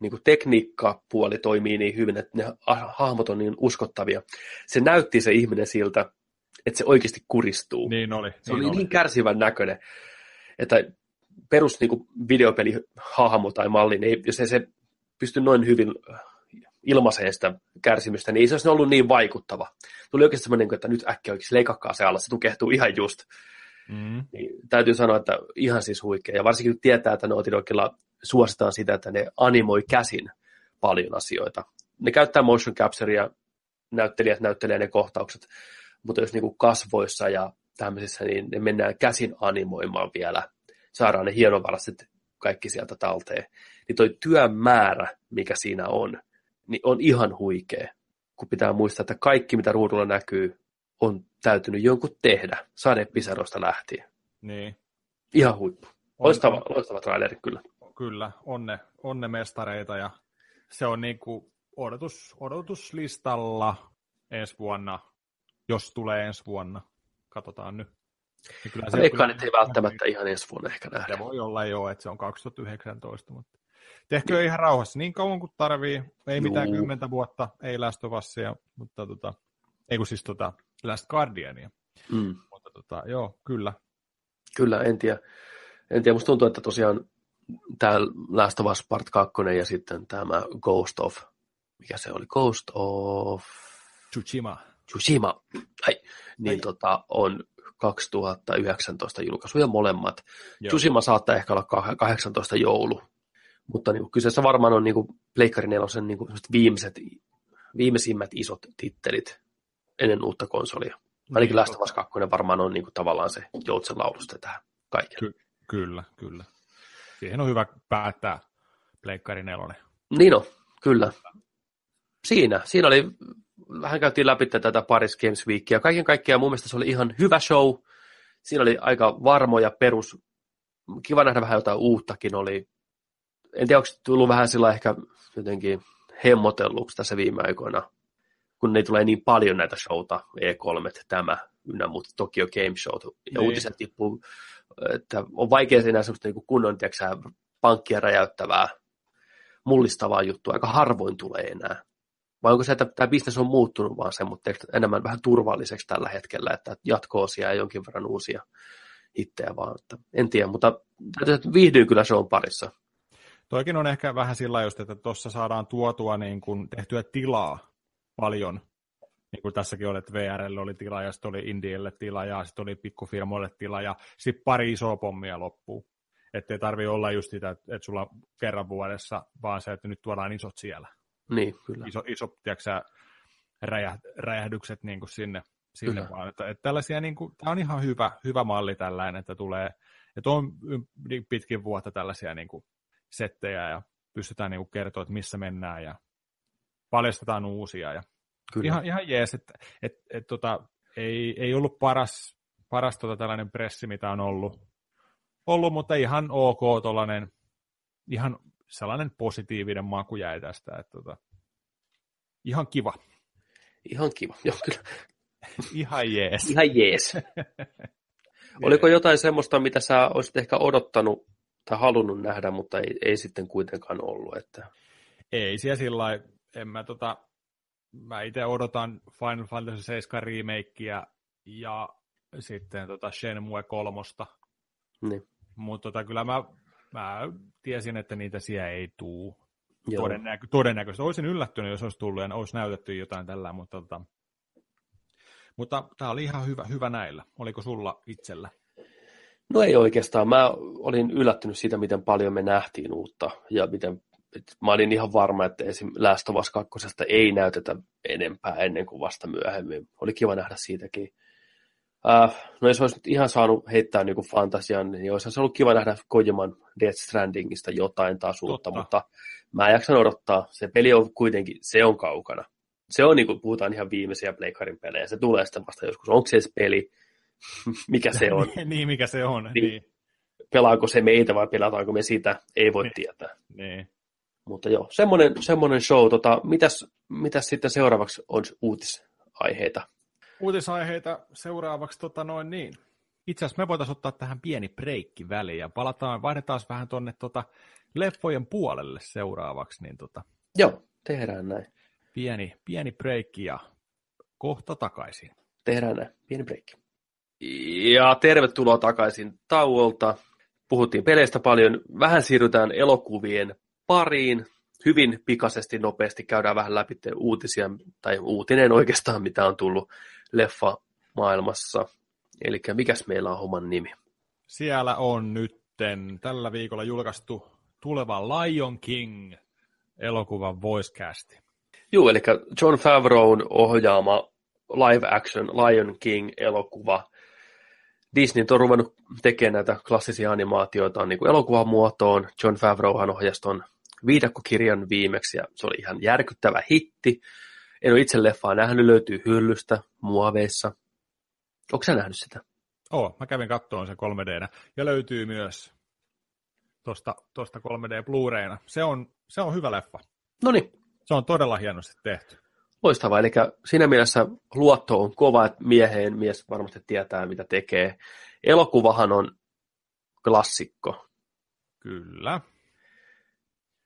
niin kuin tekniikkapuoli toimii niin hyvin, että ne hahmot on niin uskottavia. Se näytti se ihminen siltä, että se oikeasti kuristuu. Niin oli. Se niin oli, oli niin kärsivän näköinen, että perus niin kuin videopelihahmo tai malli, niin jos ei se pysty noin hyvin ilmaiseen sitä kärsimystä, niin ei se olisi ollut niin vaikuttava. Tuli oikeasti semmoinen, että nyt äkkiä oikeasti leikakkaa se alla, se tukehtuu ihan just. Mm. Niin, täytyy sanoa, että ihan siis huikea. Ja varsinkin kun tietää, että Naughty Dogilla suositaan sitä, että ne animoi käsin paljon asioita. Ne käyttää motion capturea, näyttelijät näyttelee ne kohtaukset, mutta jos niin kasvoissa ja tämmöisissä, niin ne mennään käsin animoimaan vielä. Saadaan ne hienovaraiset kaikki sieltä talteen. Niin toi työn määrä, mikä siinä on, niin on ihan huikea. Kun pitää muistaa, että kaikki, mitä ruudulla näkyy, on täytynyt jonkun tehdä sadepisaroista lähtien. Niin. Ihan huippu. Loistava, on, loistava traileri kyllä. Kyllä, onne, onne mestareita ja se on niin kuin odotus, odotuslistalla ensi vuonna, jos tulee ensi vuonna. Katsotaan nyt. Ja kyllä se Veikkaan, ei välttämättä ihan ensi vuonna ehkä nähdä. Se voi olla jo, että se on 2019, mutta tehkö niin. ihan rauhassa niin kauan kuin tarvii. Ei mitään Juu. kymmentä vuotta, ei Last of Usia, mutta tota, ei kun siis tota Last Guardiania. Mm. Mutta tota, joo, kyllä. Kyllä, en tiedä. En tiedä, musta tuntuu, että tosiaan tämä Last of Us Part 2 ja sitten tämä Ghost of, mikä se oli, Ghost of... Tsushima. Tsushima, ai, niin Ai. tota, on 2019 julkaisuja molemmat. Joo. Tsushima saattaa ehkä olla 18 joulu, mutta niin kyseessä varmaan on niin kuin Pleikkari 4 niin kuin viimeiset, viimeisimmät isot tittelit ennen uutta konsolia. Ainakin niin, Last of Us 2 varmaan on niin kuin tavallaan se joutsen laulusta tähän kaikille. Ky- kyllä, kyllä. Siihen on hyvä päättää Pleikkari 4. Niin on, kyllä. Siinä, siinä oli, vähän käytiin läpi tätä Paris Games Weekia. Kaiken kaikkiaan mun mielestä se oli ihan hyvä show. Siinä oli aika varmoja perus, kiva nähdä vähän jotain uuttakin oli. En tiedä, onko tullut vähän sillä ehkä jotenkin hemmotelluksi tässä viime aikoina, kun ne tulee niin paljon näitä showta, E3, tämä, ynnä muuta Tokyo Game Show, ja niin. uutiset tippuu että on vaikea enää semmoista niin kunnon tiiäksä, pankkia räjäyttävää, mullistavaa juttua, aika harvoin tulee enää. Vai onko se, että tämä bisnes on muuttunut vaan se, mutta enemmän vähän turvalliseksi tällä hetkellä, että jatko-osia ja jonkin verran uusia hittejä vaan. Että en tiedä, mutta viihdyy kyllä se on parissa. Toikin on ehkä vähän sillä just, että tuossa saadaan tuotua niin kuin tehtyä tilaa paljon niin kuin tässäkin oli, että VRL oli tila ja sitten oli Indielle tila ja sitten oli pikkufirmoille tila ja sitten pari isoa pommia loppuu. Että ei tarvi olla just sitä, että, sulla kerran vuodessa, vaan se, että nyt tuodaan isot siellä. Niin, kyllä. Iso, iso tiedätkö, räjäh, räjähdykset niin kuin sinne, sinne vaan. Että, että tällaisia, niin kuin, tämä on ihan hyvä, hyvä malli tällainen, että tulee, että on niin pitkin vuotta tällaisia niin kuin settejä ja pystytään niin kertoa, että missä mennään ja paljastetaan uusia ja Kyllä. Ihan, ihan jees, että et, et, tota, ei, ei ollut paras, paras tota tällainen pressi, mitä on ollut, ollut mutta ihan ok tollainen, ihan sellainen positiivinen maku jäi tästä, että tota, ihan kiva. Ihan kiva, joo kyllä. ihan jees. Ihan jees. Oliko jotain semmoista, mitä sä olisit ehkä odottanut tai halunnut nähdä, mutta ei, ei sitten kuitenkaan ollut? Että... Ei siellä sillä en mä tota, mä itse odotan Final Fantasy 7 remakea ja sitten tota Shenmue 3. Niin. Mutta tota, kyllä mä, mä tiesin, että niitä siellä ei tuu. Todennäkö, todennäköisesti. Olisin yllättynyt, jos olisi tullut ja olisi näytetty jotain tällä, mutta, tota, mutta tämä oli ihan hyvä, hyvä näillä. Oliko sulla itsellä? No ei oikeastaan. Mä olin yllättynyt siitä, miten paljon me nähtiin uutta ja miten mä olin ihan varma, että esim. Last of Us 2 ei näytetä enempää ennen kuin vasta myöhemmin. Oli kiva nähdä siitäkin. Uh, no jos olisi nyt ihan saanut heittää niin fantasian, niin olisi se ollut kiva nähdä Kojiman Death Strandingista jotain taas uutta, mutta mä jaksan odottaa. Se peli on kuitenkin, se on kaukana. Se on niin kuin puhutaan ihan viimeisiä Pleikkarin pelejä. Se tulee sitten vasta joskus. Onko se edes peli? Mikä se on? niin, mikä se on. Niin. niin. Pelaako se meitä vai pelataanko me sitä? Ei voi niin. tietää. Niin. Mutta joo, semmoinen, semmoinen show. Tota, mitäs, mitäs sitten seuraavaksi on uutisaiheita? Uutisaiheita seuraavaksi tota noin niin. Itse asiassa me voitaisiin ottaa tähän pieni breikki väliin ja palataan, vaihdetaan vähän tuonne tota leffojen puolelle seuraavaksi. Niin tota, Joo, tehdään näin. Pieni, pieni breikki ja kohta takaisin. Tehdään näin, pieni breikki. Ja tervetuloa takaisin tauolta. Puhuttiin peleistä paljon. Vähän siirrytään elokuvien pariin. Hyvin pikaisesti, nopeasti käydään vähän läpi uutisia, tai uutinen oikeastaan, mitä on tullut leffa maailmassa. Eli mikäs meillä on homman nimi? Siellä on nytten tällä viikolla julkaistu tuleva Lion King elokuvan voicecasti. Joo, eli John Favreau ohjaama live action Lion King elokuva. Disney on ruvennut tekemään näitä klassisia animaatioita niin kuin elokuvan muotoon. John Favreauhan ohjasi ton viidakkokirjan viimeksi ja se oli ihan järkyttävä hitti. En ole itse leffaa nähnyt, löytyy hyllystä, muoveissa. Onko sä nähnyt sitä? Oo, mä kävin kattoon sen 3 d ja löytyy myös tuosta tosta 3D Blu-rayna. Se on, se on hyvä leffa. No niin. Se on todella hienosti tehty. Loistavaa, eli siinä mielessä luotto on kova, että mieheen mies varmasti tietää, mitä tekee. Elokuvahan on klassikko. Kyllä.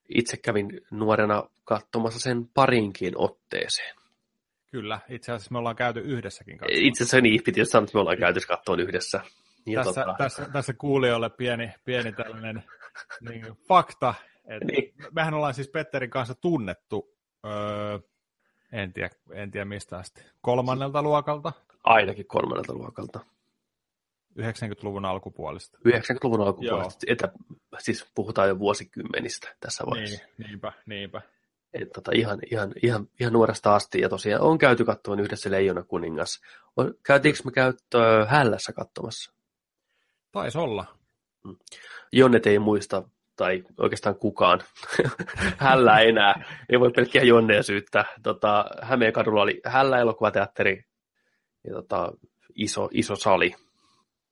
Itse kävin nuorena katsomassa sen parinkin otteeseen. Kyllä, itse asiassa me ollaan käyty yhdessäkin katsomassa. Itse asiassa niin, piti sanoa, että me ollaan käyty kattoon yhdessä. Ja tässä, tota... tässä, tässä kuulijoille pieni, pieni tällainen niin, fakta, että niin. mehän ollaan siis Petterin kanssa tunnettu, öö, en, tiedä, en tiedä mistä asti, kolmannelta luokalta. Ainakin kolmannelta luokalta. 90-luvun alkupuolista. 90-luvun alkupuolista, että siis puhutaan jo vuosikymmenistä tässä vaiheessa. Niin, niinpä, niinpä. Et tota, ihan, ihan, ihan, ihan nuoresta asti, ja tosiaan on käyty katsomaan yhdessä Leijona kuningas. Käytiinkö me käyttöä Hällässä katsomassa? Taisi olla. Mm. Jonnet ei muista, tai oikeastaan kukaan hällä enää. Ei voi pelkkiä Jonneja syyttää. Tota, kadulla oli hällä elokuvateatteri ja tota, iso, iso sali.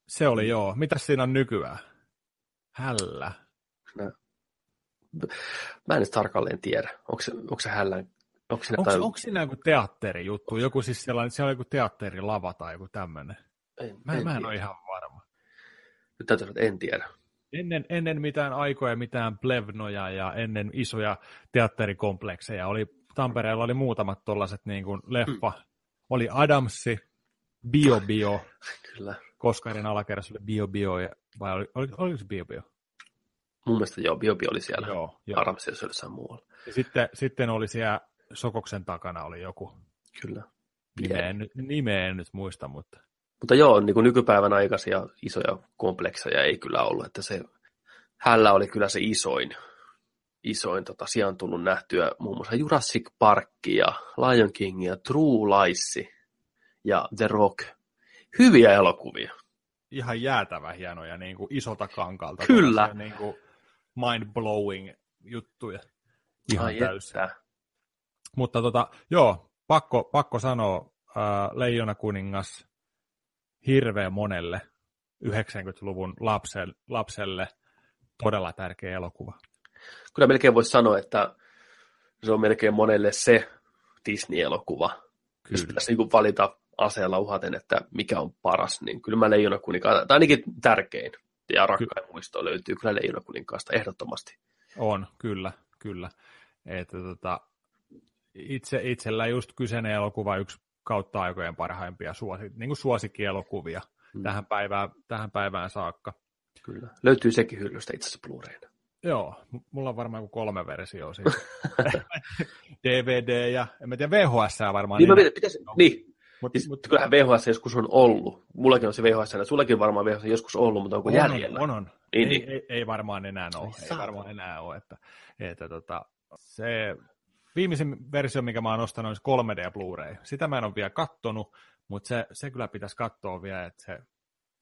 Se oli joo. Mitä siinä on nykyään? Hällä. Mä, mä en edes tarkalleen tiedä. Onko se, onko se hällä Onko siinä, onko, tai... onko siinä joku teatterijuttu? Joku siis sellainen, siellä on joku teatterilava tai joku tämmöinen. En, mä, en, mä en ole ihan varma. Nyt täytyy että en tiedä. Ennen, ennen mitään aikoja, mitään plevnoja ja ennen isoja teatterikomplekseja, oli, Tampereella oli muutamat tuollaiset niin kuin leffa. Mm. Oli Adamsi, Bio Bio. Kyllä. Koskarin alakerrassa oli Bio Bio, vai oli, oli, oliko se Bio Bio? Mun mielestä joo, Bio Bio oli siellä. Joo, joo. Adamsi oli jossain muualla. Ja sitten, sitten oli siellä Sokoksen takana oli joku. Kyllä. Nimeä en, nimeä en nyt muista, mutta... Mutta joo, niin kuin nykypäivän aikaisia isoja komplekseja ei kyllä ollut, että se hällä oli kyllä se isoin, isoin tota, sijaan tullut nähtyä muun muassa Jurassic Park ja Lion King ja True Lies ja The Rock. Hyviä elokuvia. Ihan jäätävä hienoja niin kuin isota kankalta. Kyllä. Niin kuin mind-blowing juttuja. Ihan Ai täysin. Että. Mutta tota, joo, pakko, pakko sanoa, äh, Leijona kuningas hirveän monelle 90-luvun lapselle, lapselle todella tärkeä elokuva. Kyllä melkein voisi sanoa, että se on melkein monelle se Disney-elokuva. Kyllä. Jos pitäisi niin valita aseella uhaten, että mikä on paras, niin kyllä mä Leijona kuninkaan, tai ainakin tärkein ja rakkain Ky- muisto löytyy kyllä Leijona kuninkaasta ehdottomasti. On, kyllä, kyllä. Että tota, itse, itsellä just kyseinen elokuva yksi kautta aikojen parhaimpia suosi, niin kuin suosikkielokuvia hmm. tähän, päivään, tähän päivään saakka. Kyllä. Löytyy sekin hyllystä itse asiassa Blu-rayna. Joo, mulla on varmaan kolme versiota siitä. DVD ja, en mä tiedä, VHS varmaan. Niin, niin, pitäisi, no. niin. Mut, siis, mut, kyllähän VHS joskus on ollut. Mullakin on se VHS, ja sullakin varmaan VHS joskus ollut, mutta onko on, jäljellä? On, on. Niin, ei, niin. Ei, ei, varmaan enää ole. Ei, ei varmaan enää ole. Että, että tota, se viimeisin versio, mikä mä oon ostanut, on 3D Blu-ray. Sitä mä en ole vielä kattonut, mutta se, se kyllä pitäisi katsoa vielä, että se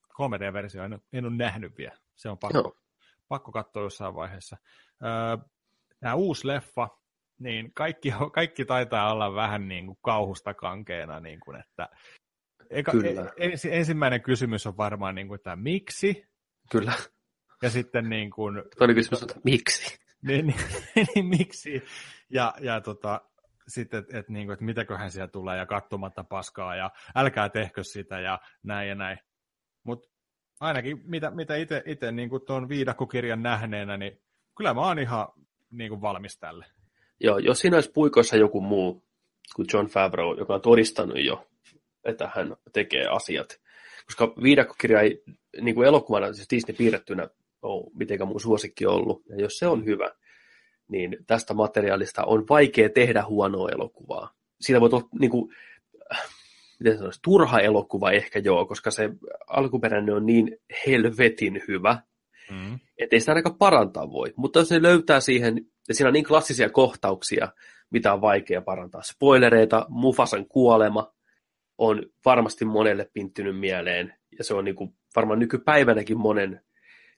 3D-versio en, en ole nähnyt vielä. Se on pakko, pakko katsoa jossain vaiheessa. Öö, Tämä uusi leffa, niin kaikki, kaikki taitaa olla vähän niin kuin kauhusta kankeena, niin kuin, että eka, Kyllä. Ens, ensimmäinen kysymys on varmaan, niin kuin, että miksi? Kyllä. Ja sitten niin kuin... Toinen kysymys on, että miksi? Niin, niin, niin miksi? Ja, ja tota, sitten, että et, niin kuin, et mitäköhän siellä tulee ja katsomatta paskaa ja älkää tehkö sitä ja näin ja näin. Mutta ainakin mitä, mitä itse niin tuon viidakkokirjan nähneenä, niin kyllä mä oon ihan niin kuin valmis tälle. Joo, jos siinä olisi puikoissa joku muu kuin John Favreau, joka on todistanut jo, että hän tekee asiat. Koska viidakkokirja ei niin kuin elokuvana, siis Disney piirrettynä, ole mitenkään mun suosikki ollut. Ja jos se on hyvä, niin tästä materiaalista on vaikea tehdä huonoa elokuvaa. Siitä voi tulla niin kuin, miten sanoisi, turha elokuva ehkä joo, koska se alkuperäinen on niin helvetin hyvä, mm. että ei sitä ainakaan parantaa voi. Mutta jos ne löytää siihen, ja siinä on niin klassisia kohtauksia, mitä on vaikea parantaa. Spoilereita, Mufasan kuolema on varmasti monelle pinttynyt mieleen, ja se on niin kuin varmaan nykypäivänäkin monen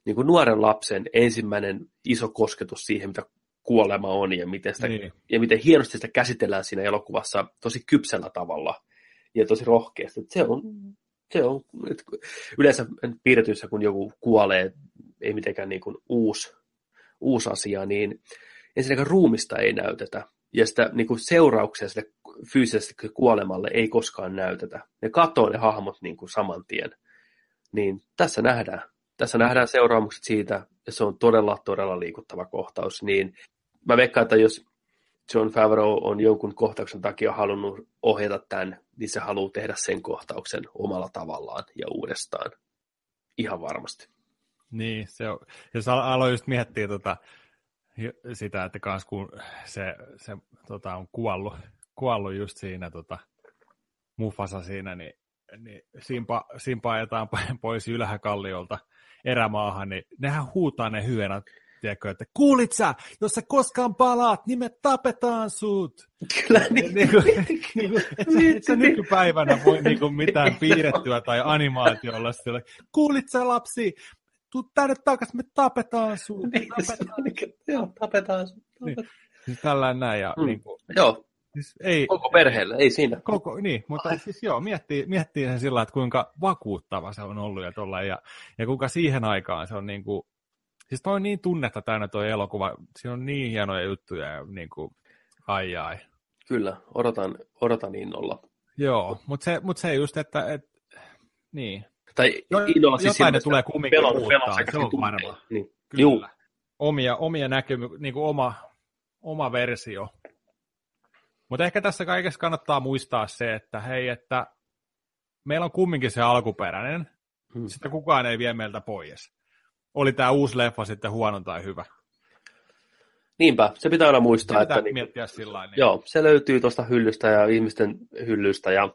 niin kuin nuoren lapsen ensimmäinen iso kosketus siihen, mitä kuolema on ja miten, sitä, niin. ja miten hienosti sitä käsitellään siinä elokuvassa tosi kypsellä tavalla ja tosi rohkeasti. Se on, se on yleensä piirretyissä, kun joku kuolee, ei mitenkään niin kuin uusi, uusi asia, niin ensinnäkään ruumista ei näytetä. Ja sitä niin kuin seurauksia sille fyysisesti kuolemalle ei koskaan näytetä. Ne katoo ne hahmot niin kuin saman tien. Niin tässä nähdään. Tässä nähdään seuraamukset siitä, ja se on todella, todella liikuttava kohtaus. Niin mä veikkaan, että jos John Favreau on jonkun kohtauksen takia halunnut ohjata tämän, niin se haluaa tehdä sen kohtauksen omalla tavallaan ja uudestaan. Ihan varmasti. Niin, se on, jos aloin just miettiä tota, sitä, että kans kun se, se tota, on kuollut, kuollut just siinä tota, Mufasa siinä, niin, niin Simpa, Simpa ajetaan pois ylhäkalliolta erämaahan, niin nehän huutaa ne hyenät tiedätkö, että kuulit sä, jos sä koskaan palaat, niin me tapetaan sut. Kyllä, niin. niin, kuin, niin kuin, et, sä, et sä nykypäivänä voi niin kuin mitään piirrettyä tai animaatiolla sille. Kuulit sä lapsi, tuu tänne takaisin, me tapetaan sut. Niin, tapetaan. Niin, joo, tapetaan sut. Niin. Siis tällainen näin. Ja, mm. niin kuin, joo, Siis ei, koko perheelle, ei siinä. Koko, niin, mutta Ai. siis joo, miettii, miettii sen sillä, että kuinka vakuuttava se on ollut ja, tolla, ja, ja kuinka siihen aikaan se on niin kuin, Siis toi on niin tunnetta täynnä toi elokuva. Siinä on niin hienoja juttuja ja niin kuin, ai ai. Kyllä, odotan, odotan innolla. Joo, mutta se, mut se just, että et, niin. Tai innolla siis Jotain ne tulee kumminkin pelon, muuttaa, se on varma. Niin. Kyllä. Juu. Omia, omia näkymy, niin kuin oma, oma versio. Mutta ehkä tässä kaikessa kannattaa muistaa se, että hei, että meillä on kumminkin se alkuperäinen, hmm. sitä kukaan ei vie meiltä pois oli tämä uusi leffa sitten huono tai hyvä. Niinpä, se pitää aina muistaa. Se pitää että niin- miettiä niin, sillä niin. Joo, se löytyy tuosta hyllystä ja ihmisten hyllystä ja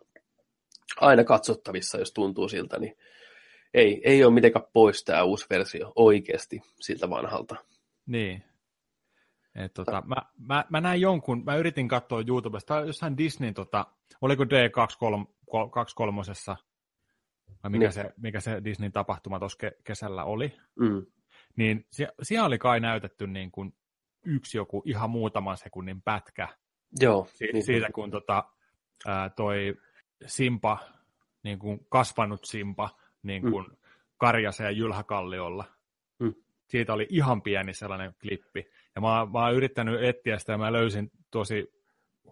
aina katsottavissa, jos tuntuu siltä, niin ei, ei ole mitenkään pois tämä uusi versio oikeasti siltä vanhalta. Niin. Et tota, mä, mä, mä, näin jonkun, mä yritin katsoa YouTubesta, jossain Disney, tota, oliko D23, vai mikä, niin. se, mikä se Disneyn tapahtuma tuossa ke- kesällä oli, mm. niin sie- siellä oli kai näytetty niin kuin yksi joku ihan muutaman sekunnin pätkä Joo, si- niin. siitä, kun tota, ää, toi Simpa, niin kuin kasvanut Simpa, niin kuin mm. Karjase ja Jylhäkalliolla. Mm. Siitä oli ihan pieni sellainen klippi. Ja mä, mä oon yrittänyt etsiä sitä ja mä löysin tosi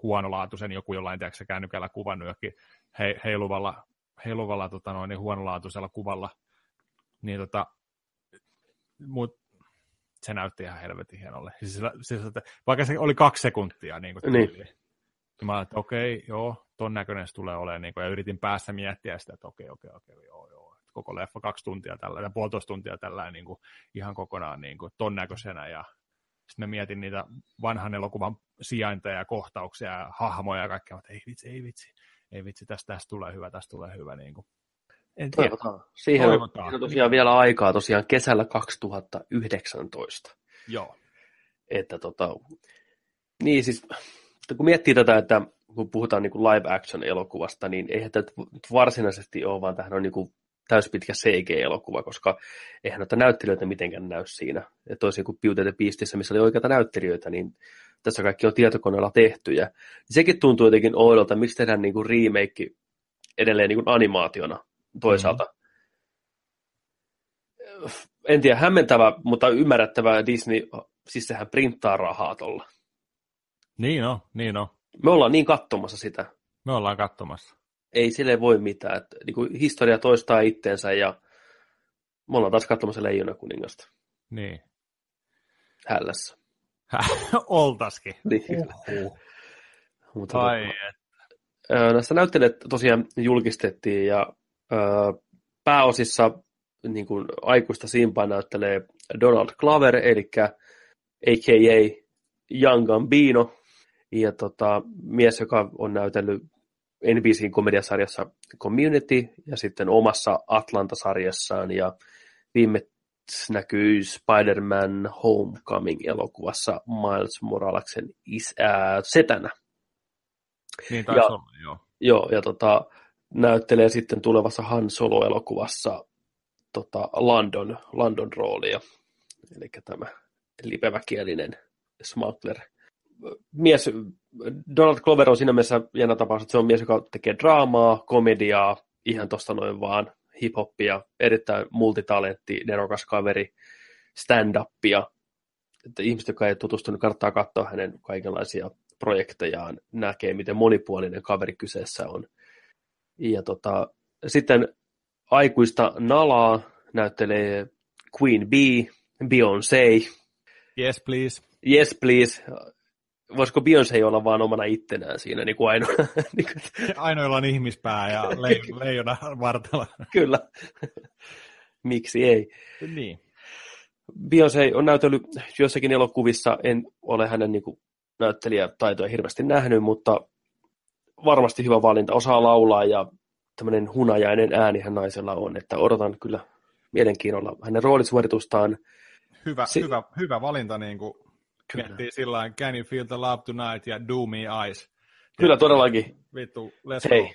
huonolaatuisen joku jollain tiedätkö, kännykällä kuvannut jokin he, heiluvalla heiluvalla tota noin, niin huonolaatuisella kuvalla, niin tota, mut se näytti ihan helvetin hienolle. Siis, siis, että, vaikka se oli kaksi sekuntia. Niin, kuin niin. niin mä että okei, okay, joo, ton näköinen se tulee olemaan. Niin kuin, ja yritin päässä miettiä sitä, että okei, okay, okei, okay, joo, joo. Koko leffa kaksi tuntia tällä, ja puolitoista tuntia tällä niin kuin, ihan kokonaan niin kuin, ton näköisenä. Ja sitten mä mietin niitä vanhan elokuvan sijainteja ja kohtauksia ja hahmoja ja kaikkea, mutta ei vitsi, ei vitsi ei vitsi, tästä, tästä tulee hyvä, tästä tulee hyvä. Niin kuin. En tiedä. Toivotaan. Siihen, Toivotaan. On, on tosiaan vielä aikaa tosiaan kesällä 2019. Joo. Että tota, niin siis, kun miettii tätä, että kun puhutaan niin kuin live action elokuvasta, niin eihän tämä varsinaisesti ole, vaan tähän on niin kuin täyspitkä CG-elokuva, koska eihän noita näyttelijöitä mitenkään näy siinä. Ja toisin kuin Beauty and Beastissä, missä oli oikeita näyttelijöitä, niin tässä kaikki on tietokoneella tehtyjä. Sekin tuntuu jotenkin oudolta, miksi tehdään niin kuin remake edelleen niin kuin animaationa toisaalta. Mm-hmm. En tiedä, hämmentävä, mutta ymmärrettävä Disney, siis sehän printtaa rahaa tuolla. Niin on, niin on. Me ollaan niin katsomassa sitä. Me ollaan katsomassa. Ei sille voi mitään. Että, niin kuin historia toistaa itteensä ja me ollaan taas katsomassa Leijona kuningasta. Niin. Hällässä. Oltaskin. Niin. Uhuh. Mutta Ai, tota, näistä näyttelijät tosiaan julkistettiin ja pääosissa niin kuin aikuista simpaa näyttelee Donald Glover, eli a.k.a. Young Gambino, ja tota, mies, joka on näytellyt NBCin komediasarjassa Community ja sitten omassa Atlanta-sarjassaan ja viime näkyy Spider-Man Homecoming-elokuvassa Miles Moraleksen is, ää, setänä. Niin taisi ja, olla, joo. Joo, ja tota, näyttelee sitten tulevassa Han Solo-elokuvassa tota, London, London roolia. Eli tämä lipeväkielinen smuggler. Mies, Donald Glover on siinä mielessä jännä tapaus, että se on mies, joka tekee draamaa, komediaa, ihan tosta noin vaan hiphoppia, erittäin multitalentti, nerokas kaveri, stand-upia. Että ihmiset, jotka ei tutustunut, kannattaa katsoa hänen kaikenlaisia projektejaan, näkee, miten monipuolinen kaveri kyseessä on. Ja tota, sitten aikuista Nalaa näyttelee Queen Bee, Beyoncé. Yes, please. Yes, please voisiko Beyoncé olla vaan omana ittenään siinä niin kuin ainoa. niin kuin... Ainoilla on ihmispää ja le- leijona vartalo. Kyllä. Miksi ei? Niin. Beyoncé on näytellyt joissakin elokuvissa, en ole hänen niin kuin, näyttelijätaitoja hirveästi nähnyt, mutta varmasti hyvä valinta. Osaa laulaa ja tämmöinen hunajainen äänihän naisella on, että odotan kyllä mielenkiinnolla hänen roolisuoritustaan. Hyvä, si- hyvä, hyvä valinta niin kuin Kyllä. Miettii sillä Can you feel the love tonight ja Do me eyes. Kyllä, todellakin. Vittu, let's Hei, go.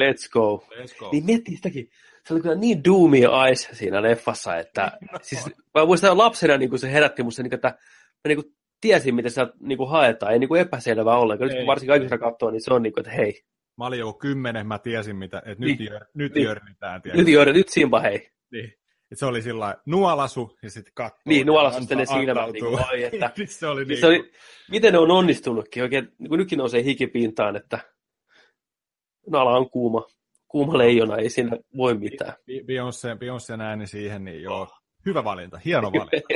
let's go. Let's go. Niin miettii sitäkin. Se oli kyllä niin Do me eyes siinä leffassa, että no. siis, mä muistan lapsena niin kuin se herätti musta, niin, että mä niin kuin tiesin, miten se niin kuin haetaan. Ei niin kuin epäselvää ollenkaan. Nyt kun varsinkin kaikista katsoo, niin se on niin kuin, että hei. Mä olin jo kymmenen, mä tiesin, mitä, että nyt, niin, jör, nyt niin, jörnitään. Nyt jör, nyt simpa hei. Niin. Se oli sillä nuolasu ja sitten katto. Niin, nuolasu sitten ne silmät. Niin kuin, oi, että, se oli, niin se oli, miten ne on onnistunutkin oikein, niin kuin nytkin nousee hikipintaan, että nala on kuuma, kuuma leijona, ei siinä voi mitään. Beyoncé, Beyoncé ääni siihen, niin joo, oh. hyvä valinta, hieno valinta.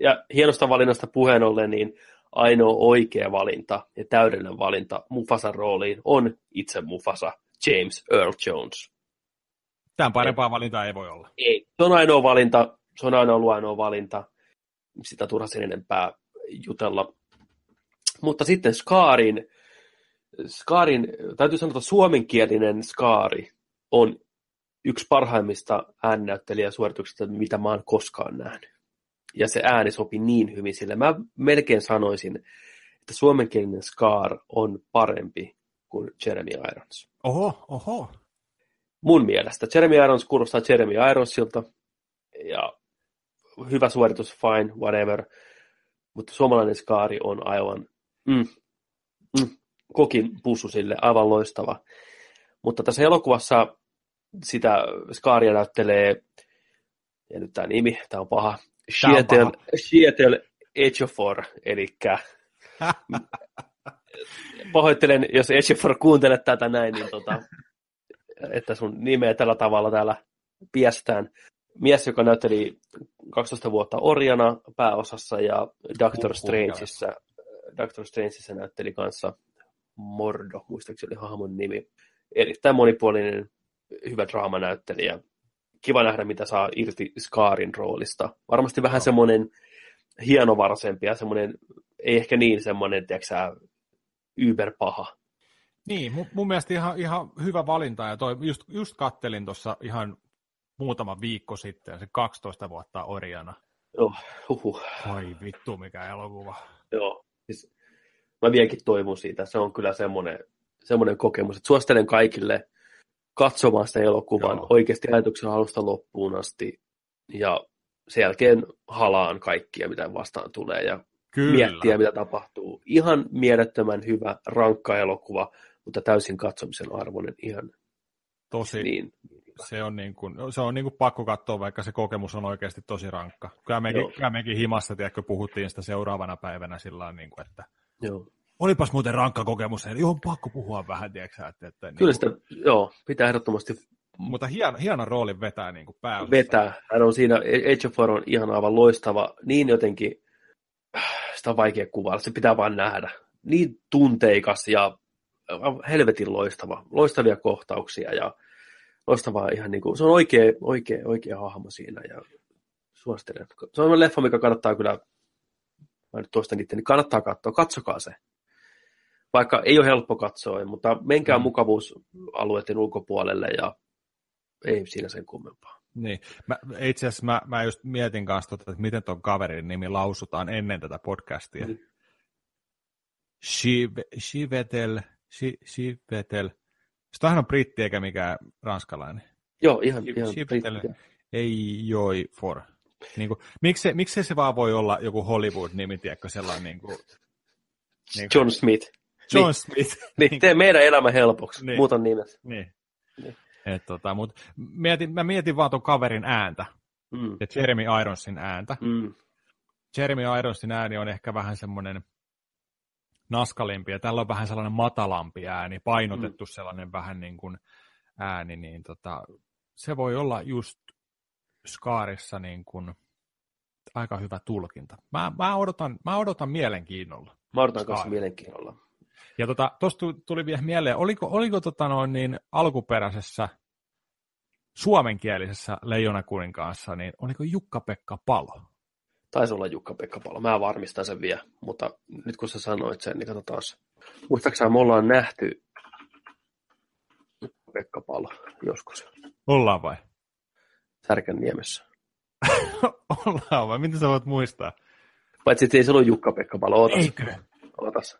ja hienosta valinnasta puheen ollen, niin ainoa oikea valinta ja täydellinen valinta Mufasan rooliin on itse Mufasa, James Earl Jones. Tämän parempaa valintaa ei voi olla. Ei. Se on ainoa valinta. Se on aina ollut ainoa valinta. Sitä turha sen enempää jutella. Mutta sitten Skaarin, Skaarin täytyy sanoa, että suomenkielinen Skaari on yksi parhaimmista ääninäyttelijäsuorituksista, mitä mä oon koskaan nähnyt. Ja se ääni sopi niin hyvin sille. Mä melkein sanoisin, että suomenkielinen Scar on parempi kuin Jeremy Irons. Oho, oho mun mielestä. Jeremy Irons kuulostaa Jeremy Ironsilta ja hyvä suoritus, fine, whatever. Mutta suomalainen skaari on aivan mm, mm, kokin pussu sille, aivan loistava. Mutta tässä elokuvassa sitä skaaria näyttelee, ja nyt tämä nimi, tämä on paha, Shietel, Shietel Echofor, eli pahoittelen, jos Echofor kuuntelet tätä näin, niin tota, että sun nimeä tällä tavalla täällä piestään. Mies, joka näytteli 12 vuotta orjana pääosassa ja Doctor Strangeissa, Doctor Strangeissa näytteli kanssa Mordo, muistaakseni oli hahmon nimi. Erittäin monipuolinen, hyvä draamanäyttelijä. Kiva nähdä, mitä saa irti Scarin roolista. Varmasti vähän no. semmoinen hienovaraisempi ja semmoinen, ei ehkä niin semmoinen, tiedätkö yberpaha niin, mun, mun mielestä ihan, ihan hyvä valinta, ja toi, just, just kattelin tuossa ihan muutama viikko sitten, se 12 vuotta orjana. Joo, huhu. Ai vittu, mikä elokuva. Joo, siis mä vieläkin toivon siitä, se on kyllä semmoinen, semmoinen kokemus, että suosittelen kaikille katsomaan sitä elokuvan Joo. oikeasti ajatuksen alusta loppuun asti, ja sen jälkeen halaan kaikkia, mitä vastaan tulee, ja Kyllä. miettiä, mitä tapahtuu. Ihan mielettömän hyvä, rankka elokuva, mutta täysin katsomisen arvoinen. Ihan Tosi, niin. se on, niin kuin, se on niin kuin pakko katsoa, vaikka se kokemus on oikeasti tosi rankka. Kyllä mekin, Joo. kyllä mekin himassa, tiedätkö, puhuttiin sitä seuraavana päivänä sillä niin kuin, että Joo. olipas muuten rankka kokemus, eli on pakko puhua vähän, tiedätkö, että, että Kyllä niin kuin, sitä, joo, pitää ehdottomasti mutta hieno, hieno rooli vetää niin kuin pääosassa. vetää. Hän on siinä, Age of War on ihan aivan loistava, niin jotenkin, sitä on vaikea kuvailla, se pitää vaan nähdä. Niin tunteikas ja helvetin loistava, loistavia kohtauksia ja loistavaa ihan niin kuin, se on oikea, oikea, oikea hahmo siinä ja suosittelen. Se on leffa, mikä kannattaa kyllä, mä nyt toistan itse, niin kannattaa katsoa, katsokaa se. Vaikka ei ole helppo katsoa, mutta menkää Mm. mukavuusalueiden ulkopuolelle ja ei siinä sen kummempaa. Niin. Mä, itse asiassa mä, mä just mietin kanssa, tota, että miten ton kaverin nimi lausutaan ennen tätä podcastia. Mm. Shiv- Shivetel, Shivetel. Sitähän on britti eikä mikään ranskalainen. Joo, ihan, Ship- ihan brittiä. ei joi for. Niin kuin, miksei, miksei se vaan voi olla joku Hollywood-nimi, tiedätkö, sellainen niin kuin, niin kuin John Smith. John Smith. Niin, tee meidän elämä helpoksi. Niin. Niin. Muuta nimet. niin. Niin. Et, tota, mut mietin, mä mietin vaan ton kaverin ääntä, Mm. ja Jeremy Ironsin ääntä. Mm. Jeremy Ironsin ääni on ehkä vähän semmoinen naskalimpi, ja tällä on vähän sellainen matalampi ääni, painotettu mm. sellainen vähän niin kuin ääni, niin tota, se voi olla just Skaarissa niin kuin aika hyvä tulkinta. Mä, mä, odotan, mä odotan mielenkiinnolla. Mä odotan Sky. mielenkiinnolla. Ja tota, tuosta tuli vielä mieleen, oliko, oliko tota noin niin alkuperäisessä suomenkielisessä Leijona kuninkaassa, niin oliko Jukka-Pekka Palo? Taisi olla Jukka-Pekka Palo. Mä varmistan sen vielä, mutta nyt kun sä sanoit sen, niin katsotaan. Muistaakseni me ollaan nähty Pekka Palo joskus Ollaan vai? Särkänniemessä. Ollaan vai? Miten sä voit muistaa? Paitsi, että ei se ollut Jukka-Pekka Palo. Ootas, Eikö? ootas,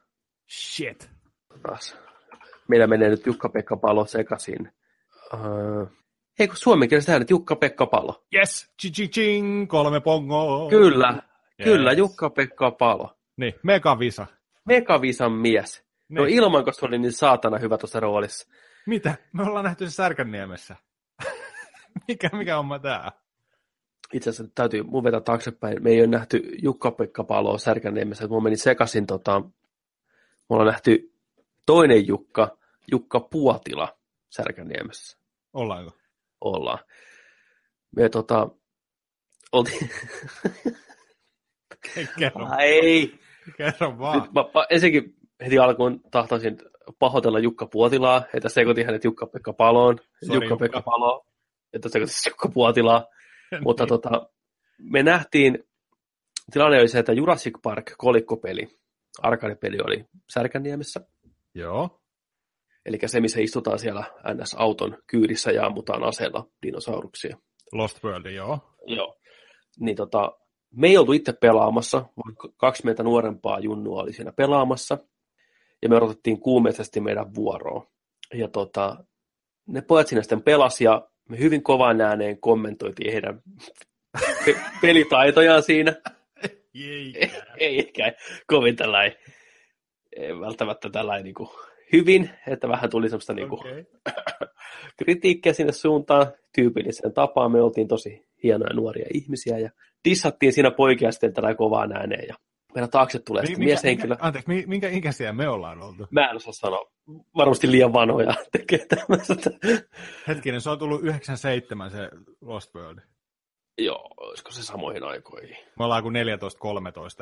Shit. ootas. Meillä menee nyt Jukka-Pekka Palo sekaisin. Uh, ei kun suomenkielistä äänet Jukka-Pekka Palo. Yes, ching kolme pongoa. Kyllä, Yes. kyllä Jukka-Pekka Palo. Niin, megavisa. Megavisan mies. Niin. No ilman, koska se oli niin saatana hyvä tuossa roolissa. Mitä? Me ollaan nähty se Särkänniemessä. mikä, mikä homma tää? Itse asiassa täytyy mun vetää taaksepäin. Me ei ole nähty Jukka-Pekka Paloa Särkänniemessä. Mulla meni sekaisin, tota, me ollaan nähty toinen Jukka, Jukka Puotila Särkänniemessä. Ollaanko? Ollaan. Me tota, oltiin... Kerro, ei! kerro vaan. Nyt mä, mä ensinnäkin heti alkuun tahtoisin pahoitella Jukka Puotilaa, että sekoitin hänet Jukka-Pekka Paloon, Jukka-Pekka Jukka. Paloon, että sekoitin Jukka Puotilaa. Mutta Niin. tota, me nähtiin, tilanne oli se, että Jurassic Park kolikkopeli, arcade-peli oli Särkänniemessä. Joo. Eli se, missä istutaan siellä NS-auton kyydissä ja ammutaan aseella dinosauruksia. Lost World, joo. Joo. Niin tota, me ei oltu itse pelaamassa, vaan kaksi meitä nuorempaa junnua oli siinä pelaamassa. Ja me odotettiin kuumeisesti meidän vuoroa. Ja tota, ne pojat siinä sitten pelasi ja me hyvin kovaan ääneen kommentoitiin heidän pe- pelitaitojaan siinä. Ei. ei ehkä kovin tällainen, ei välttämättä tällainen niin kuin hyvin, että vähän tuli semmoista niin kuin Okei. kritiikkiä sinne suuntaan tyypilliseen tapaan. Me oltiin tosi hienoja nuoria ihmisiä ja dissattiin siinä poikia sitten tällä kovaan ääneen. Ja meidän taakse tulee Mi- sitten minkä, mieshenkilö. minkä, anteeksi, mi- minkä ikäisiä me ollaan oltu? Mä en osaa sanoa. Varmasti liian vanhoja tekee tämmöistä. Hetkinen, se on tullut 97 se Lost World. Joo, olisiko se samoihin aikoihin? Me ollaan kuin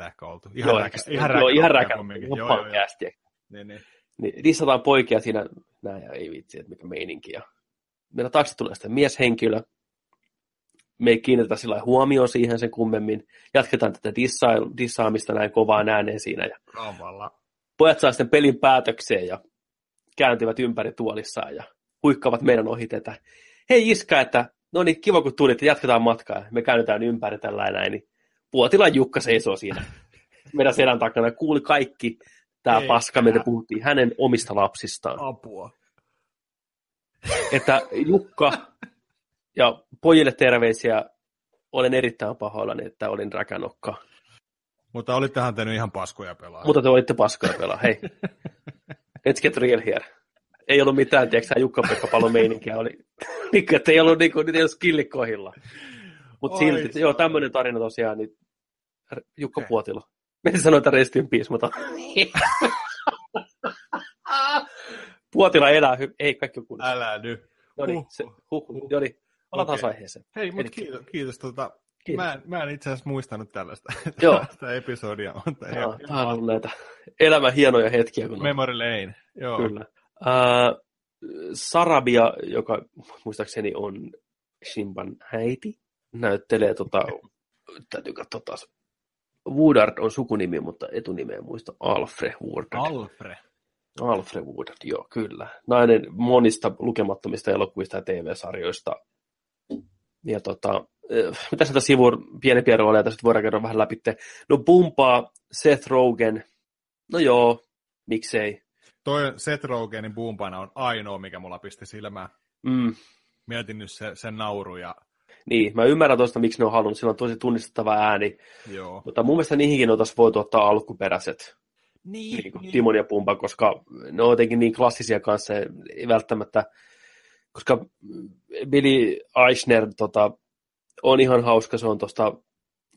14-13 ehkä oltu. Ihan joo, räkä, ihan joo, räkä, ihan räkä. kumminkin. Joo, Joo, joo, joo. kästiä. Niin, niin. Niin dissataan poikia siinä, näin ja ei vitsi, että mikä meininki. Ja meillä taakse tulee sitten mieshenkilö. Me ei kiinnitetä sillä huomioon siihen sen kummemmin. Jatketaan tätä dissa- dissaamista näin kovaan ääneen siinä. Ja Kamala. pojat saa sitten pelin päätökseen ja kääntyvät ympäri tuolissaan ja huikkaavat meidän ohite, että hei Iska, että no niin, kiva kun tulit, jatketaan matkaa. Me käännytään ympäri tällä näin, niin Puotilan Jukka seisoo siinä meidän selän takana. Kuuli kaikki tämä paska, mitä puhuttiin hänen omista lapsistaan. Apua. Että Jukka ja pojille terveisiä, olen erittäin pahoillani, että olin räkänokka. Mutta olittehan te nyt ihan paskoja pelaa. Mutta te olitte paskoja pelaa, hei. Let's get real here. Ei ollut mitään, tiedätkö Jukka-Pekka Palon meininkiä. Oli, niin, että ei ollut, niin kuin, ei ollut skilli kohdilla. Mutta silti, joo, tämmöinen tarina tosiaan, niin Jukka okay. Puotila. Sanoin, että rest in peace, mutta... Puotila elää, hy- ei kaikki on kunnossa. Älä nyt. No niin, se, huh, huh. Palataan okay. aiheeseen. Hei, mutta kiitos, kiitos tota, Kiitos. Mä, en, mä en itse asiassa muistanut tällaista, Joo. tällaista episodia. Mutta no, tämä on ollut näitä elämän hienoja hetkiä. Kun Memory Lane, joo. Kyllä. Uh, Sarabia, joka muistaakseni on Shimban äiti, näyttelee, tota, täytyy katsoa taas, Woodard on sukunimi, mutta etunimeä muista Alfred Woodard. Alfred. Alfred Woodard, joo, kyllä. Nainen monista lukemattomista elokuvista ja TV-sarjoista. Ja tota, mitä sieltä sivun pienempiä rooleja tässä voidaan käydä vähän läpi. No pumpaa Seth Rogen. No joo, miksei. Toi Seth Rogenin bumpana on ainoa, mikä mulla pisti silmään. Mm. Mietin nyt se, sen nauru ja... Niin, mä ymmärrän tuosta, miksi ne on halunnut. Sillä on tosi tunnistettava ääni. Joo. Mutta mun mielestä niihinkin oltaisiin voitu ottaa alkuperäiset. Niin, niin, niin. Timon ja Pumpa, koska ne on jotenkin niin klassisia kanssa, ei välttämättä, koska Billy Eichner tota, on ihan hauska, se on tuosta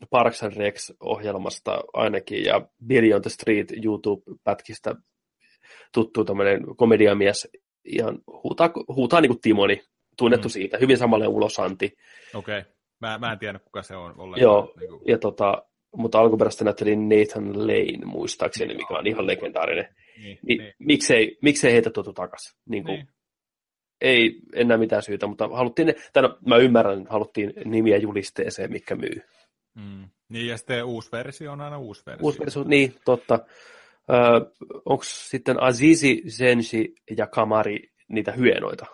Parks and Rex-ohjelmasta ainakin, ja Billy on the Street YouTube-pätkistä tuttu tämmöinen komediamies, ihan huutaa, huutaa niin kuin Timoni, tunnettu mm. siitä, hyvin samalle ulosanti. Okei, okay. mä, mä en tiedä kuka se on ollenkaan. Joo, niin kuin... ja tota, mutta alkuperäistä näytteli Nathan Lane, muistaakseni, mikä on ihan legendaarinen. Niin, Mi- niin. Miksei, miksei heitä tuotu takaisin? Niin kuin, niin. Ei enää mitään syytä, mutta haluttiin, tai no, mä ymmärrän, haluttiin nimiä julisteeseen, mikä myy. Mm. Niin, ja sitten uusi versio on aina uusi versio. Uusi versio, niin, totta. Öö, Onko sitten Azizi, Zenshi ja Kamari niitä hyenoita?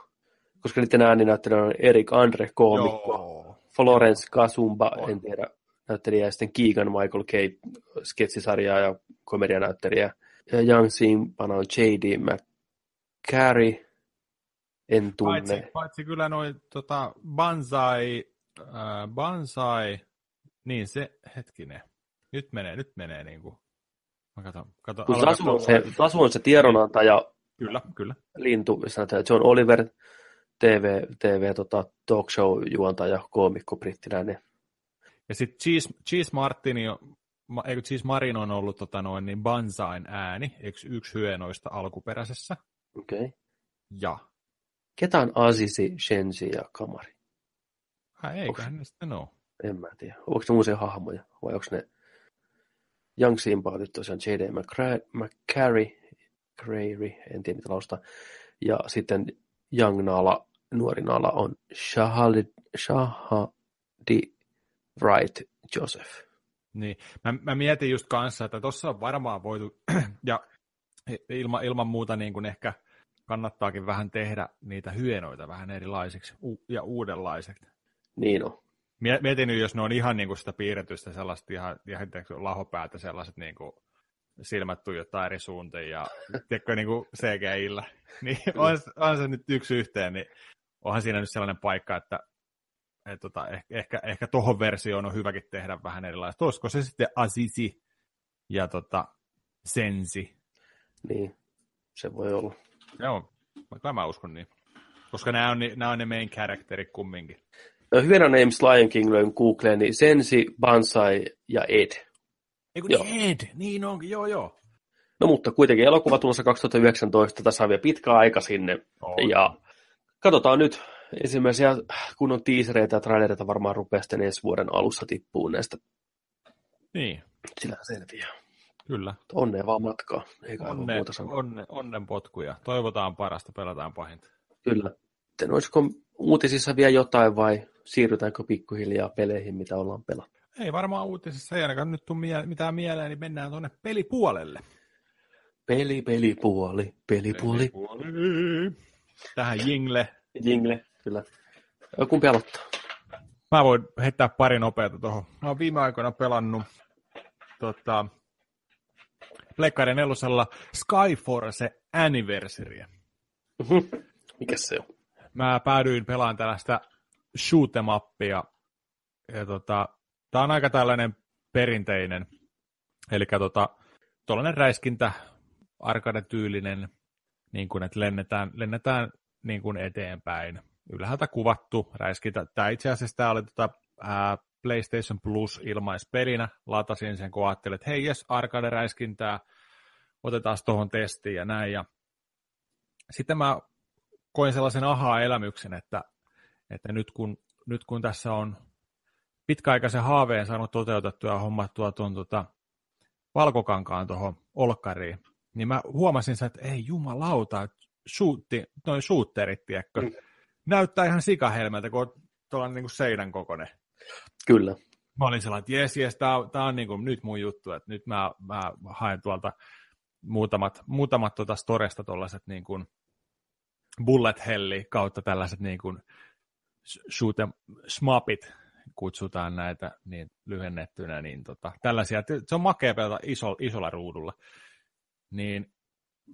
Koska niiden ääninäyttelijä on Erik Andre, koomikko, Joo. Florence Kasumba, on. en tiedä, näyttelijä, ja sitten Keegan Michael Kay, sketsisarja ja komedianäyttelijä. Ja Young Simpana on J.D. McCary, en tunne. Paitsi, paitsi kyllä noin tota, Banzai, äh, Banzai, niin se, hetkinen, nyt menee, nyt menee niin kuin, mä katon, katon, Kun Sasu on, se, Sasu on se tiedonantaja, kyllä, kyllä. lintu, John Oliver, TV, TV tota, talk show juontaja, koomikko, brittiläinen. Ja sitten Cheese, Cheese Martini, eikö Cheese Marin on ollut tota noin, niin Banzain ääni, yksi, yksi hyenoista alkuperäisessä. Okei. Okay. Ja. Ketä on Azizi, Shenzi ja Kamari? Äh, eiköhän onks, ne sitten ole. En mä tiedä. Onko ne uusia hahmoja vai onko ne Young Simba oli tosiaan J.D. McCary, Crary, en tiedä mitä lausta. Ja sitten Young Nala, nuori Nala on Shahadi, Shahadi Wright Joseph. Niin, mä, mä mietin just kanssa, että tuossa on varmaan voitu, ja ilma, ilman muuta niin kuin ehkä kannattaakin vähän tehdä niitä hyenoita vähän erilaisiksi ja uudenlaiseksi. Niin on. Mietin nyt, jos ne on ihan niin kuin sitä piirretystä sellaista ihan, ihan lahopäätä sellaiset niin kuin silmät tuijottaa eri suuntiin ja tiedätkö, niin kuin CGI-llä, niin on, on, se nyt yksi yhteen, niin onhan siinä nyt sellainen paikka, että et tota, ehkä, ehkä, ehkä tuohon versioon on hyväkin tehdä vähän erilaista. Olisiko se sitten Azizi ja tota, Sensi? Niin, se voi olla. Joo, kai mä uskon niin. Koska nämä on, nämä on ne main characterit kumminkin. No, hyvänä Names Lion King löin Googleen, niin Sensi, Bansai ja Ed. Eikö niin Ed? Niin onkin, joo joo. No mutta kuitenkin elokuva tulossa 2019, tässä on vielä pitkä aika sinne. Oh. Ja katsotaan nyt, ensimmäisiä kunnon tiisereitä ja trailereita varmaan rupeaa sitten ensi vuoden alussa tippuu näistä. Niin. Sillä selviää. Kyllä. Onnea vaan matkaa. Eikä onne, muuta sanoa. Onne, onnen potkuja. Toivotaan parasta, pelataan pahinta. Kyllä. Sitten olisiko uutisissa vielä jotain vai siirrytäänkö pikkuhiljaa peleihin, mitä ollaan pelattu? Ei varmaan uutisissa, ei ainakaan nyt tule mie- mitään mieleen, niin mennään tuonne pelipuolelle. Peli, pelipuoli, pelipuoli. pelipuoli. Tähän jingle. Jingle, kyllä. Kumpi aloittaa? Mä voin heittää pari nopeata tuohon. Mä oon viime aikoina pelannut tota, Pleikkari nelosella Skyforce Anniversary. Mhm. Mikä se on? Mä päädyin pelaamaan tällaista shootemappia. Ja tota, tää on aika tällainen perinteinen Eli tota, tuollainen räiskintä, arcade-tyylinen, niin kuin, että lennetään, lennetään niin kuin eteenpäin. Ylhäältä kuvattu räiskintä. Tämä itse asiassa tämä oli tota, ää, PlayStation Plus ilmaispelinä. Latasin sen, kun ajattelin, että hei jes, arcade-räiskintää, otetaan tuohon testiin ja näin. Ja sitten mä koin sellaisen ahaa-elämyksen, että, että nyt, kun, nyt kun tässä on pitkäaikaisen haaveen saanut toteutettua ja hommattua tuon tota, valkokankaan tuohon olkkariin, niin mä huomasin sen, että ei jumalauta, shootti, noin shooterit, tiedätkö, mm. näyttää ihan sikahelmeltä, kun on tuolla niin kuin seinän kokoinen. Kyllä. Mä olin sellainen, että jes, jes, tää, tää on niin kuin nyt mun juttu, että nyt mä, mä haen tuolta muutamat, muutamat tuota storesta tuollaiset niin kuin bullet helli kautta tällaiset niin kuin shoot smapit, kutsutaan näitä niin lyhennettynä, niin tota, tällaisia, se on makea pelata iso, isolla ruudulla. Niin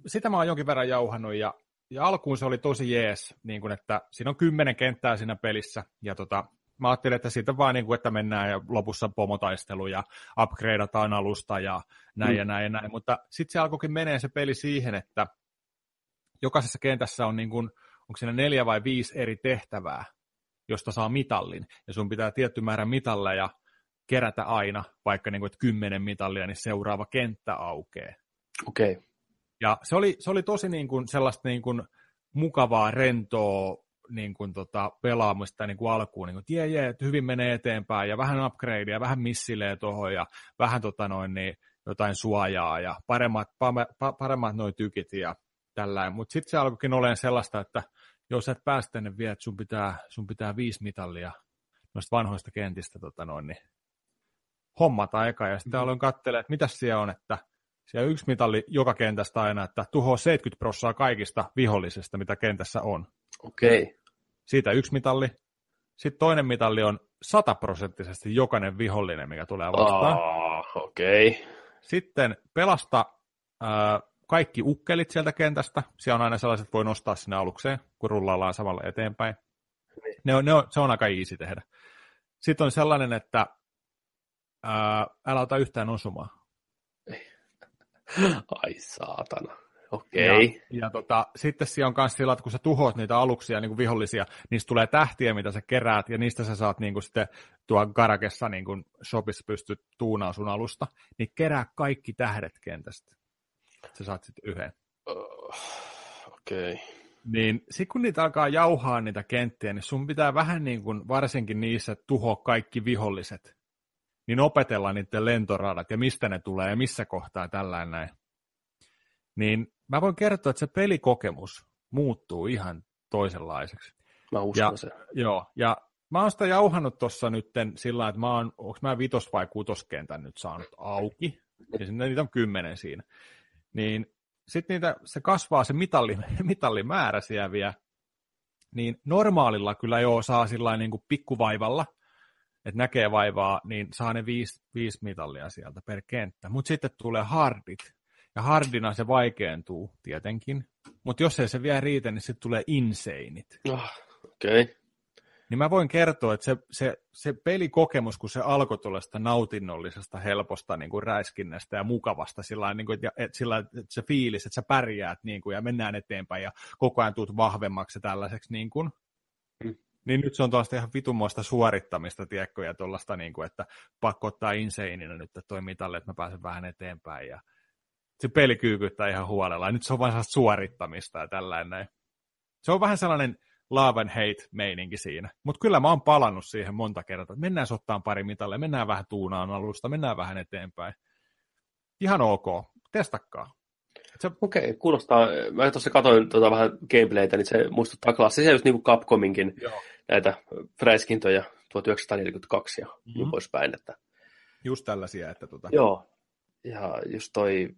sitä mä oon jonkin verran jauhannut ja, ja alkuun se oli tosi jees, niin kun, että siinä on kymmenen kenttää siinä pelissä ja tota, mä ajattelin, että siitä vaan niin kuin, että mennään ja lopussa pomotaistelu ja upgradeataan alusta ja näin mm. ja näin ja näin, mutta sitten se alkoikin menee se peli siihen, että jokaisessa kentässä on niin kuin, onko siinä neljä vai viisi eri tehtävää, josta saa mitallin, ja sun pitää tietty määrä mitalleja kerätä aina, vaikka niin kuin, että kymmenen mitallia, niin seuraava kenttä aukeaa. Okei. Okay. Ja se oli, se oli tosi niin kuin sellaista niin kuin mukavaa, rentoa niin kuin tota, pelaamista niin kuin alkuun, niin kuin, jee, jee, että hyvin menee eteenpäin ja vähän upgradea, vähän missilee tuohon ja vähän tota noin, niin, jotain suojaa ja paremmat, paremmat noin tykit ja tällä. Mutta sitten se alkoikin olemaan sellaista, että jos et pääse tänne vielä, että sun pitää, sun pitää viisi mitallia noista vanhoista kentistä tota noin, niin hommata eka. Ja sitten mm-hmm. aloin katselemaan, että mitä siellä on, että siellä yksi mitalli joka kentästä aina, että tuhoaa 70 prosenttia kaikista vihollisista, mitä kentässä on. Okei. Okay. Siitä yksi mitalli. Sitten toinen mitalli on sataprosenttisesti jokainen vihollinen, mikä tulee vastaan. Oh, Okei. Okay. Sitten pelasta äh, kaikki ukkelit sieltä kentästä. Siellä on aina sellaiset, voi nostaa sinne alukseen, kun rullaillaan samalla eteenpäin. Ne on, ne on, se on aika easy tehdä. Sitten on sellainen, että ää, älä ota yhtään osumaa. Ai saatana. Okei. Okay. Ja, ja tota, sitten siellä on myös sillä, että kun sä tuhoat niitä aluksia, niin kuin vihollisia, niistä tulee tähtiä, mitä sä keräät, ja niistä sä saat niin kuin sitten tuo Garakessa niin kuin shopissa pystyt tuunaan sun alusta, niin kerää kaikki tähdet kentästä sä saat sitten yhden. Uh, Okei. Okay. Niin sitten kun niitä alkaa jauhaa niitä kenttiä, niin sun pitää vähän niin kuin varsinkin niissä tuhoa kaikki viholliset. Niin opetella niiden lentoradat ja mistä ne tulee ja missä kohtaa tällainen näin. Niin mä voin kertoa, että se pelikokemus muuttuu ihan toisenlaiseksi. Mä uskon ja, sen. Joo, ja mä oon sitä jauhannut tuossa nytten sillä että mä oon, onko mä vitos- vai kutoskentän nyt saanut auki, ja sinne niitä on kymmenen siinä niin sitten niitä, se kasvaa se mitalli, mitallimäärä siellä vielä, niin normaalilla kyllä jo saa sillä niin kuin pikkuvaivalla, että näkee vaivaa, niin saa ne viisi, viisi mitallia sieltä per kenttä. Mutta sitten tulee hardit, ja hardina se vaikeentuu tietenkin. Mutta jos ei se vielä riitä, niin sitten tulee inseinit. Oh, Okei. Okay niin mä voin kertoa, että se, se, se pelikokemus, kun se alkoi tuollaista nautinnollisesta, helposta niin kuin räiskinnästä ja mukavasta, sillä niin kuin, että, että, sillä, että se fiilis, että sä pärjäät niin kuin, ja mennään eteenpäin ja koko ajan tuut vahvemmaksi tällaiseksi, niin, kuin, mm. niin nyt se on tuosta ihan vitumoista suorittamista, tiedätkö, ja tuollaista, niin kuin, että pakko ottaa inseinina nyt toi mitalle, että mä pääsen vähän eteenpäin, ja se peli kyykyttää ihan huolella, ja nyt se on vain suorittamista ja tällainen. Se on vähän sellainen, love and hate meininki siinä. Mutta kyllä mä oon palannut siihen monta kertaa. Mennään ottaa pari mitalle, mennään vähän tuunaan alusta, mennään vähän eteenpäin. Ihan ok. Testakkaa. Se... Okei, okay, kuulostaa. Mä tuossa katsoin tuota vähän gameplaytä, niin se muistuttaa klassisia just niin kuin Capcominkin Joo. näitä fräiskintoja 1942 ja mm-hmm. niin poispäin. Että... Just tällaisia, että tota... Joo, ja just toi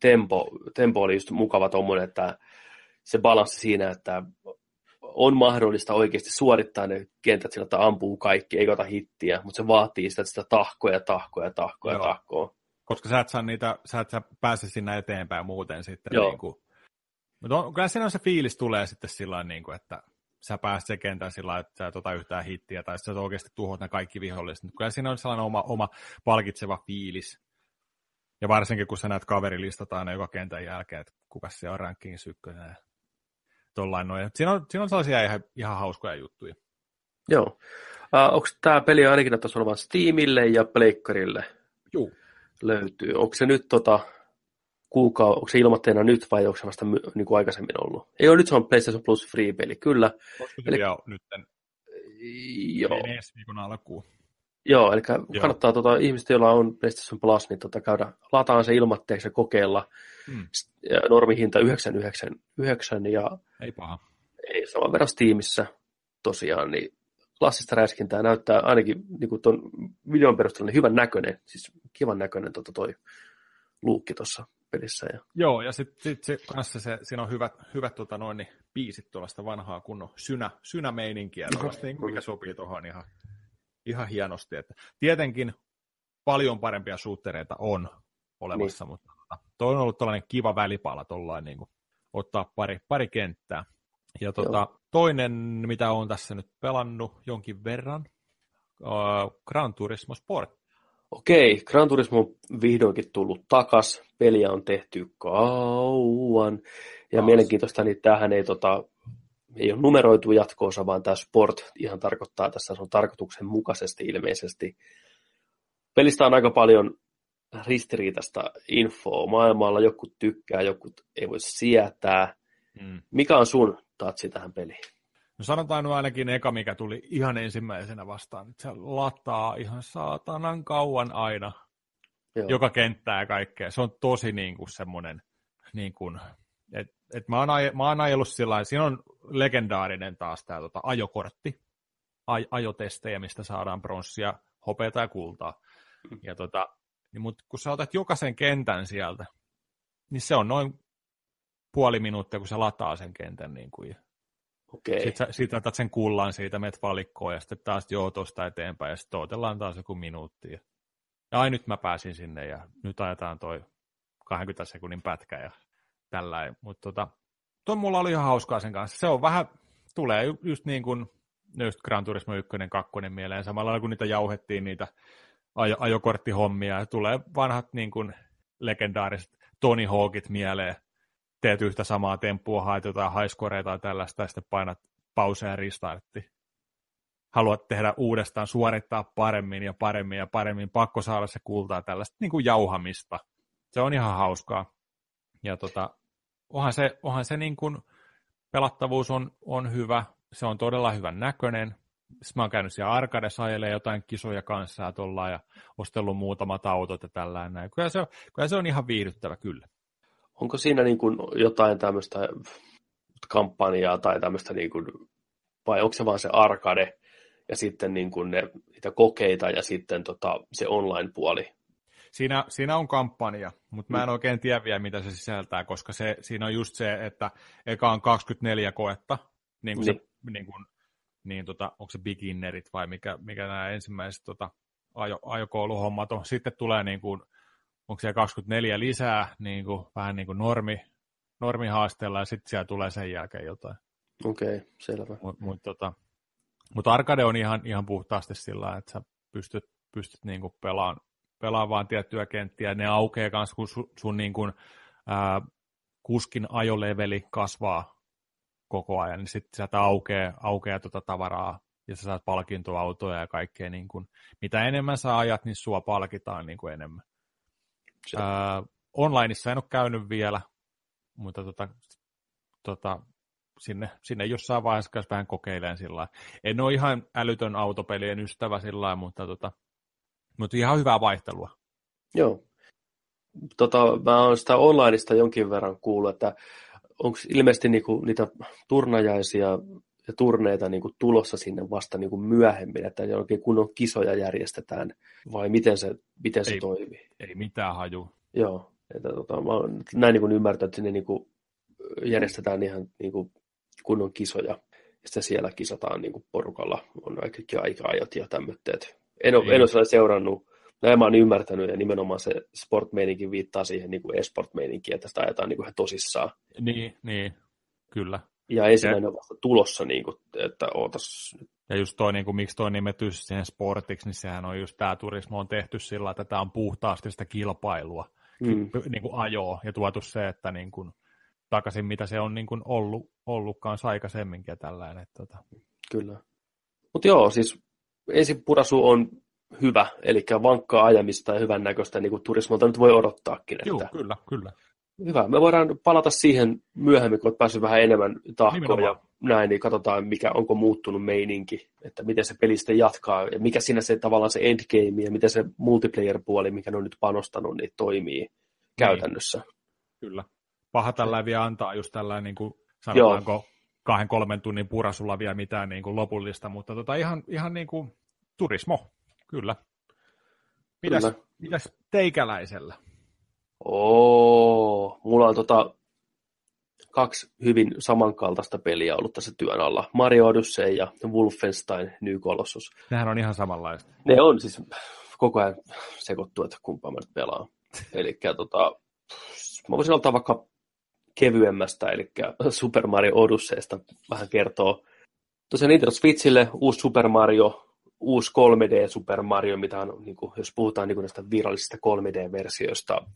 tempo, tempo oli just mukava tuommoinen, että se balanssi siinä, että on mahdollista oikeasti suorittaa ne kentät sillä, että ampuu kaikki, eikä ota hittiä, mutta se vaatii sitä, sitä tahkoa ja tahkoa ja tahkoa ja tahkoa. Koska sä et, saa niitä, sä et sä pääse sinne eteenpäin muuten sitten. Joo. Niin kuin, mutta on, kyllä siinä on se fiilis tulee sitten sillä niin kuin, että sä pääset se kentän sillä että sä et ota yhtään hittiä, tai sä oikeasti tuhot ne kaikki viholliset. Kyllä siinä on sellainen oma, oma palkitseva fiilis. Ja varsinkin, kun sä näet kaverilistata aina joka kentän jälkeen, että kuka se on rankingissa ykkönen. Tollain noin. Siinä on, siinä on sellaisia ihan, ihan hauskoja juttuja. Joo. Uh, onko tämä peli ainakin näyttäisi olevan Steamille ja Pleikkarille? Joo. Löytyy. Onko se nyt tota, kuukau, onko se ilmoitteena nyt vai onko se vasta niin kuin aikaisemmin ollut? Ei ole nyt se on PlayStation Plus Free-peli, kyllä. Onko se Eli... nyt Joo. ensi viikon alkuun. Joo, eli Joo. kannattaa tuota, ihmiset, joilla on PlayStation Plus, niin tuota, käydä lataan se ilmatteeksi ja kokeilla. Hmm. Normihinta 999 ja ei paha. Ei saman verran Steamissa tosiaan, niin klassista räiskintää näyttää ainakin niin kuin tuon videon perusteella niin hyvän näköinen, siis kivan näköinen tota toi luukki tuossa pelissä. Ja... Joo, ja sitten sit se, kanssa se, siinä on hyvät, hyvät tota noin, niin, biisit tuollaista vanhaa kunnon synä, synämeininkiä, niin, mikä sopii tuohon ihan, ihan hienosti. Että tietenkin paljon parempia suuttereita on olemassa, niin. mutta tota, toi on ollut tällainen kiva välipala tuollainen niin kuin, ottaa pari, pari kenttää. Ja tota, toinen, mitä on tässä nyt pelannut jonkin verran, uh, Gran Turismo Sport. Okei, Gran Turismo on vihdoinkin tullut takas. Peliä on tehty kauan. Ja Taas. mielenkiintoista, niin tähän ei, tota, ei ole numeroitu jatkoosa, vaan tämä Sport ihan tarkoittaa tässä, on tarkoituksenmukaisesti ilmeisesti. Pelistä on aika paljon ristiriitaista infoa maailmalla. Joku tykkää, joku ei voi sietää. Mm. Mikä on sun tatsi tähän peliin? No sanotaan nyt ainakin eka, mikä tuli ihan ensimmäisenä vastaan. Se lataa ihan saatanan kauan aina. Joo. Joka kenttää ja kaikkea. Se on tosi niin kuin semmoinen, niin kuin, että et mä, oon aj- mä oon ajellut sillä siinä on legendaarinen taas tämä tota, ajokortti, aj- ajotestejä, mistä saadaan pronssia, hopeata ja kultaa. Mm. Ja tota, niin, mutta kun sä otat jokaisen kentän sieltä, niin se on noin puoli minuuttia, kun se lataa sen kentän. Niin kuin, Okay. Sitten sit otat sen kullan siitä, menet valikkoon ja sitten taas joo tuosta eteenpäin ja sitten odotellaan taas joku minuutti. Ja, ja ai nyt mä pääsin sinne ja nyt ajetaan toi 20 sekunnin pätkä ja tällä. Mutta tota, tuo mulla oli ihan hauskaa sen kanssa. Se on vähän, tulee just niin kuin just Gran Turismo 1, 2 mieleen, samalla kun niitä jauhettiin niitä ajo- ajokorttihommia ja tulee vanhat niin kuin legendaariset Tony Hawkit mieleen, teet yhtä samaa temppua, haet jotain haiskoreita tai tällaista, ja sitten painat pauseja ja restartti. Haluat tehdä uudestaan, suorittaa paremmin ja paremmin ja paremmin, pakko saada se kultaa tällaista niin kuin jauhamista. Se on ihan hauskaa. Ja tota, onhan se, onhan se niin kuin, pelattavuus on, on hyvä, se on todella hyvän näköinen. Sitten mä oon käynyt siellä ajelee jotain kisoja kanssa ja, ja ostellut muutamat autot ja tällainen. Kyllä se, kyllä se on ihan viihdyttävä kyllä onko siinä niin kuin jotain tämmöistä kampanjaa tai tämmöistä, niin kuin, vai onko se vaan se arcade ja sitten niin kuin ne, niitä kokeita ja sitten tota, se online-puoli? Siinä, siinä on kampanja, mutta mä en mm. oikein tiedä vielä, mitä se sisältää, koska se, siinä on just se, että eka on 24 koetta, niin kuin niin. se, niin kuin, niin tota, onko se beginnerit vai mikä, mikä nämä ensimmäiset tota, ajo, ajokouluhommat on. Sitten tulee niin kuin onko siellä 24 lisää niin kuin, vähän niin kuin normi, normihaasteella ja sitten siellä tulee sen jälkeen jotain. Okei, okay, selvä. Mutta mut, tota, mut Arcade on ihan, ihan puhtaasti sillä että sä pystyt, pystyt niin kuin pelaan, pelaan vaan tiettyjä kenttiä. Ne aukeaa myös, kun sun, sun niin kuin, ää, kuskin ajoleveli kasvaa koko ajan, niin sitten sieltä aukeaa, aukeaa tuota tavaraa ja sä saat palkintoautoja ja kaikkea. Niin kuin, mitä enemmän sä ajat, niin sua palkitaan niin kuin enemmän. Uh, onlineissa en ole käynyt vielä, mutta tota, tota, sinne, sinne jossain vaiheessa kanssa vähän kokeilen sillä En ole ihan älytön autopelien ystävä sillä mutta, tota, mutta ihan hyvää vaihtelua. Joo. Tota, mä oon sitä onlineista jonkin verran kuullut, että onko ilmeisesti niinku niitä turnajaisia ja turneita niinku tulossa sinne vasta niinku myöhemmin, että oikein kunnon kisoja järjestetään, vai miten se, miten se ei, toimii? Ei mitään haju. Joo, että tota, mä oon näin niin ymmärtänyt, että sinne niin kuin järjestetään ihan niin kuin kunnon kisoja, ja sitten siellä kisataan niin kuin porukalla, on kaikki aika-ajot ja tämmöitteet. En ole, en ole seurannut, näin mä oon ymmärtänyt, ja nimenomaan se sportmeininki viittaa siihen niin kuin e-sport-meininkiin, että sitä ajetaan niin kuin ihan tosissaan. Niin, niin, kyllä. Ja ensimmäinen on vasta tulossa, niin kuin, että ootas ja just toi, niin kuin, miksi toi nimetty siihen sportiksi, niin sehän on just tämä turismo on tehty sillä, että tämä on puhtaasti sitä kilpailua. mm. niin kuin ajoa ja tuotu se, että niin kuin, takaisin, mitä se on niin kuin ollut, ollutkaan aikaisemminkin ja tällainen. Että, tota. Kyllä. Mutta joo, siis ensin purasu on hyvä, eli vankkaa ajamista ja hyvän näköistä niin kuin turismolta nyt voi odottaakin. Että... Joo, kyllä, kyllä. Hyvä. Me voidaan palata siihen myöhemmin, kun olet päässyt vähän enemmän tahkoon ja näin, niin katsotaan, mikä, onko muuttunut meininki, että miten se peli sitten jatkaa ja mikä siinä se tavallaan se endgame ja miten se multiplayer-puoli, mikä ne on nyt panostanut, niin toimii niin. käytännössä. Kyllä. Paha tällä vielä antaa just tällainen, niin kuin sanotaanko, Joo. Kahden kolmen tunnin purasulla vielä mitään niin kuin lopullista, mutta tota ihan, ihan niin kuin turismo, kyllä. Mitäs, kyllä. mitäs teikäläisellä? Oo, mulla on tota, kaksi hyvin samankaltaista peliä ollut tässä työn alla. Mario Odyssey ja Wolfenstein New Colossus. Nehän on ihan samanlaista. Ne on siis koko ajan sekoittu, että kumpaa mä nyt pelaan. eli tota, mä voisin ottaa vaikka kevyemmästä, eli Super Mario Odysseysta vähän kertoo. Tosiaan Nintendo Switchille uusi Super Mario, uusi 3D Super Mario, mitä on, niin kuin, jos puhutaan niin kuin näistä virallisista 3D-versioista,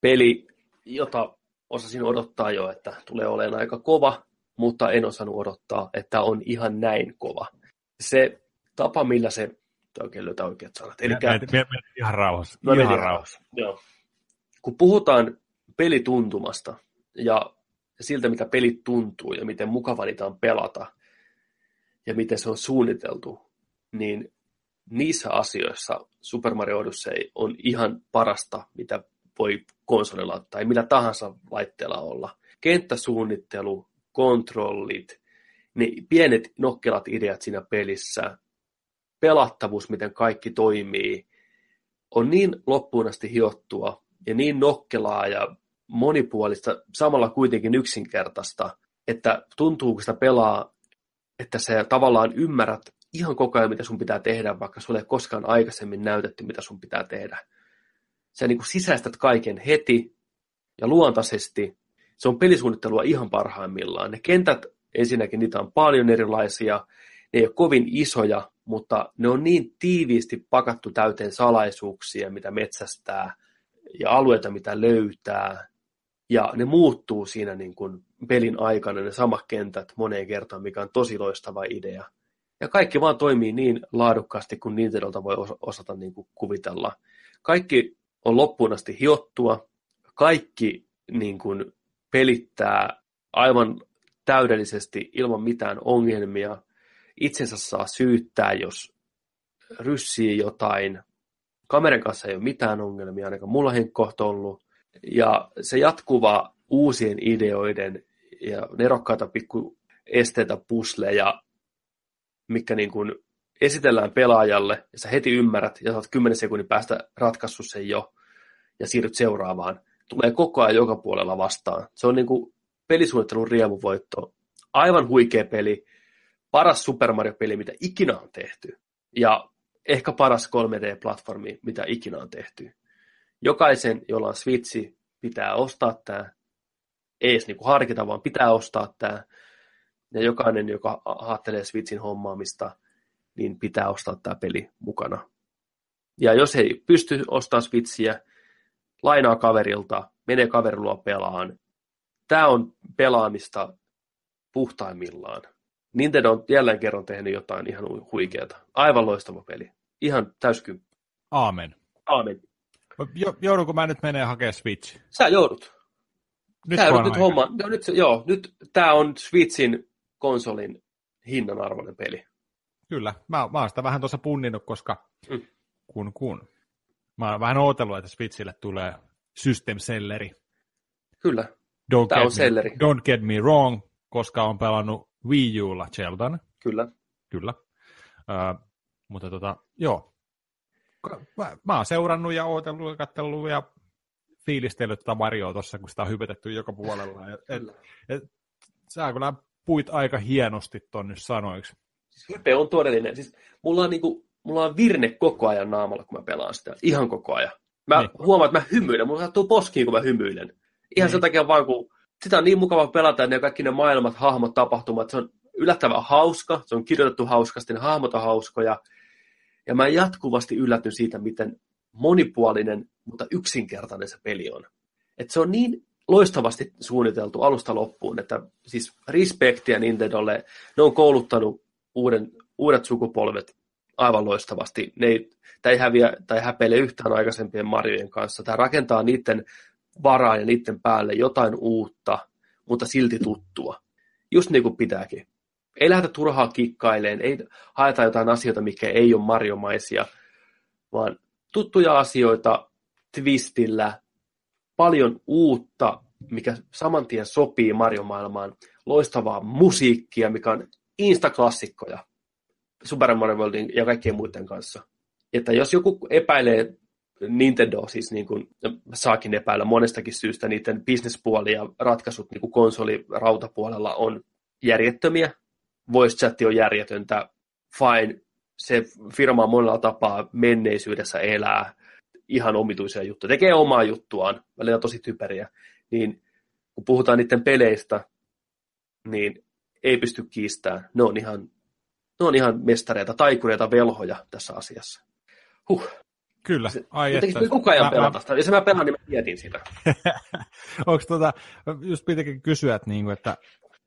peli, jota osasin odottaa jo, että tulee olemaan aika kova, mutta en osannut odottaa, että on ihan näin kova. Se tapa, millä se, oikein löytää oikeat sanat. Eli ihan rauhassa. Ihan, ihan rauhassa. Joo. Kun puhutaan pelituntumasta ja siltä, mitä pelit tuntuu ja miten mukava niitä on pelata ja miten se on suunniteltu, niin niissä asioissa Super Mario Odyssey on ihan parasta, mitä voi konsolilla tai millä tahansa laitteella olla. Kenttäsuunnittelu, kontrollit, ne pienet nokkelat ideat siinä pelissä, pelattavuus, miten kaikki toimii, on niin loppuun asti hiottua ja niin nokkelaa ja monipuolista, samalla kuitenkin yksinkertaista, että tuntuu, kun sitä pelaa, että sä tavallaan ymmärrät ihan koko ajan, mitä sun pitää tehdä, vaikka sulle ei koskaan aikaisemmin näytetty, mitä sun pitää tehdä sä niin kuin sisäistät kaiken heti ja luontaisesti. Se on pelisuunnittelua ihan parhaimmillaan. Ne kentät, ensinnäkin niitä on paljon erilaisia, ne ei ole kovin isoja, mutta ne on niin tiiviisti pakattu täyteen salaisuuksia, mitä metsästää ja alueita, mitä löytää. Ja ne muuttuu siinä niin kuin pelin aikana, ne samat kentät moneen kertaan, mikä on tosi loistava idea. Ja kaikki vaan toimii niin laadukkaasti, kuin Nintendolta voi osata niin kuin kuvitella. Kaikki on loppuun asti hiottua. Kaikki niin kuin, pelittää aivan täydellisesti ilman mitään ongelmia. Itsensä saa syyttää, jos ryssii jotain. Kameran kanssa ei ole mitään ongelmia, ainakaan mulla henkkohto ollut. Ja se jatkuva uusien ideoiden ja nerokkaita pikku esteitä pusleja, mikä niin kuin esitellään pelaajalle, ja sä heti ymmärrät, ja saat 10 sekunnin päästä ratkaissut sen jo, ja siirryt seuraavaan. Tulee koko ajan joka puolella vastaan. Se on niin kuin pelisuunnittelun riemuvoitto. Aivan huikea peli. Paras Super Mario-peli, mitä ikinä on tehty. Ja ehkä paras 3D-platformi, mitä ikinä on tehty. Jokaisen, jolla on Switchi, pitää ostaa tämä. Ei edes niinku harkita, vaan pitää ostaa tämä. Ja jokainen, joka ajattelee Switchin hommaamista, niin pitää ostaa tämä peli mukana. Ja jos ei pysty ostamaan Switchiä, lainaa kaverilta, menee kaverilla pelaan. Tämä on pelaamista puhtaimmillaan. Nintendo on jälleen kerran tehnyt jotain ihan huikeata. Aivan loistava peli. Ihan täyskymppi. Aamen. Aamen. Joudunko mä nyt menee hakemaan Switch? Sä joudut. Nyt Sä joudut nyt homma. Joo, nyt, joo, nyt tämä on Switchin konsolin hinnan arvoinen peli. Kyllä, mä, mä oon sitä vähän tuossa punninnut, koska mm. kun kun. Mä oon vähän ootellut, että Switchille tulee system selleri. Kyllä, don't Tämä on me, selleri. Don't get me wrong, koska on pelannut Wii Ulla Zeldan. Kyllä. Kyllä. Uh, mutta tota, joo. Mä, mä oon seurannut ja ootellut ja katsellut ja fiilistellyt tätä Marioa tuossa, kun sitä on hypetetty joka puolella. Et, et, et, sä kyllä puit aika hienosti ton nyt sanoiksi. Siis hype on todellinen. Siis mulla on niinku mulla on virne koko ajan naamalla, kun mä pelaan sitä. Ihan koko ajan. Mä niin. huomaan, että mä hymyilen. Mulla sattuu poskiin, kun mä hymyilen. Ihan niin. sen takia vaan, kun sitä on niin mukava pelata, ne kaikki ne maailmat, hahmot, tapahtumat. Se on yllättävän hauska, se on kirjoitettu hauskasti, ne hahmot on hauskoja. Ja mä jatkuvasti yllätyn siitä, miten monipuolinen mutta yksinkertainen se peli on. Et se on niin loistavasti suunniteltu alusta loppuun, että siis respektiä Nintendolle, ne on kouluttanut uuden, uudet sukupolvet aivan loistavasti. Ne ei, tämä ei häviä tai häpeile yhtään aikaisempien Marjojen kanssa. Tämä rakentaa niiden varaan ja niiden päälle jotain uutta, mutta silti tuttua. Just niin kuin pitääkin. Ei lähdetä turhaa kikkaileen, ei haeta jotain asioita, mikä ei ole marjomaisia, vaan tuttuja asioita twistillä, paljon uutta, mikä saman tien sopii Mario-maailmaan, loistavaa musiikkia, mikä on instaklassikkoja Super Mario Worldin ja kaikkien muiden kanssa. Että jos joku epäilee Nintendo, siis niin kuin, saakin epäillä monestakin syystä, niiden bisnespuoli ja ratkaisut niin kuin konsoli-rautapuolella on järjettömiä. Voice chat on järjetöntä. Fine, se firma monella tapaa menneisyydessä elää ihan omituisia juttuja, tekee omaa juttuaan, välillä tosi typeriä, niin kun puhutaan niiden peleistä, niin ei pysty kiistämään. Ne on ihan, ne on ihan mestareita, taikureita, velhoja tässä asiassa. Huh. Kyllä, ai että. koko ajan mä, pelata sitä. Jos mä pelaan, niin mä mietin sitä. Onko tota, just pitikin kysyä, että, niinku, että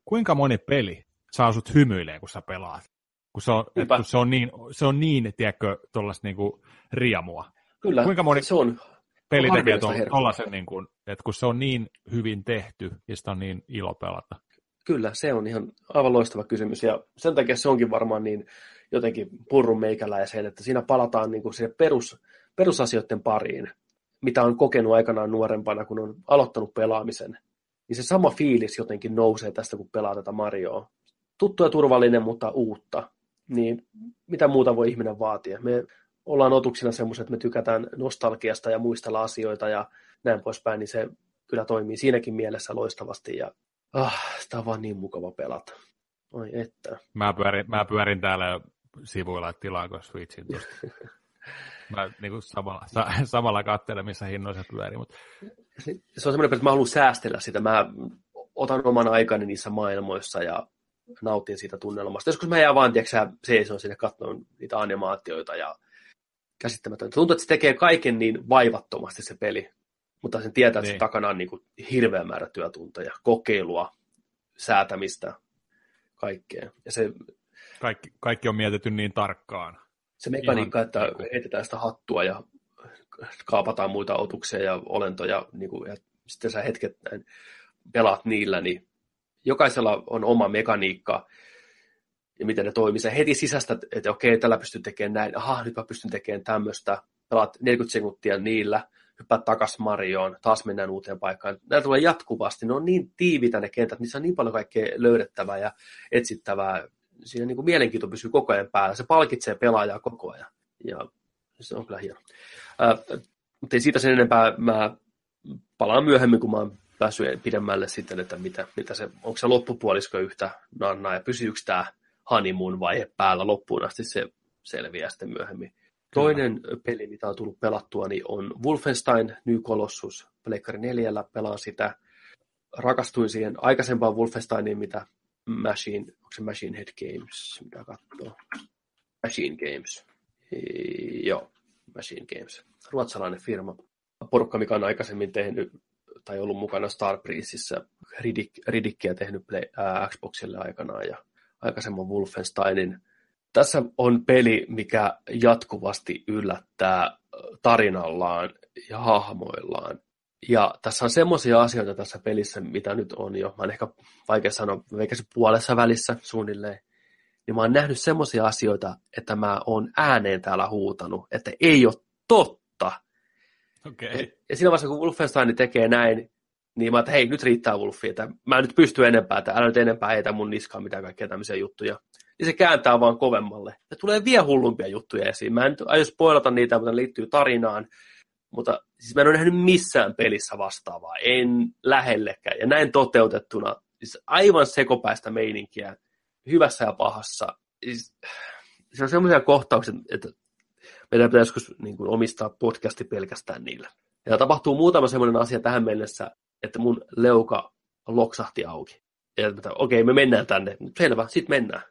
kuinka moni peli saa sut hymyilee, kun sä pelaat? Kun se on, että kun se on niin, se on niin tiedätkö, tuollaista niinku riamua. Kyllä, kuinka moni se on peli tekee tuollaisen, niin kuin, että kun se on niin hyvin tehty ja sitä on niin ilo pelata. Kyllä, se on ihan aivan loistava kysymys ja sen takia se onkin varmaan niin jotenkin purrun meikäläiseen, että siinä palataan niin kuin perus, perusasioiden pariin, mitä on kokenut aikanaan nuorempana, kun on aloittanut pelaamisen. Niin se sama fiilis jotenkin nousee tästä, kun pelaa tätä Marioa. Tuttu ja turvallinen, mutta uutta. Niin mitä muuta voi ihminen vaatia? Me ollaan otuksina semmoiset, että me tykätään nostalgiasta ja muistella asioita ja näin poispäin, niin se kyllä toimii siinäkin mielessä loistavasti ja ah, sitä on vaan niin mukava pelata. Oi että. Mä pyörin, mä pyörin täällä sivuilla, että tilaanko Switchin tuosta. Mä niin kuin samalla, sa, samalla katselen, missä hinnoissa pyörii. Mutta... Se, se on semmoinen, että mä haluan säästellä sitä. Mä otan oman aikani niissä maailmoissa ja nautin siitä tunnelmasta. Joskus mä jään vaan, tiedätkö seison sinne katsomaan niitä animaatioita ja käsittämätöntä. Tuntuu, että se tekee kaiken niin vaivattomasti se peli, mutta sen tietää, että niin. se takana on niin kuin hirveä määrä työtunteja, kokeilua, säätämistä, kaikkea. Ja se, kaikki, kaikki on mietitty niin tarkkaan. Se mekaniikka, Ihan, että niin kuin... heitetään sitä hattua ja kaapataan muita otuksia ja olentoja, niin kuin, ja sitten sä hetket näin pelaat niillä, niin jokaisella on oma mekaniikka, ja miten ne toimii. Se heti sisästä, että okei, tällä pystyn tekemään näin, aha, nyt mä pystyn tekemään tämmöistä, pelaat 40 sekuntia niillä, hyppäät takas Marioon, taas mennään uuteen paikkaan. Nämä tulee jatkuvasti, ne on niin tiivitä ne kentät, niissä on niin paljon kaikkea löydettävää ja etsittävää. Siinä niin kuin mielenkiinto pysyy koko ajan päällä, se palkitsee pelaajaa koko ajan. Ja se on kyllä hieno. Äh, mutta ei siitä sen enempää, mä palaan myöhemmin, kun mä oon päässyt pidemmälle sitten, että mitä, mitä se, onko se loppupuolisko yhtä nannaa ja pysyykö tämä honeymoon vaihe päällä loppuun asti, se selviää sitten myöhemmin. Toinen Kyllä. peli, mitä on tullut pelattua, niin on Wolfenstein New Colossus. Pleikkari 4 pelaan sitä. Rakastuin siihen aikaisempaan Wolfensteiniin, mitä Machine, onko se Machine Head Games, mitä katsoo. Machine Games. Joo, Machine Games. Ruotsalainen firma. Porukka, mikä on aikaisemmin tehnyt tai ollut mukana Star Breezeissa Ridic, Ridickia tehnyt Play, ää, Xboxille aikanaan ja aikaisemman Wolfensteinin. Tässä on peli, mikä jatkuvasti yllättää tarinallaan ja hahmoillaan. Ja tässä on semmoisia asioita tässä pelissä, mitä nyt on jo, mä en ehkä vaikea sanoa, se puolessa välissä suunnilleen, niin mä oon nähnyt semmoisia asioita, että mä oon ääneen täällä huutanut, että ei ole totta. Okay. Ja, ja siinä vaiheessa, kun Wolfenstein tekee näin, niin mä että hei, nyt riittää Wolfi, että mä en nyt pysty enempää, että älä nyt enempää heitä mun niskaan mitään kaikkea tämmöisiä juttuja. Niin se kääntää vaan kovemmalle. Ja tulee vielä hullumpia juttuja esiin. Mä en nyt aio spoilata niitä, mutta ne liittyy tarinaan. Mutta siis mä en ole nähnyt missään pelissä vastaavaa. En lähellekään. Ja näin toteutettuna. Siis aivan sekopäistä meininkiä. Hyvässä ja pahassa. Siis, se on semmoisia kohtauksia, että meidän pitäisi joskus niin kuin, omistaa podcasti pelkästään niillä. Ja tapahtuu muutama semmoinen asia tähän mennessä, että mun leuka loksahti auki. Ja okei, me mennään tänne. Selvä, sitten mennään.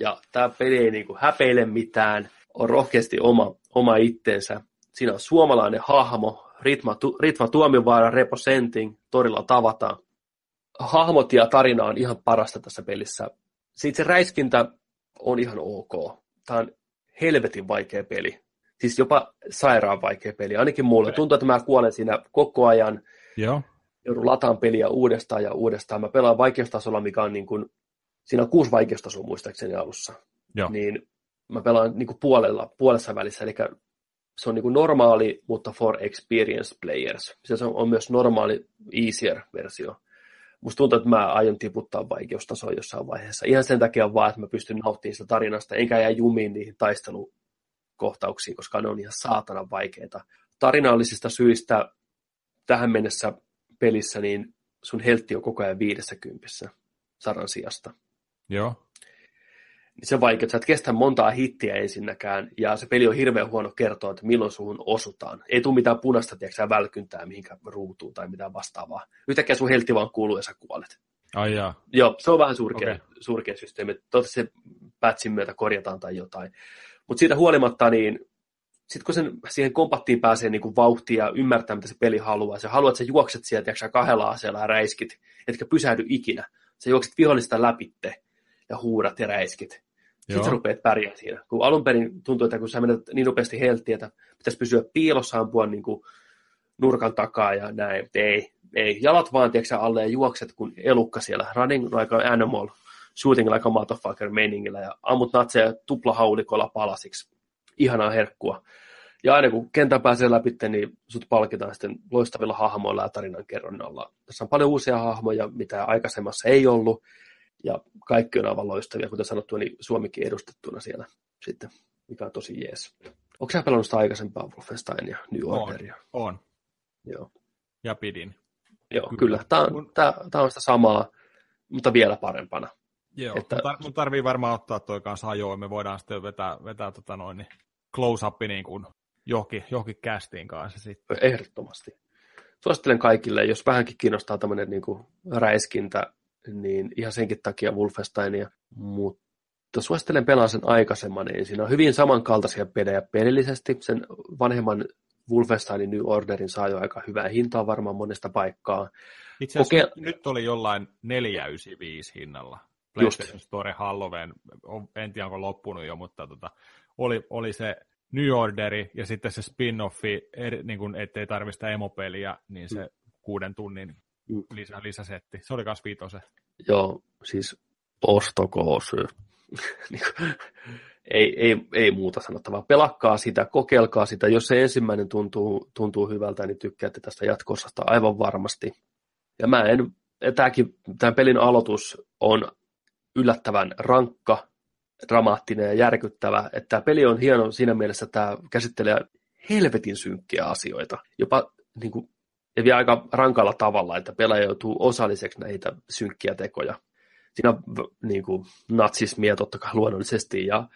Ja tämä peli ei niinku häpeile mitään, on rohkeasti oma, oma itsensä. Siinä on suomalainen hahmo, Ritma, tu, Ritma Tuomiovaara, Repo Senting, torilla tavataan. Hahmot ja tarina on ihan parasta tässä pelissä. Sitten se räiskintä on ihan ok. Tämä on helvetin vaikea peli. Siis jopa sairaan vaikea peli. Ainakin mulle. Tuntuu, että mä kuolen siinä koko ajan. Joo. Joudun lataan peliä uudestaan ja uudestaan. Mä pelaan vaikeustasolla, mikä on niin kuin, siinä on kuusi vaikeustasoa muistaakseni alussa. Joo. Niin mä pelaan niin kuin puolella, puolessa välissä, eli se on niin kuin normaali, mutta for experienced players. Se on, on myös normaali easier-versio. Musta tuntuu, että mä aion tiputtaa vaikeustasoa jossain vaiheessa. Ihan sen takia vaan, että mä pystyn nauttimaan sitä tarinasta, enkä jää jumiin niihin taistelukohtauksiin, koska ne on ihan saatana vaikeita. Tarinallisista syistä tähän mennessä pelissä, niin sun heltti on koko ajan 50 sadan sijasta. Joo niin se vaikea, että sä et kestä montaa hittiä ensinnäkään, ja se peli on hirveän huono kertoa, että milloin suhun osutaan. Ei tule mitään punaista, tiedätkö, välkyntää mihinkä ruutuun tai mitään vastaavaa. Yhtäkkiä sun heltti vaan kuuluu ja sä kuolet. Ai jaa. Joo, se on vähän surkea, okay. surkea systeemi. Toivottavasti se patchin myötä korjataan tai jotain. Mutta siitä huolimatta, niin sitten kun sen, siihen kompattiin pääsee niin kuin vauhtia ja ymmärtää, mitä se peli haluaa, sä haluat, että sä juokset sieltä, ja kahdella aseella ja räiskit, etkä pysähdy ikinä. Sä juokset vihollista läpitte ja huudat ja räiskit. Sitten sä rupeat pärjää siinä. Kun alun perin tuntuu, että kun sä menet niin nopeasti helttiä, että pitäisi pysyä piilossa ampua niin kuin nurkan takaa ja näin. Ei, ei. Jalat vaan, tiedätkö alle ja juokset kuin elukka siellä. Running like an animal, shooting like a motherfucker meningillä ja ammut natseja tuplahaulikolla palasiksi. Ihanaa herkkua. Ja aina kun kentän pääsee läpi, niin sut palkitaan sitten loistavilla hahmoilla ja tarinan kerronnalla. Tässä on paljon uusia hahmoja, mitä aikaisemmassa ei ollut ja kaikki on aivan loistavia, kuten sanottu, niin Suomikin edustettuna siellä sitten, mikä on tosi jees. Onko sä pelannut sitä aikaisempaa Wolfenstein ja New Orderia? On, on. Joo. Ja pidin. Joo, kyllä. kyllä. Tämä, on, on sitä samaa, mutta vielä parempana. Joo, että... mun tarvii varmaan ottaa toi kanssa ajoin. Me voidaan sitten vetää, vetää tota noin, niin close-up niin kuin johonkin, johonkin castiin kanssa sitten. Ehdottomasti. Suosittelen kaikille, jos vähänkin kiinnostaa tämmöinen niin kuin räiskintä, niin ihan senkin takia Wolfensteinia, mutta suosittelen pelaa sen aikaisemman niin Siinä on hyvin samankaltaisia pelejä pelillisesti. Sen vanhemman Wolfensteinin New Orderin saa jo aika hyvää hintaa varmaan monesta paikkaa. Itse asiassa Koke... nyt oli jollain 495 hinnalla. PlayStation Store Halloween, en tiedä onko loppunut jo, mutta tota, oli, oli se New Orderi ja sitten se spin-offi, niin kun, ettei tarvista emopeliä, niin se mm. kuuden tunnin Mm. lisä, lisäsetti. Se oli myös viitose. Joo, siis ostokoos. Niinku, ei, ei, ei muuta sanottavaa. Pelakkaa sitä, kokeilkaa sitä. Jos se ensimmäinen tuntuu, tuntuu hyvältä, niin tykkäätte tästä jatkosasta aivan varmasti. Ja mä en, tämäkin, tämän pelin aloitus on yllättävän rankka, dramaattinen ja järkyttävä. Että tämä peli on hieno siinä mielessä, että tämä käsittelee helvetin synkkiä asioita. Jopa niin kuin, ja vielä aika rankalla tavalla, että pelaaja joutuu osalliseksi näitä synkkiä tekoja. Siinä on niin kuin, natsismia totta kai luonnollisesti ja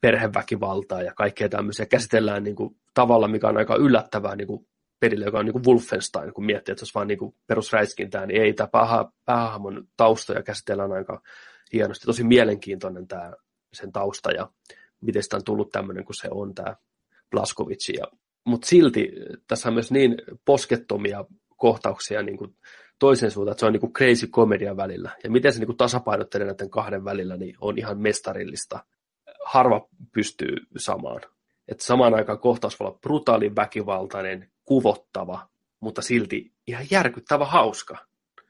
perheväkivaltaa ja kaikkea tämmöisiä käsitellään niin kuin, tavalla, mikä on aika yllättävää niin kuin, pelille, joka on niin kuin Wolfenstein, kun miettii, että se olisi vain niin perusräiskintää, niin ei tämä pääha, päähahmon taustoja käsitellään aika hienosti. Tosi mielenkiintoinen tämä sen tausta ja miten sitä on tullut tämmöinen kuin se on tämä Blaskovic mutta silti tässä on myös niin poskettomia kohtauksia niin kuin toisen suuntaan, että se on niin kuin crazy komedia välillä. Ja miten se niin kuin tasapainottelee näiden kahden välillä, niin on ihan mestarillista. Harva pystyy samaan. Että samaan aikaan kohtaus voi olla brutaali, väkivaltainen, kuvottava, mutta silti ihan järkyttävä hauska.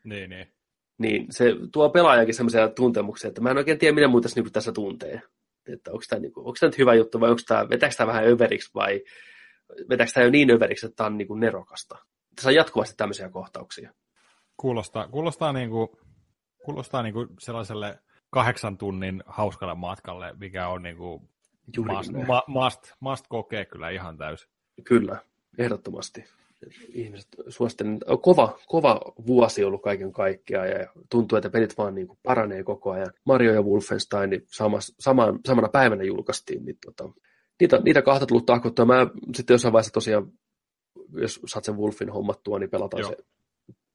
Niin, niin. Niin se tuo pelaajakin sellaisia tuntemuksia, että mä en oikein tiedä, mitä muuta niin tässä tuntee. Että onko tämä, niin kuin, onko tämä nyt hyvä juttu vai onko tämä, vetääkö tämä vähän överiksi vai vetääkö tämä jo niin överiksi, että tämä on niin kuin nerokasta. Tässä on jatkuvasti tämmöisiä kohtauksia. Kuulostaa, kuulostaa, niin kuin, kuulostaa niin kuin sellaiselle kahdeksan tunnin hauskalle matkalle, mikä on niin kuin must, ma, must, must kokea kyllä ihan täysin. Kyllä, ehdottomasti. Ihmiset suosittelen, kova, kova vuosi ollut kaiken kaikkiaan ja tuntuu, että pelit vaan niin kuin paranee koko ajan. Mario ja Wolfenstein niin sama, sama, samana päivänä julkaistiin, niin tota, niitä, niitä kahta tullut tahkottua. Mä sitten jossain vaiheessa tosiaan, jos saat sen Wolfin hommattua, niin pelataan Joo. se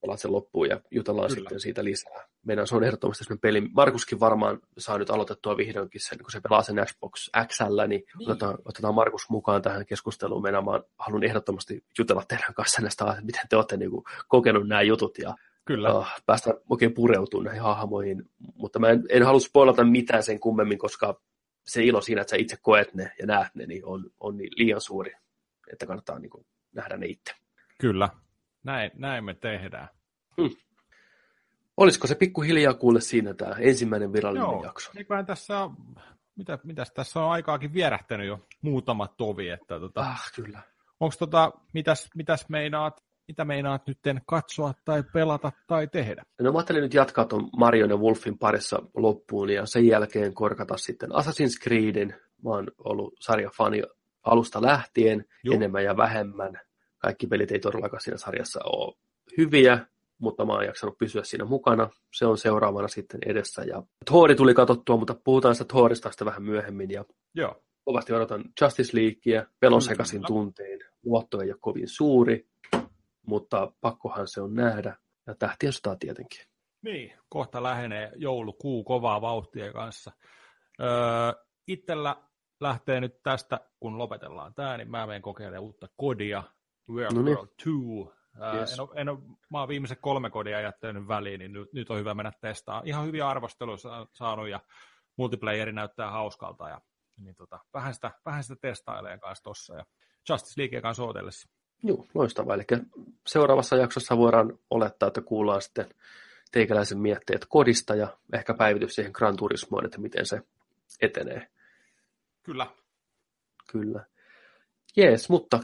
pelaat sen loppuun ja jutellaan Kyllä. sitten siitä lisää. Meidän se on ehdottomasti sellainen peli. Markuskin varmaan saa nyt aloitettua vihdoinkin sen, kun se pelaa sen Xbox XL, niin, niin. Otetaan, otetaan Markus mukaan tähän keskusteluun. Meidän mä haluan ehdottomasti jutella teidän kanssa näistä asioista, miten te olette niin kuin, kokenut nämä jutut ja Kyllä. uh, päästä oikein pureutumaan näihin hahmoihin. Mutta mä en, en halua spoilata mitään sen kummemmin, koska se ilo siinä, että sä itse koet ne ja näet ne, niin on, on niin liian suuri, että kannattaa niin kuin, nähdä ne itse. Kyllä, näin, näin me tehdään. Hmm. Olisiko se pikkuhiljaa kuule siinä tämä ensimmäinen virallinen Joo, jakso? eiköhän tässä on, mitä, mitäs tässä on aikaakin vierähtänyt jo muutama tovi, että tota, Ah, kyllä. onko tota, mitäs, mitäs meinaat, mitä meinaat nyt katsoa tai pelata tai tehdä? No mä ajattelin nyt jatkaa tuon Marion ja Wolfin parissa loppuun ja sen jälkeen korkata sitten Assassin's Creedin. Mä oon ollut sarjafani alusta lähtien, Joo. enemmän ja vähemmän. Kaikki pelit ei todellakaan siinä sarjassa ole hyviä, mutta mä oon jaksanut pysyä siinä mukana. Se on seuraavana sitten edessä. Ja Thori tuli katsottua, mutta puhutaan sitä Thorista sitten vähän myöhemmin. Ja Joo, kovasti odotan Justice Leaguea, pelon sekaisin tuntein. Luotto ei ole kovin suuri, mutta pakkohan se on nähdä. Ja tähtien sotaa tietenkin. niin, kohta lähenee joulukuu kovaa vauhtia kanssa. Öö, itellä lähtee nyt tästä, kun lopetellaan tämä, niin mä menen kokeilemaan uutta kodia, World No niin. War 2. Ää, Yes. en ole, en ole, mä oon viimeiset kolme kodia jättänyt väliin, niin nyt, nyt on hyvä mennä testaamaan. Ihan hyviä arvosteluja sa- saanut ja multiplayeri näyttää hauskalta ja niin tota, vähän, sitä, vähän sitä testailee kanssa tossa ja Justice Leaguea kanssa ootellessa. Joo, loistavaa. Eli seuraavassa jaksossa voidaan olettaa, että kuullaan sitten teikäläisen mietteet kodista ja ehkä päivitys siihen Gran Turismoon, että miten se etenee. Kyllä. Kyllä. Jees, mutta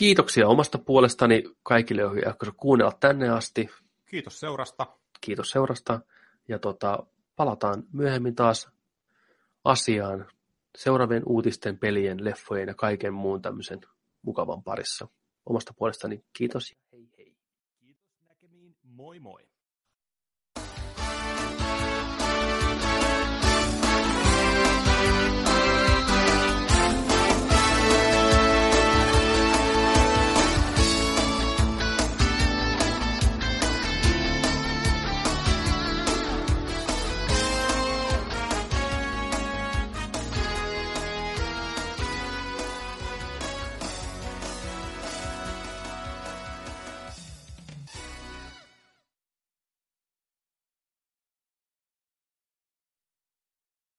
kiitoksia omasta puolestani kaikille, joihin jaksoivat kuunnella tänne asti. Kiitos seurasta. Kiitos seurasta ja tota, palataan myöhemmin taas asiaan seuraavien uutisten, pelien, leffojen ja kaiken muun tämmöisen mukavan parissa. Omasta puolestani kiitos ja hei hei. Kiitos näkemiin. Moi moi.